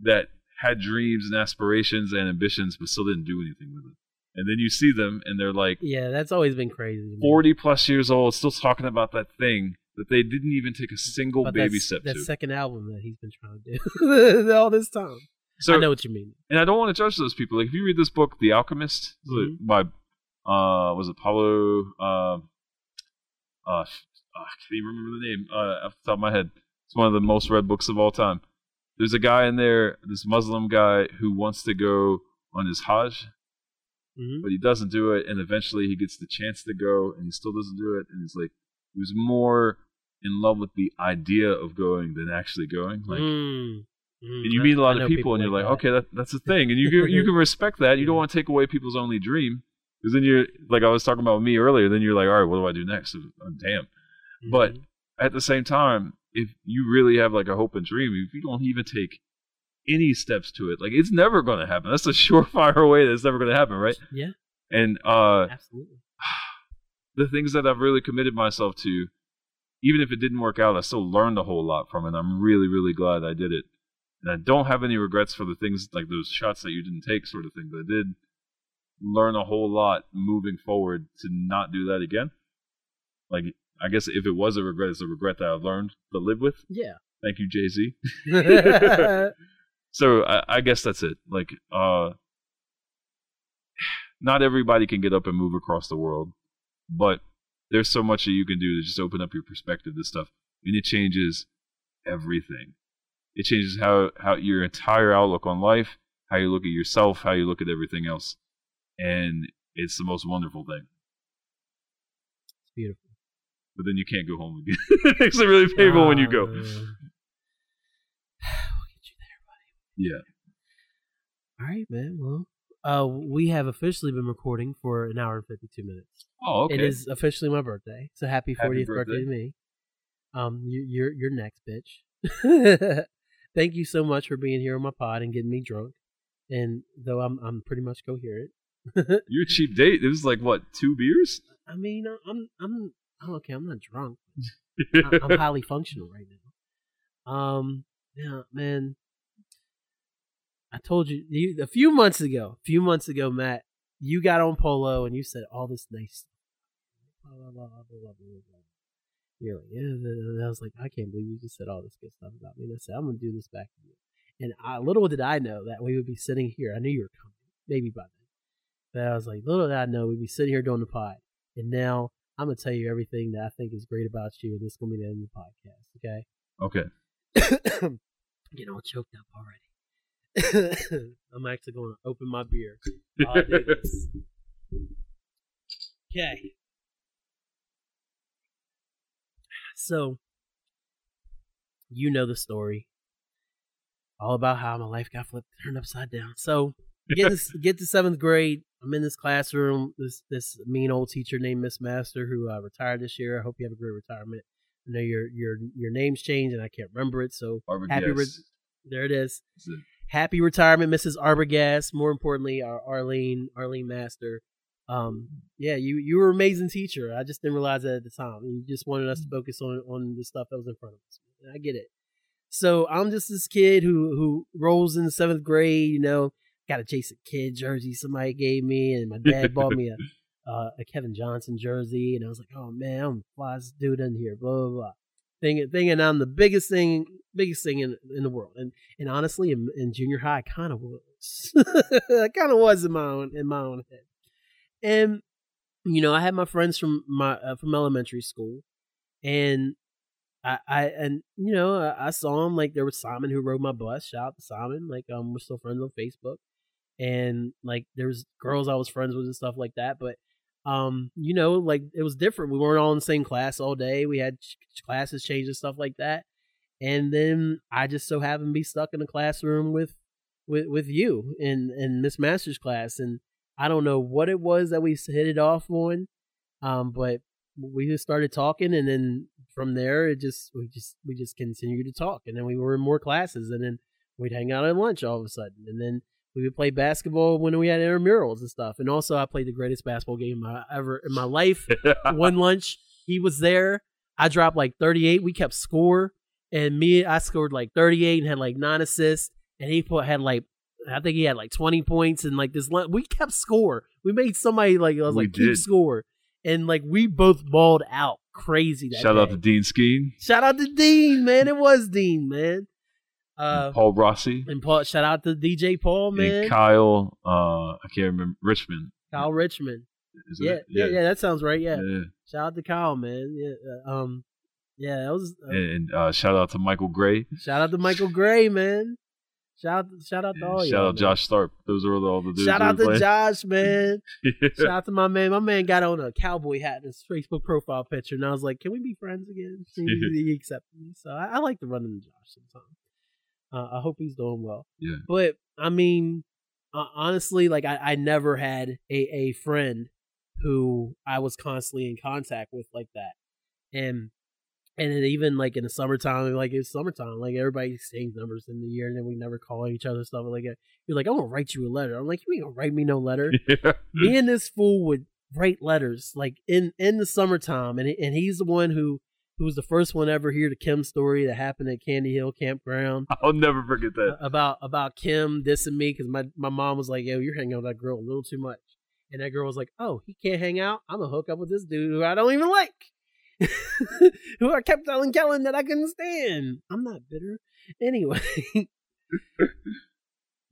that had dreams and aspirations and ambitions but still didn't do anything with it? And then you see them and they're like yeah, that's always been crazy. me. 40 plus years old, still talking about that thing that they didn't even take a single But baby step that to. second album that he's been trying to do all this time. so, I know what you mean. and I don't want to judge those people. Like, if you read this book, The Alchemist, Mhm. by uh, was it Paulo? Uh, uh, I can't even remember the name uh, off the top of my head. It's one of the most read books of all time. There's a guy in there, this Muslim guy, who wants to go on his Hajj, hmm but he doesn't do it, and eventually he gets the chance to go, and he still doesn't do it, and he's like, he was more in love with the idea of going than actually going. Like, mm. Mm. and you meet a lot of people, and you're like, that. okay, that, that's the thing, and you can, you can respect that. You don't want to take away people's only dream, because then you're like I was talking about me earlier. Then you're like, all right, what do I do next? Damn. But Mhm. at the same time, if you really have like a hope and dream, if you don't even take any steps to it, like it's never going to happen. That's a surefire way that it's never going to happen, right? yeah, And uh, absolutely. the things that I've really committed myself to, even if it didn't work out, I still learned a whole lot from it. I'm really, really glad I did it. And I don't have any regrets for the things like those shots that you didn't take, sort of thing. But I did learn a whole lot moving forward to not do that again. Like, I guess if it was a regret, it's a regret that I've learned to live with. Yeah. Thank you, Jay Z. So I, I guess that's it. Like, uh, not everybody can get up and move across the world, but there's so much that you can do to just open up your perspective to stuff, and it changes everything. It changes how how your entire outlook on life, how you look at yourself, how you look at everything else, and it's the most wonderful thing. It's beautiful. But then you can't go home again. it makes it really painful when you go. Uh, we'll get you there. Buddy. Yeah. All right, man. Well, uh, we have officially been recording for an hour and fifty-two minutes. Oh, okay. It is officially my birthday, so happy Happy fortieth birthday. birthday. to me. Um, you, you're you're next, bitch. Thank you so much for being here on my pod and getting me drunk. And though I'm I'm pretty much coherent, You're a cheap date. It was like what, two beers? I mean I'm I'm I'm okay. I'm not drunk. I- I'm highly functional right now. Um, yeah, man. I told you, you a few months ago. A few months ago, Matt, you got on Polo and you said all this nice. Blah. You're like, yeah. And I was like, I can't believe you just said all this good stuff about me. And I said, I'm gonna do this back to you. And I, little did I know that we would be sitting here. I knew you were coming, maybe by then. But I was like, little did I know we'd be sitting here doing the pod. And now I'm gonna tell you everything that I think is great about you, and this is gonna be the end of the podcast. Okay. okay. Getting all choked up already. I'm actually going to open my beer. while I do this. Okay. So, you know the story. all about how my life got flipped, turned upside down. So get to, get to seventh grade. I'm in this classroom. This this mean old teacher named Miss Master who uh, retired this year. I hope you have a great retirement. I know your your your name's changed and I can't remember it. So Arbor happy. Re- there it is. That's it. Happy retirement, Mrs. Arbogast. More importantly, our Arlene Arlene Master. Um, yeah, you you were an amazing teacher. I just didn't realize that at the time. You just wanted us to focus on on the stuff that was in front of us. And I get it. So I'm just this kid who who rolls in seventh grade. You know, got a Jason Kidd jersey somebody gave me, and my dad bought me a uh, a Kevin Johnson jersey, and I was like, oh man, I'm the flyest dude in here. Blah blah blah. Thinking, and I'm the biggest thing, biggest thing in in the world. And and honestly, in, in junior high, I kind of was. I kind of was in my own in my own head. And you know, I had my friends from my uh, from elementary school, and I, I and you know I, I saw him like there was Simon who rode my bus. Shout out to Simon. Like um, we're still friends on Facebook, and like there was girls I was friends with and stuff like that. But um, you know, like it was different. We weren't all in the same class all day. We had ch- classes change and stuff like that. And then I just so happened to be stuck in a classroom with with with you in in Miss Masters class, and I don't know what it was that we hit it off on, um, but we just started talking, and then from there, it just we just we just continued to talk, and then we were in more classes, and then we'd hang out at lunch all of a sudden, and then we would play basketball when we had intramurals and stuff, and also I played the greatest basketball game I ever in my life. One lunch, he was there. I dropped like 38. We kept score, and me, I scored like 38 and had like nine assists, and he put had like I think he had like 20 points and like this. Lunch. we kept score. We made somebody like I was We like keep score, and like we both balled out crazy. That Shout out to Dean Skeen, shout out to Dean, man. It was Dean, man. Uh, Paul Rossi, and Paul, shout out to DJ Paul, man. and Kyle. Uh, I can't remember Richmond. Kyle Richmond. Is Yeah, yeah, yeah, That sounds right. Yeah. yeah. Shout out to Kyle, man. Yeah, uh, um, yeah, that was. Uh, And uh, shout out to Michael Gray. Shout out to Michael Gray, man. Shout out, shout out to all Shout y'all. out man. Josh Starp. Those are all the dudes. Shout out to playing. Josh, man. Shout out to my man. My man got on a cowboy hat in his Facebook profile picture, and I was like, "Can we be friends again?" He, he accepted me, so I, I like to run into Josh sometimes. Uh, I hope he's doing well. Yeah. But I mean, uh, honestly, like I, I never had a a friend who I was constantly in contact with like that, and and then even like in the summertime, like it's summertime, like everybody exchanges numbers in the year, and then we never call each other stuff like that. You're like, I'm gonna write you a letter. I'm like, you ain't gonna write me no letter. me and this fool would write letters like in in the summertime, and and he's the one who who was the first one ever hear the Kim story that happened at Candy Hill Campground I'll never forget that. about about Kim dissing me because my my mom was like, "Yo, you're hanging out with that girl a little too much," and that girl was like, "Oh, he can't hang out. I'm gonna hook up with this dude who I don't even like." who I kept telling Kellen that I couldn't stand. I'm not bitter. Anyway,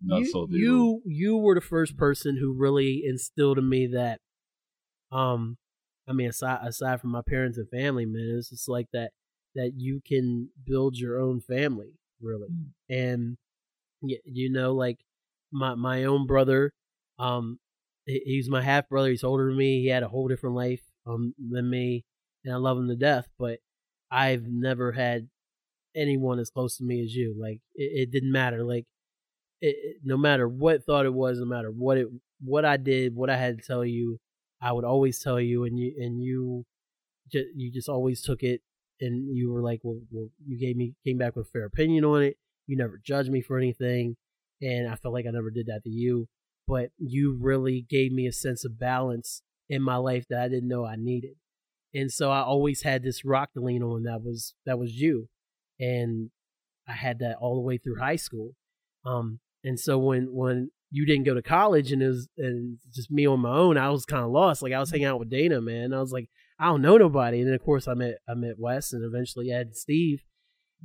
Not you, salty. you you were the first person who really instilled in me that um I mean aside aside from my parents and family, man, it's just like that that you can build your own family, really. And you know, like my my own brother, um he- he's my half brother, he's older than me, he had a whole different life um than me, and I love him to death, but I've never had anyone as close to me as you. Like it, it didn't matter. Like it- no matter what thought it was, no matter what it what I did, what I had to tell you, I would always tell you, and you and you just you just always took it, and you were like, well, well, you gave me came back with a fair opinion on it. You never judged me for anything, and I felt like I never did that to you. But you really gave me a sense of balance in my life that I didn't know I needed, and so I always had this rock to lean on. That was that was you, and I had that all the way through high school. Um, and so when when you didn't go to college and it was and just me on my own, I was kind of lost. Like I was hanging out with Dana, man. I was like, I don't know nobody. And then of course I met I met Wes and eventually Ed and Steve,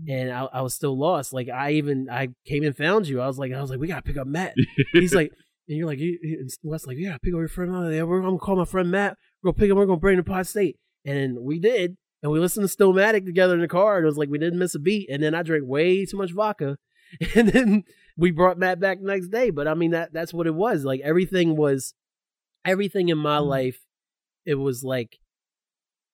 mm. and I, I was still lost. Like I even I came and found you. I was like I was like we gotta pick up Matt. He's like. And you're like, you, you- and Wes like, yeah, pick up your friend. Yeah, we're, I'm gonna call my friend Matt. We're gonna pick him. We're gonna bring him to Pod State. And we did. And we listened to Stillmatic together in the car. And it was like we didn't miss a beat. And then I drank way too much vodka. And then we brought Matt back the next day. But I mean that that's what it was. Like everything was everything in my mm-hmm. life, it was like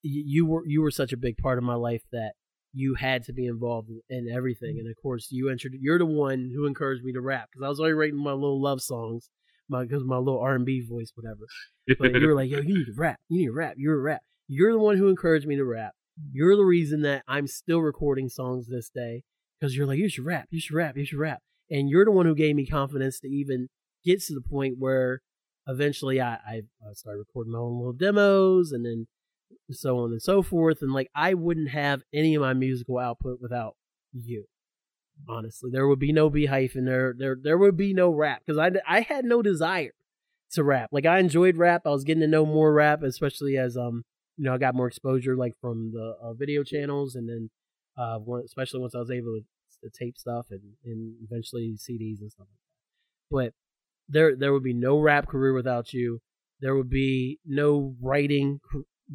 you were you were such a big part of my life that you had to be involved in, in everything. Mm-hmm. And of course, you entered. You're the one who encouraged me to rap because I was already writing my little love songs, my because my little R and B voice, whatever. But you were like, "Yo, you need to rap. You need to rap. You're a rap." You're the one who encouraged me to rap. You're the reason that I'm still recording songs this day because you're like, "You should rap. You should rap. You should rap." And you're the one who gave me confidence to even get to the point where eventually I, I started recording my own little demos and then so on and so forth. And like, I wouldn't have any of my musical output without you. Honestly, there would be no B hyphen there. There, there would be no rap because I, I had no desire to rap. Like I enjoyed rap. I was getting to know more rap, especially as um, you know, I got more exposure like from the uh, video channels, and then uh, especially once I was able to, to tape stuff and, and eventually CDs and stuff like that. But there, there would be no rap career without you. There would be no writing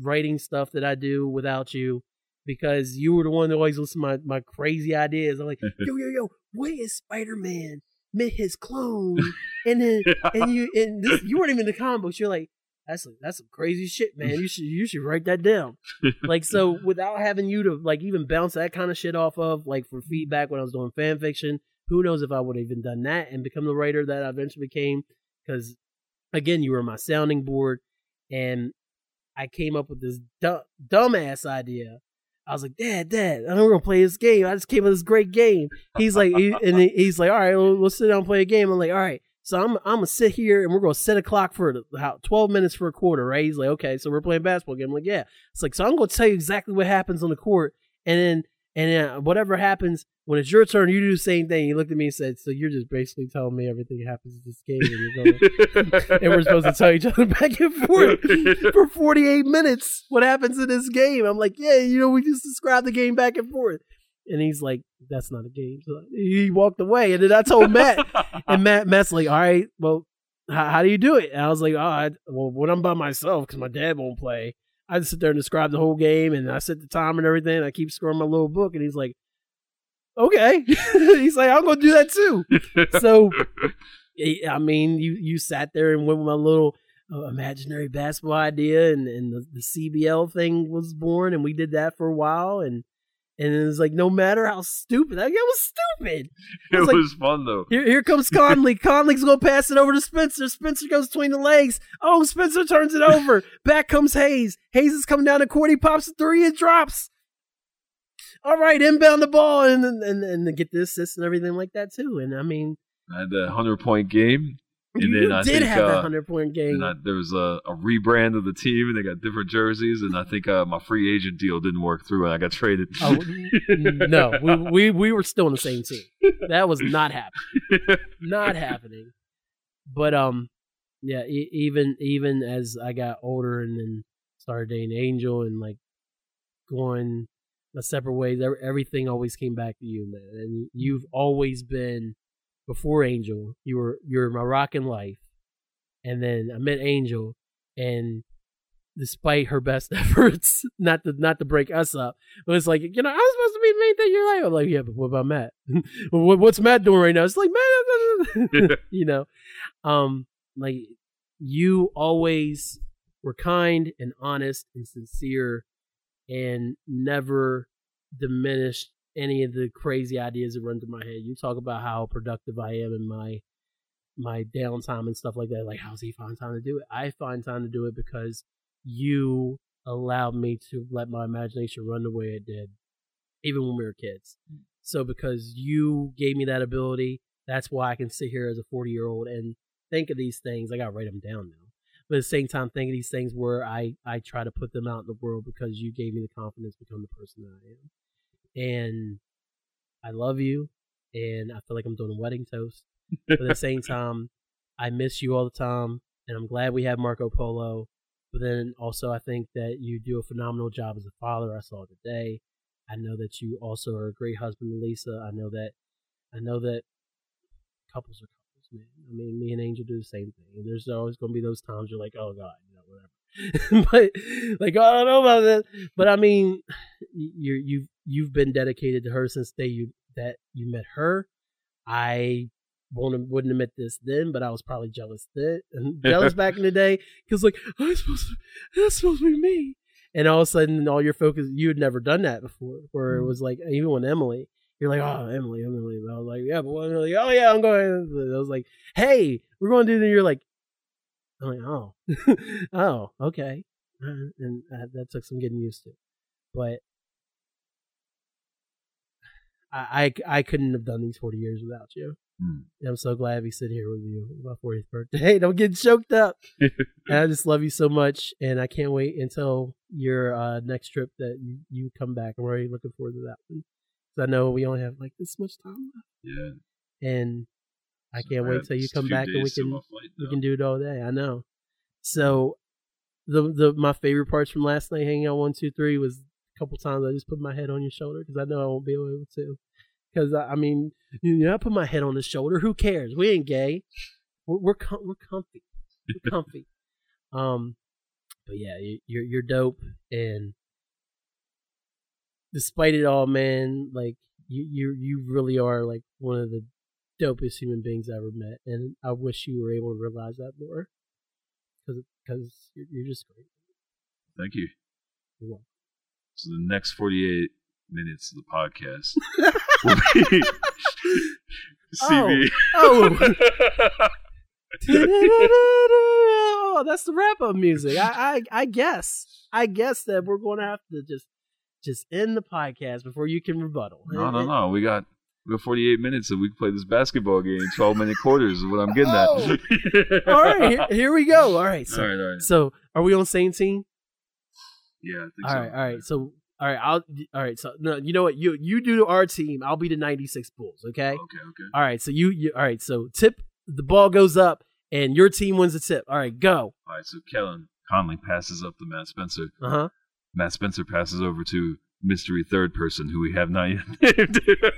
writing stuff that I do without you because you were the one that always listened to my, my crazy ideas. I'm like, yo, yo, yo, where is Spider Man met his clone? And then and you and this, you weren't even in the comic books. You're like, that's that's some crazy shit, man. You should you should write that down. like so, without having you to like even bounce that kind of shit off of, like for feedback when I was doing fan fiction, who knows if I would have even done that and become the writer that I eventually became? Because again, you were my sounding board, and I came up with this dumb, dumbass idea. I was like, Dad, Dad, I'm gonna play this game. I just came up with this great game. He's like, he, and he's like, all right, well, let's sit down and play a game. I'm like, all right. So I'm I'm gonna sit here and we're gonna set a clock for how 12 minutes for a quarter, right? He's like, okay, so we're playing basketball game. I'm like, yeah. It's like, so I'm gonna tell you exactly what happens on the court, and then and then whatever happens when it's your turn, you do the same thing. He looked at me and said, "So you're just basically telling me everything that happens in this game, and, and we're supposed to tell each other back and forth for 48 minutes what happens in this game." I'm like, "Yeah, you know, we just described the game back and forth." And he's like, "That's not a game." So he walked away, and then I told Matt, and Matt, Matt's like, "All right, well, how, how do you do it?" And I was like, "Oh, I, well, when I'm by myself, because my dad won't play." I just sit there and describe the whole game, and I set the time and everything. I keep scoring my little book, and he's like, "Okay." he's like, "I'm gonna do that too." so, I mean, you you sat there and went with my little uh, imaginary basketball idea, and and the, the CBL thing was born, and we did that for a while, and and it was like, no matter how stupid, that guy was stupid. It was, was, like, fun though. Here, here comes Conley. Conley's gonna pass it over to Spencer. Spencer goes between the legs. Oh, Spencer turns it over. Back comes Hayes. Hayes is coming down the court. He pops a three and drops. All right, inbound the ball and and and get the assist and everything like that too. And I mean, had the hundred point game, and you then I did think have that uh, hundred point game. I, there was a, a rebrand of the team, and they got different jerseys, and I think uh, my free agent deal didn't work through, and I got traded. Oh no, we, we we were still in the same team. That was not happening. Not happening. But um, yeah. E- even even as I got older and then started dating Angel and like going a separate ways, everything always came back to you, man. And you've always been before Angel. You were you're my rock in life, and then I met Angel, and despite her best efforts, not to not to break us up, but it's like you know I was supposed to be the main thing in your life. I'm like, yeah, but what about Matt? What- What's Matt doing right now? It's like Matt, you know, um, like you always were kind and honest and sincere, and never diminished any of the crazy ideas that run through my head. You talk about how productive I am in my my downtime and stuff like that. Like, how's he find time to do it? I find time to do it because you allowed me to let my imagination run the way it did, even when we were kids. So because you gave me that ability, that's why I can sit here as a 40 year old and think of these things. I got to write them down now. But at the same time, think of these things where I, I try to put them out in the world because you gave me the confidence to become the person that I am. And I love you, and I feel like I'm doing a wedding toast. But at the same time, I miss you all the time, and I'm glad we have Marco Polo. But then also, I think that you do a phenomenal job as a father. I saw today. I know that you also are a great husband to Lisa. I know that. I know that couples are couples, man. I mean, me and Angel do the same thing. And there's always going to be those times you're like, oh god, you know, whatever. but like, oh, I don't know about that. But I mean, you you've you've been dedicated to her since the day you that you met her. I won't wouldn't admit this then, but I was probably jealous then, and jealous back in the day because like I'm supposed to, that's supposed to be me, and all of a sudden, all your focus, you had never done that before, where it Mhm. was like, even when Emily, you're like, oh, Emily, Emily. I was like, yeah, but what? Like, oh, yeah, I'm going. I was like, hey, we're going to do that. You're like, I'm like, oh, oh, okay. And uh, that took some getting used to. But I, I, I couldn't have done these 40 years without you. And I'm so glad be sitting here with you on my 40th birthday. Hey, don't get choked up. and I just love you so much. And I can't wait until your uh, next trip that you, you come back. I'm already looking forward to that one. Because I know we only have like this much time left. Yeah. And I So can't wait till you come back and we can flight, we can do it all day. I know. So the the my favorite parts from last night hanging out one two three was couple times I just put my head on your shoulder because I know I won't be able to. Because I, I mean, you know, I put my head on his shoulder. Who cares? We ain't gay. We're we're, com- we're comfy. We're comfy. um, but yeah, you, you're you're dope, and despite it all, man, like you you you really are like one of the dopest human beings I ever met, and I wish you were able to realize that more. Because because you're, you're just great. Thank you. You're welcome. So the next 48 minutes of the podcast will be CB. Oh. Oh. oh, that's the wrap up music. I, I I guess I guess that we're going to have to just just end the podcast before you can rebuttal. no, no, no. We got we got 48 minutes and we can play this basketball game. 12 minute quarters is what I'm getting Oh. at. All right, here, here we go. All right, so all right, all right. so are we on same team? Yeah, I think All so. right, all right. So all right, I'll all right. So no, you know what? You you do our team. I'll be the '96 Bulls. Okay. Okay, okay. All right. So you, you all right. So tip the ball goes up and your team wins the tip. All right, go. All right, so Kellen Conley passes up to Matt Spencer. Uh huh. Matt Spencer passes over to mystery third person who we have not yet named.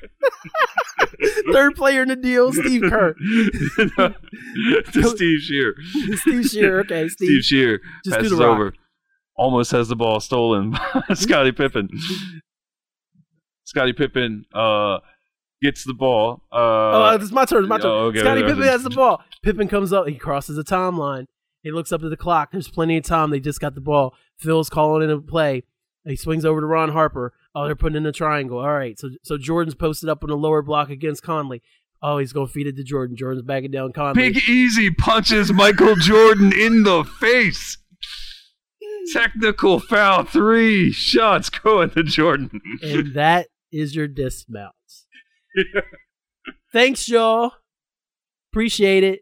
Third player in the deal, Steve Kerr. to Steve Shear. Steve Shear. Okay, Steve. Steve Shear just do passes over. Almost has the ball stolen by Scottie Pippen. Scottie Pippen uh, gets the ball. Uh, oh, it's my turn. It's my turn. oh, okay, Scottie Pippen has the ball. Pippen comes up. He crosses the timeline. He looks up at the clock. There's plenty of time. They just got the ball. Phil's calling in a play. He swings over to Ron Harper. Oh, they're putting in a triangle. All right. So so Jordan's posted up on the lower block against Conley. Oh, he's going to feed it to Jordan. Jordan's backing down Conley. Big Easy punches Michael Jordan in the face. Technical foul. Three shots going to Jordan. and that is your dismounts. Thanks, y'all. Appreciate it.